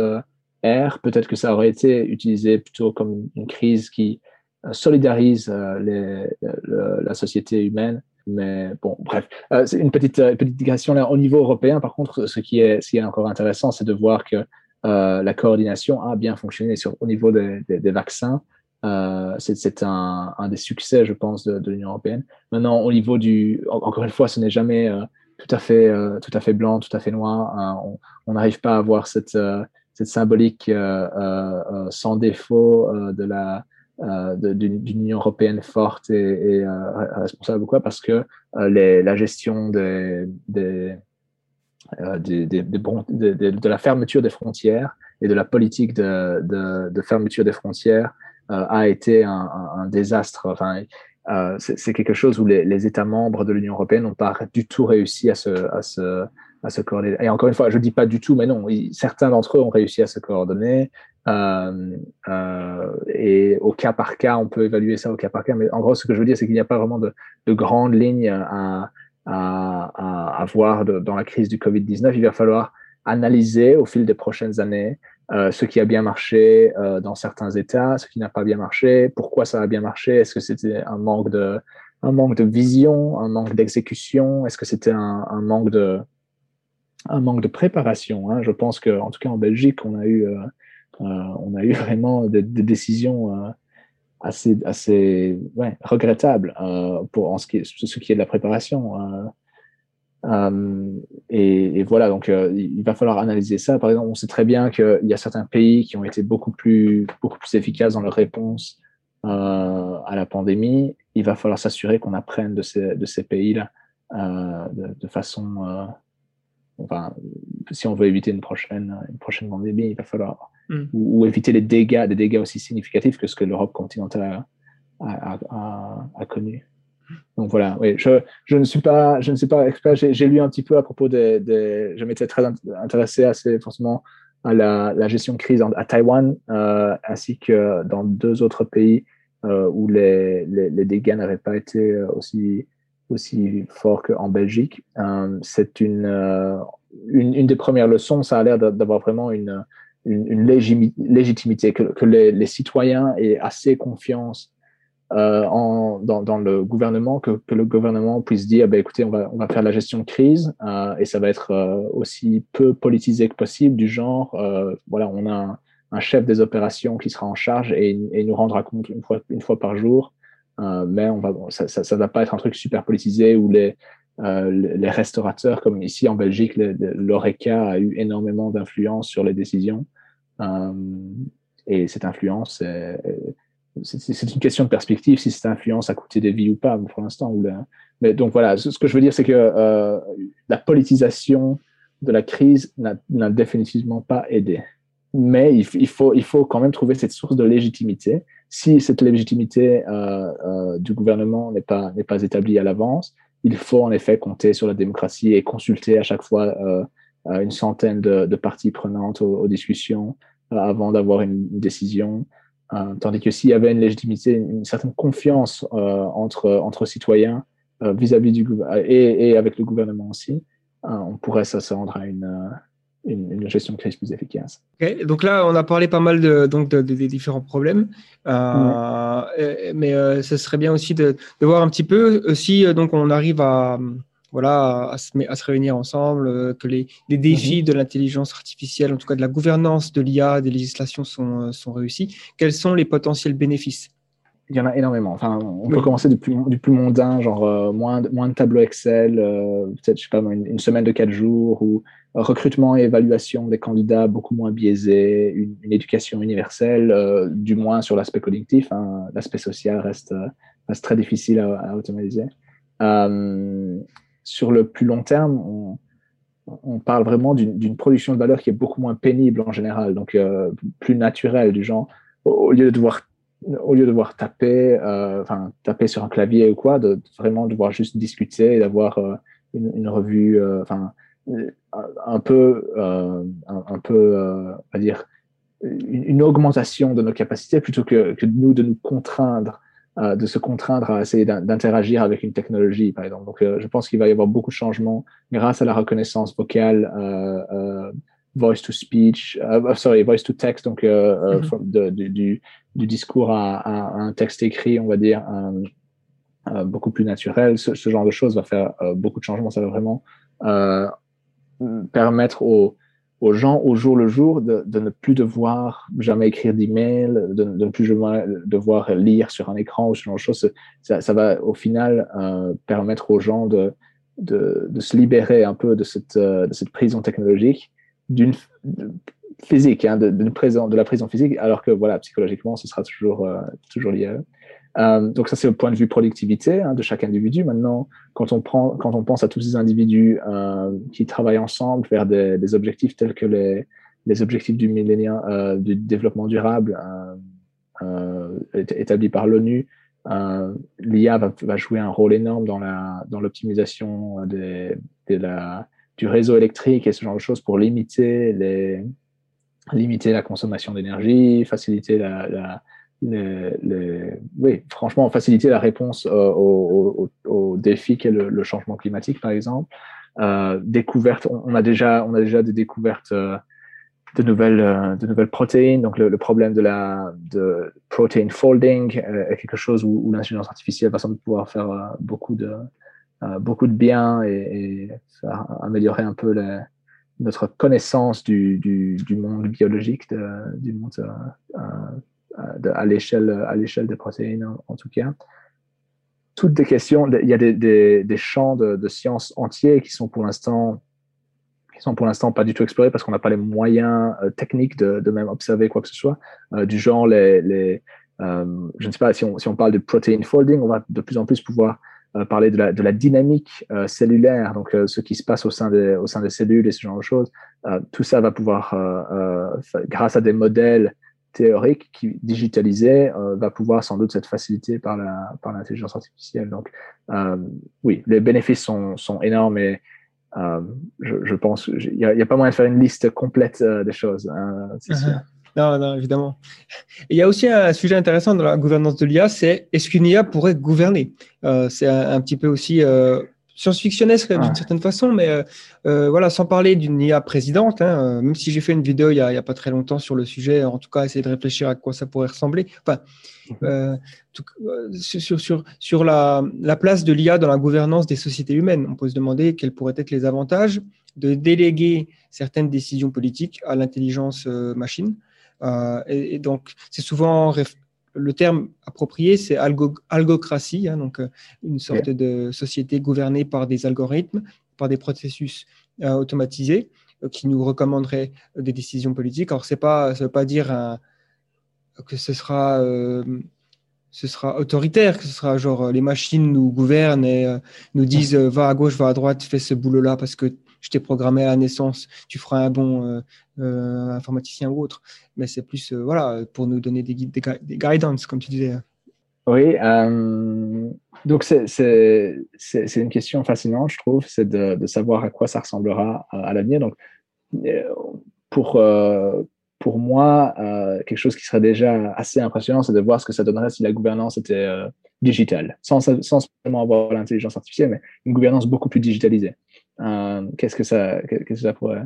ère, peut-être que ça aurait été utilisé plutôt comme une crise qui solidarise la société humaine mais bon, bref, euh, c'est une petite, euh, petite digression là. Au niveau européen, par contre, ce qui est, ce qui est encore intéressant, c'est de voir que euh, la coordination a bien fonctionné sur, au niveau des, vaccins. c'est un, un, des succès, je pense, de, de l'Union européenne. Maintenant, au niveau du, encore une fois, ce n'est jamais tout à fait, tout à fait blanc, tout à fait noir. Hein. on n'arrive pas à avoir cette, cette symbolique sans défaut de la d'une Union européenne forte et, responsable ou quoi, parce que les, la gestion de la fermeture des frontières et de la politique de, de fermeture des frontières a été un, désastre. Enfin, euh, c'est quelque chose où les, États membres de l'Union européenne n'ont pas du tout réussi à, se, à se coordonner. Et encore une fois, je ne dis pas du tout, mais non, certains d'entre eux ont réussi à se coordonner. Euh, euh, et au cas par cas, on peut évaluer ça au cas par cas. Mais en gros, ce que je veux dire, c'est qu'il n'y a pas vraiment de, de grandes lignes à, à, à, voir dans la crise du Covid-19. Il va falloir analyser au fil des prochaines années euh, ce qui a bien marché euh, dans certains États, ce qui n'a pas bien marché, pourquoi ça a bien marché, est-ce que c'était un manque de, un manque de vision, un manque d'exécution, est-ce que c'était un, manque de, un manque de préparation. Hein. Je pense que, en tout cas en Belgique, on a eu, euh, euh on a eu vraiment des, décisions euh, assez, assez regrettables pour en ce qui, est, ce qui est de la préparation. Et, voilà, donc il va falloir analyser ça. Par exemple, on sait très bien qu'il y a certains pays qui ont été beaucoup plus, beaucoup plus efficaces dans leur réponse à la pandémie. Il va falloir s'assurer qu'on apprenne de ces, de ces pays-là de, façon, enfin, si on veut éviter une prochaine, une prochaine pandémie, il va falloir mm. ou, ou, éviter les dégâts, des dégâts aussi significatifs que ce que l'Europe continentale a, a, a, a connu. Donc voilà, oui, je, je, ne suis pas, je ne suis pas expert. J'ai lu un petit peu à propos des, des je m'étais très intéressé assez forcément à la, la gestion de crise à Taïwan euh, ainsi que dans deux autres pays euh, où les, les, les dégâts n'avaient pas été euh, aussi aussi forts qu'en Belgique. Euh, C'est une, euh, une, une des premières leçons. Ça a l'air d'avoir vraiment une une, légitimité que, les, citoyens aient assez confiance euh, en, dans, le gouvernement, que, le gouvernement puisse dire, bah, écoutez, on va, on va faire la gestion de crise et ça va être aussi peu politisé que possible, du genre, voilà, on a un, un, chef des opérations qui sera en charge et, et nous rendra compte une fois, une fois par jour, euh, mais ça, ça va pas être un truc super politisé où les, les restaurateurs, comme ici en Belgique, l'ORECA a eu énormément d'influence sur les décisions. et cette influence est, c'est une question de perspective si cette influence a coûté des vies ou pas pour l'instant. Mais donc voilà, ce que je veux dire, c'est que euh, la politisation de la crise n'a définitivement pas aidé. Mais il, faut, il faut quand même trouver cette source de légitimité. Si cette légitimité euh, euh, du gouvernement n'est pas, pas établie à l'avance, il faut en effet compter sur la démocratie et consulter à chaque fois euh, une centaine de, de parties prenantes aux, aux discussions euh, avant d'avoir une, une décision. Euh, tandis que s'il y avait une légitimité, une certaine confiance euh, entre, entre citoyens euh, vis-à-vis du et, et avec le gouvernement aussi, on pourrait s'attendre à une, une, une, gestion de crise plus efficace. Okay. Donc là, on a parlé pas mal de, donc de, de, des différents problèmes, euh, mais euh, ce serait bien aussi de, voir un petit peu si donc on arrive à, voilà, à se, à se réunir ensemble, euh, que les, les défis mmh. de l'intelligence artificielle, en tout cas de la gouvernance de l'IA, des législations sont, euh, sont réussis. Quels sont les potentiels bénéfices? Il y en a énormément. Enfin, on oui. peut commencer du plus, du plus mondain, genre euh, moins, de, moins de tableaux Excel, euh, peut-être, je sais pas, une, une, semaine de quatre jours, ou euh, recrutement et évaluation des candidats beaucoup moins biaisés, une, éducation universelle, euh, du moins sur l'aspect cognitif. Hein, l'aspect social reste, reste très difficile à, automatiser sur le plus long terme, on, parle vraiment d'une production de valeur qui est beaucoup moins pénible en général, donc euh, plus naturelle, du genre, au, lieu de devoir au lieu de devoir taper, euh, taper sur un clavier ou quoi, de vraiment devoir juste discuter et d'avoir euh, une, une, revue, euh, un peu, euh, un, un, peu, à dire, une, une, augmentation de nos capacités plutôt que, que nous de nous contraindre euh, de se contraindre à essayer d'interagir avec une technologie, par exemple. Donc, euh, je pense qu'il va y avoir beaucoup de changements grâce à la reconnaissance vocale, euh, voice to speech, sorry, voice to text, donc mm -hmm. de, de, du, du, discours à, à, un texte écrit, on va dire, beaucoup plus naturel. Ce, ce, genre de choses va faire beaucoup de changements. Ça va vraiment permettre aux gens au jour le jour de, ne plus devoir jamais écrire d'email, de, de ne plus devoir lire sur un écran ou ce genre de choses. Ça, va au final euh, permettre aux gens de, se libérer un peu de cette, euh, prison technologique d'une physique, hein, de, la prison physique, alors que voilà, psychologiquement, ce sera toujours, toujours lié. Euh, donc ça, c'est au point de vue productivité hein, de chaque individu. Maintenant, quand on, prend, quand on pense à tous ces individus euh, qui travaillent ensemble vers des, objectifs tels que les, objectifs du millénaire euh, du développement durable établis par l'ONU, l'IA va, jouer un rôle énorme dans dans l'optimisation la, du réseau électrique et ce genre de choses pour limiter la consommation d'énergie, faciliter la oui, franchement, faciliter la réponse euh, au, au, au, défi qu'est le, changement climatique, par exemple. Euh, découverte, on, a déjà, on a déjà des découvertes euh, de nouvelles, euh, de nouvelles protéines. Donc, le, problème de la de protein folding est quelque chose où, où l'intelligence artificielle va sans doute pouvoir faire beaucoup de beaucoup de bien et, améliorer un peu notre connaissance du, du, monde biologique, du monde euh, à l'échelle à l'échelle des protéines en, tout cas. Toutes des questions, il y a des, des, champs de, sciences entiers qui sont pour l'instant qui sont pour l'instant pas du tout explorés parce qu'on n'a pas les moyens euh, techniques de, même observer quoi que ce soit. Euh, du genre les, les je ne sais pas si on, si on parle de protein folding, on va de plus en plus pouvoir parler de la, de la dynamique cellulaire, donc ce qui se passe au sein des, au sein des cellules et ce genre de choses. tout ça va pouvoir, grâce à des modèles théorique qui digitalisé euh, va pouvoir sans doute être facilité par la par l'intelligence artificielle. Donc euh, oui, les bénéfices sont, sont énormes et euh, je, je, pense il n'y a, a, pas moyen de faire une liste complète des choses. Hein, uh-huh. Non, non, évidemment. il y a aussi un sujet intéressant dans la gouvernance de l'IA, c'est est-ce qu'une IA pourrait gouverner? C'est un, un, petit peu aussi science-fictionnesque d'une certaine façon, mais euh, euh, voilà, sans parler d'une IA présidente, hein, euh, même si j'ai fait une vidéo il y, a, pas très longtemps sur le sujet, en tout cas essayer de réfléchir à quoi ça pourrait ressembler. Enfin, euh, tout, sur, sur, sur la, la place de l'IA dans la gouvernance des sociétés humaines, on peut se demander quels pourraient être les avantages de déléguer certaines décisions politiques à l'intelligence machine. Et, et, donc, c'est souvent le terme approprié, c'est algo, algocratie, hein, donc euh, une sorte de société gouvernée par des algorithmes, par des processus euh, automatisés euh, qui nous recommanderaient des décisions politiques. Alors, c'est pas, ça ne veut pas dire que ce sera, euh, ce sera autoritaire, que ce sera genre les machines nous gouvernent et nous disent va à gauche, va à droite, fais ce boulot-là parce que je t'ai programmé à naissance, tu feras un bon euh, euh, informaticien ou autre. Mais c'est plus euh, voilà, pour nous donner des, des, des guidance, comme tu disais. Oui, donc c'est une question fascinante, je trouve, c'est de, savoir à quoi ça ressemblera à, l'avenir. Donc, pour, pour moi, quelque chose qui serait déjà assez impressionnant, c'est de voir ce que ça donnerait si la gouvernance était digitale, sans, sans seulement avoir l'intelligence artificielle, mais une gouvernance beaucoup plus digitalisée. Euh, qu'est-ce que ça, pourrait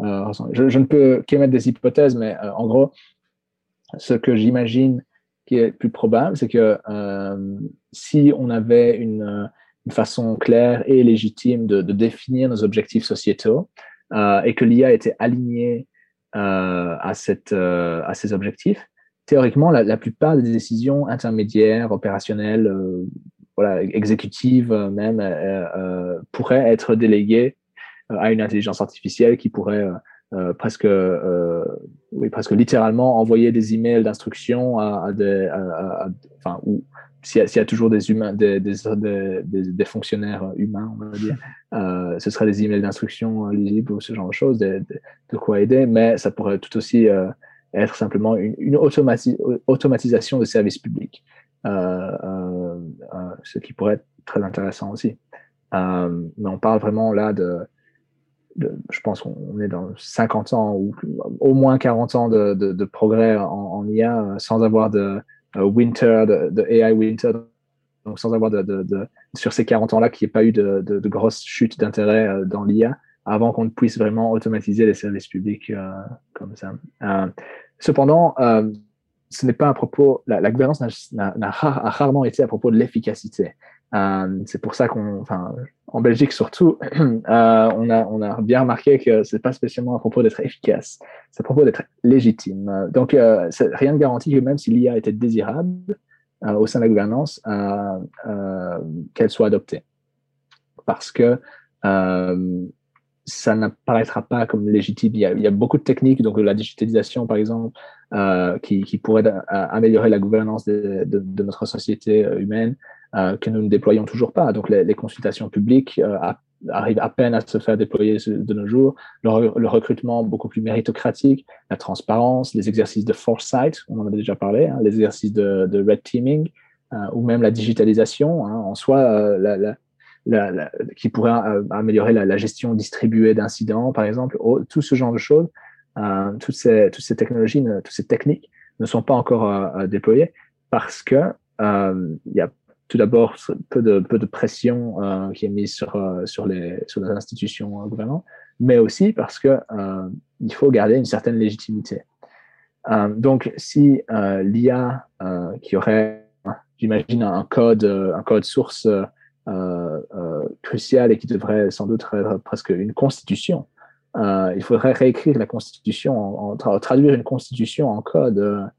euh, ressembler? Je, ne peux qu'émettre des hypothèses, mais euh, en gros, ce que j'imagine qui est plus probable, c'est que si on avait une, façon claire et légitime de, définir nos objectifs sociétaux et que l'IA était alignée à, ces objectifs, théoriquement, la, plupart des décisions intermédiaires, opérationnelles, voilà, exécutive euh, même, euh, euh, pourrait être déléguée à une intelligence artificielle qui pourrait presque, oui, presque littéralement envoyer des emails d'instruction à, à, des, à, à, enfin, ou s'il y, y, a toujours des humains, des, des, des, des fonctionnaires humains, on va dire, euh, ce serait des emails d'instruction lisibles ou ce genre de choses, de, de, quoi aider, mais ça pourrait tout aussi euh, être simplement une, une automati automatisation de services publics. Euh, euh, euh, ce qui pourrait être très intéressant aussi. mais on parle vraiment là de, je pense qu'on est dans 50 ans ou au moins 40 ans de, de, progrès en, en, IA sans avoir de winter, de, AI winter, donc sans avoir de, sur ces 40 ans-là qu'il n'y ait pas eu de, grosses chutes d'intérêt dans l'IA avant qu'on ne puisse vraiment automatiser les services publics comme ça. Cependant, ce n'est pas à propos, la, gouvernance n'a, a rarement été à propos de l'efficacité. Euh, c'est pour ça qu'on, enfin, en Belgique surtout, euh, on, a, bien remarqué que c'est pas spécialement à propos d'être efficace, c'est à propos d'être légitime. Donc, euh, rien ne garantit que même si l'IA était désirable au sein de la gouvernance, qu'elle soit adoptée. Parce que ça n'apparaîtra pas comme légitime. Il y, a, beaucoup de techniques, donc la digitalisation par exemple, euh, qui, qui pourraient améliorer la gouvernance de, de, notre société humaine, que nous ne déployons toujours pas. Donc les, les consultations publiques arrivent à peine à se faire déployer de nos jours. Le, recrutement beaucoup plus méritocratique, la transparence, les exercices de foresight, on en avait déjà parlé, hein, les exercices de, de red teaming, ou même la digitalisation hein, en soi, la, la qui pourrait euh, améliorer la, gestion distribuée d'incidents, par exemple. tout ce genre de choses, euh, toutes, ces, technologies, toutes ces techniques ne sont pas encore euh, déployées parce que il y a tout d'abord peu de, peu de pression qui est mise sur, sur, les, sur les institutions gouvernementales, mais aussi parce que il faut garder une certaine légitimité. donc, si l'IA qui aurait, j'imagine, un code, un code source crucial et qui devrait sans doute être presque une constitution. Euh, il faudrait réécrire la constitution, traduire une constitution en code.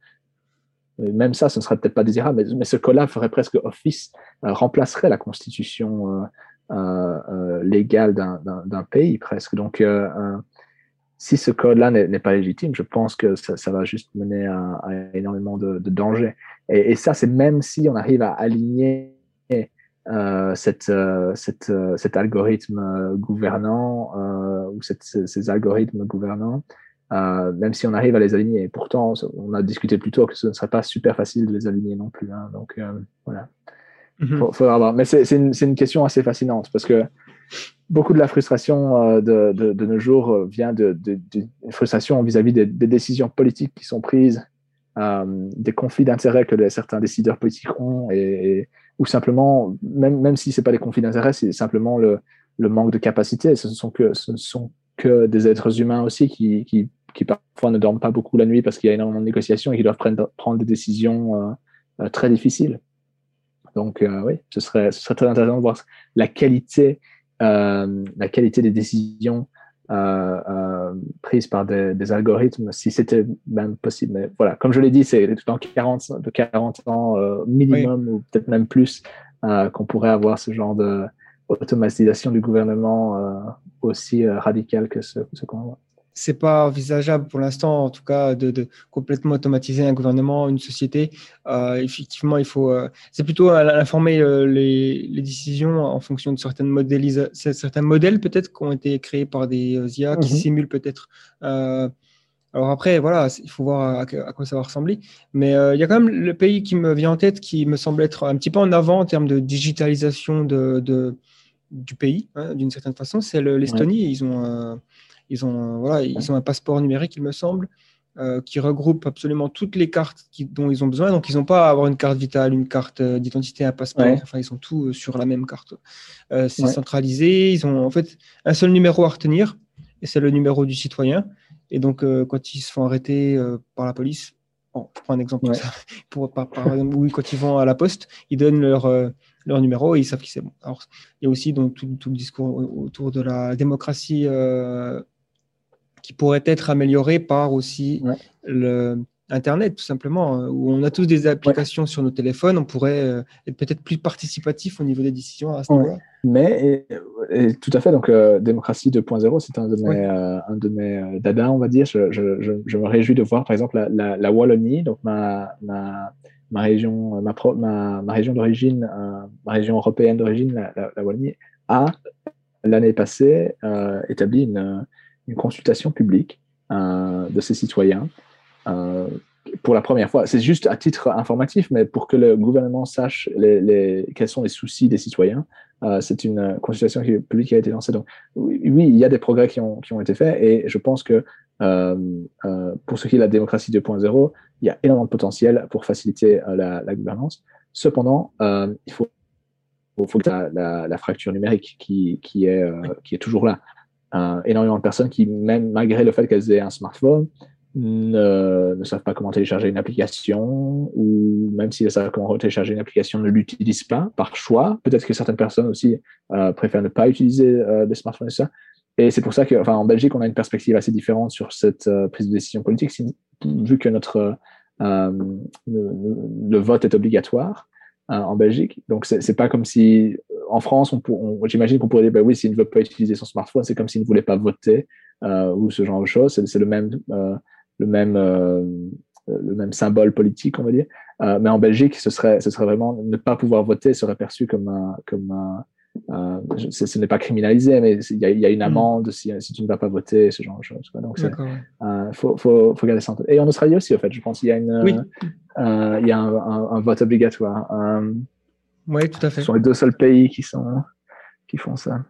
même ça, ce ne serait peut-être pas désirable, mais, ce code-là ferait presque office, remplacerait la constitution légale d'un pays presque. Donc, si ce code-là n'est pas légitime, je pense que ça, va juste mener à, énormément de, dangers. Et, ça, c'est même si on arrive à aligner euh, cette, euh, cette, euh, cet algorithme gouvernant ou cette, ces algorithmes gouvernants, même si on arrive à les aligner. Et pourtant, on a discuté plus tôt que ce ne serait pas super facile de les aligner non plus. Hein. donc voilà. Mm faudra voir. Mais c'est une, une, question assez fascinante parce que beaucoup de la frustration de, de, de nos jours vient de, de, frustration vis-à-vis des, des, décisions politiques qui sont prises, des conflits d'intérêts que certains décideurs politiques ont et ou simplement, même, même si ce n'est pas des conflits d'intérêts, c'est simplement le, le, manque de capacité. Ce sont que, ce sont que des êtres humains aussi qui, qui, qui parfois ne dorment pas beaucoup la nuit parce qu'il y a énormément de négociations et qui doivent prendre, prendre des décisions euh, euh, très difficiles. Donc euh, oui, ce serait, ce serait très intéressant de voir la qualité, la qualité des décisions euh, euh, prise par des, algorithmes, si c'était même possible. Mais voilà, comme je l'ai dit, c'est dans 40, de 40 ans euh, minimum, ou peut-être même plus, qu'on pourrait avoir ce genre de automatisation du gouvernement aussi radical que ce, ce qu'on voit c'est pas envisageable pour l'instant, en tout cas, de, complètement automatiser un gouvernement, une société. Euh, effectivement, il faut. Euh, c'est plutôt informer euh, les, décisions en fonction de certaines certains modèles peut-être qui ont été créés par des IA qui mhm. simulent peut-être. alors après, voilà, il faut voir à, quoi ça va ressembler. Mais il y a quand même le pays qui me vient en tête, qui me semble être un petit peu en avant en termes de digitalisation de, du pays, hein, d'une certaine façon. C'est l'Estonie. Ils ont ils ont, voilà, ils ont un passeport numérique, il me semble, euh, qui regroupe absolument toutes les cartes dont ils ont besoin. Donc, ils n'ont pas à avoir une carte vitale, une carte euh, d'identité, un passeport. Enfin, ils sont tous euh, sur la même carte. c'est centralisé. Ils ont en fait un seul numéro à retenir, et c'est le numéro du citoyen. Et donc, quand ils se font arrêter par la police, bon, je prends un exemple ça, pour, par, oui, quand ils vont à la poste, ils donnent leur leur numéro et ils savent qui c'est bon. Alors, il y a aussi donc tout, le discours autour de la démocratie qui pourrait être amélioré par aussi le Internet, tout simplement, euh, où on a tous des applications sur nos téléphones, on pourrait euh, être peut-être plus participatif au niveau des décisions à ce niveau-là. Mais tout à fait, donc euh, démocratie 2.0, c'est un de mes, un de mes dada, on va dire. Je, je, je, me réjouis de voir, par exemple, la, la, Wallonie, donc ma, ma, ma région, ma, ma, ma région d'origine, ma région européenne d'origine, la, la, Wallonie, a l'année passée établi une une consultation publique euh, de ses citoyens euh, pour la première fois. C'est juste à titre informatif, mais pour que le gouvernement sache les, quels sont les soucis des citoyens. Euh, c'est une consultation publique qui a été lancée. Donc, oui, il y a des progrès qui ont, qui ont été faits et je pense que pour ce qui est de la démocratie 2.0, il y a énormément de potentiel pour faciliter la, gouvernance. Cependant, il faut, faut que la, la, fracture numérique qui, qui, est, qui est toujours là énormément de personnes qui, même malgré le fait qu'elles aient un smartphone, ne, savent pas comment télécharger une application ou même si elles savent comment télécharger une application, ne l'utilisent pas par choix. Peut-être que certaines personnes aussi euh, préfèrent ne pas utiliser euh, des smartphones et ça. Et c'est pour ça qu'en enfin, en Belgique, on a une perspective assez différente sur cette euh, prise de décision politique, vu que notre, le, vote est obligatoire en Belgique. Donc, c'est pas comme si en France, on, on j'imagine qu'on pourrait dire, bah oui, s'il ne veut pas utiliser son smartphone, c'est comme s'il ne voulait pas voter ou ce genre de choses. C'est le même, le même, le même symbole politique, on va dire. mais en Belgique, ce serait, ce serait vraiment ne pas pouvoir voter serait perçu comme un, comme un, euh, ce n'est pas criminalisé, mais il y, a une mm. amende si, si, tu ne vas pas voter, ce genre de choses. Donc, il euh, faut, faut, faut, garder ça en tête. Et en Australie aussi, en fait, je pense qu'il y a, une, euh, il y a un, un, vote obligatoire. oui, tout à fait. Ce sont les deux seuls pays qui, sont, qui font ça.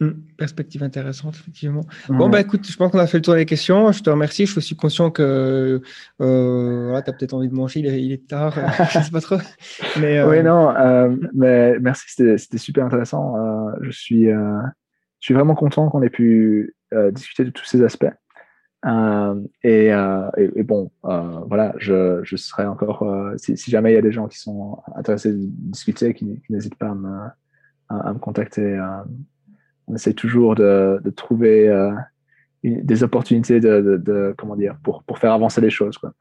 Hmm, perspective intéressante, effectivement. Bon, bah écoute, je pense qu'on a fait le tour des questions. Je te remercie. Je suis conscient que euh, voilà, tu as peut-être envie de manger, il est, tard, je ne sais pas trop. Mais, euh, Oui, non, euh, mais merci, c'était super intéressant. Euh, je, suis, je suis vraiment content qu'on ait pu discuter de tous ces aspects. Et, et, bon, voilà, je, je serai encore, si, si, jamais il y a des gens qui sont intéressés de discuter, qui, n'hésitent pas à me, à, à me contacter on essaie toujours de, trouver euh, des opportunités de, comment dire, pour, pour faire avancer les choses. Quoi.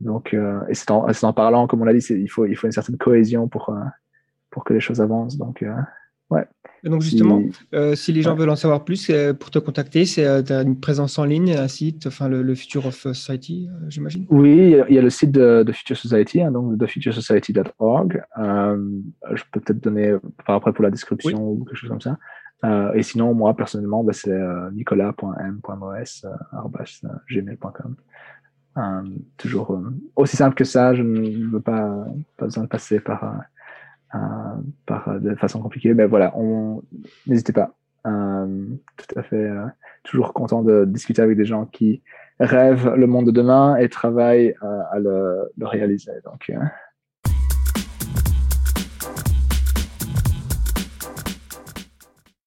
Donc, euh, et c'est en, en, parlant, comme on l'a dit, il faut, il faut une certaine cohésion pour, euh, pour que les choses avancent. Donc, ouais. Et donc justement, si, les gens veulent en savoir plus, pour te contacter, c'est tu as une présence en ligne, un site, enfin le, Future of Society, j'imagine? Oui, il y, a le site de, Future Society, hein, donc thefuturesociety.org. je peux peut-être donner par après pour la description ou quelque chose comme ça. Euh, et sinon, moi, personnellement, bah, c'est euh, nicolas.m.mos.gmail.com. Euh, toujours aussi simple que ça, je ne veux pas, pas besoin de passer par, par de façon compliquée, mais voilà, n'hésitez pas. tout à fait, toujours content de discuter avec des gens qui rêvent le monde de demain et travaillent à le, le réaliser. Donc,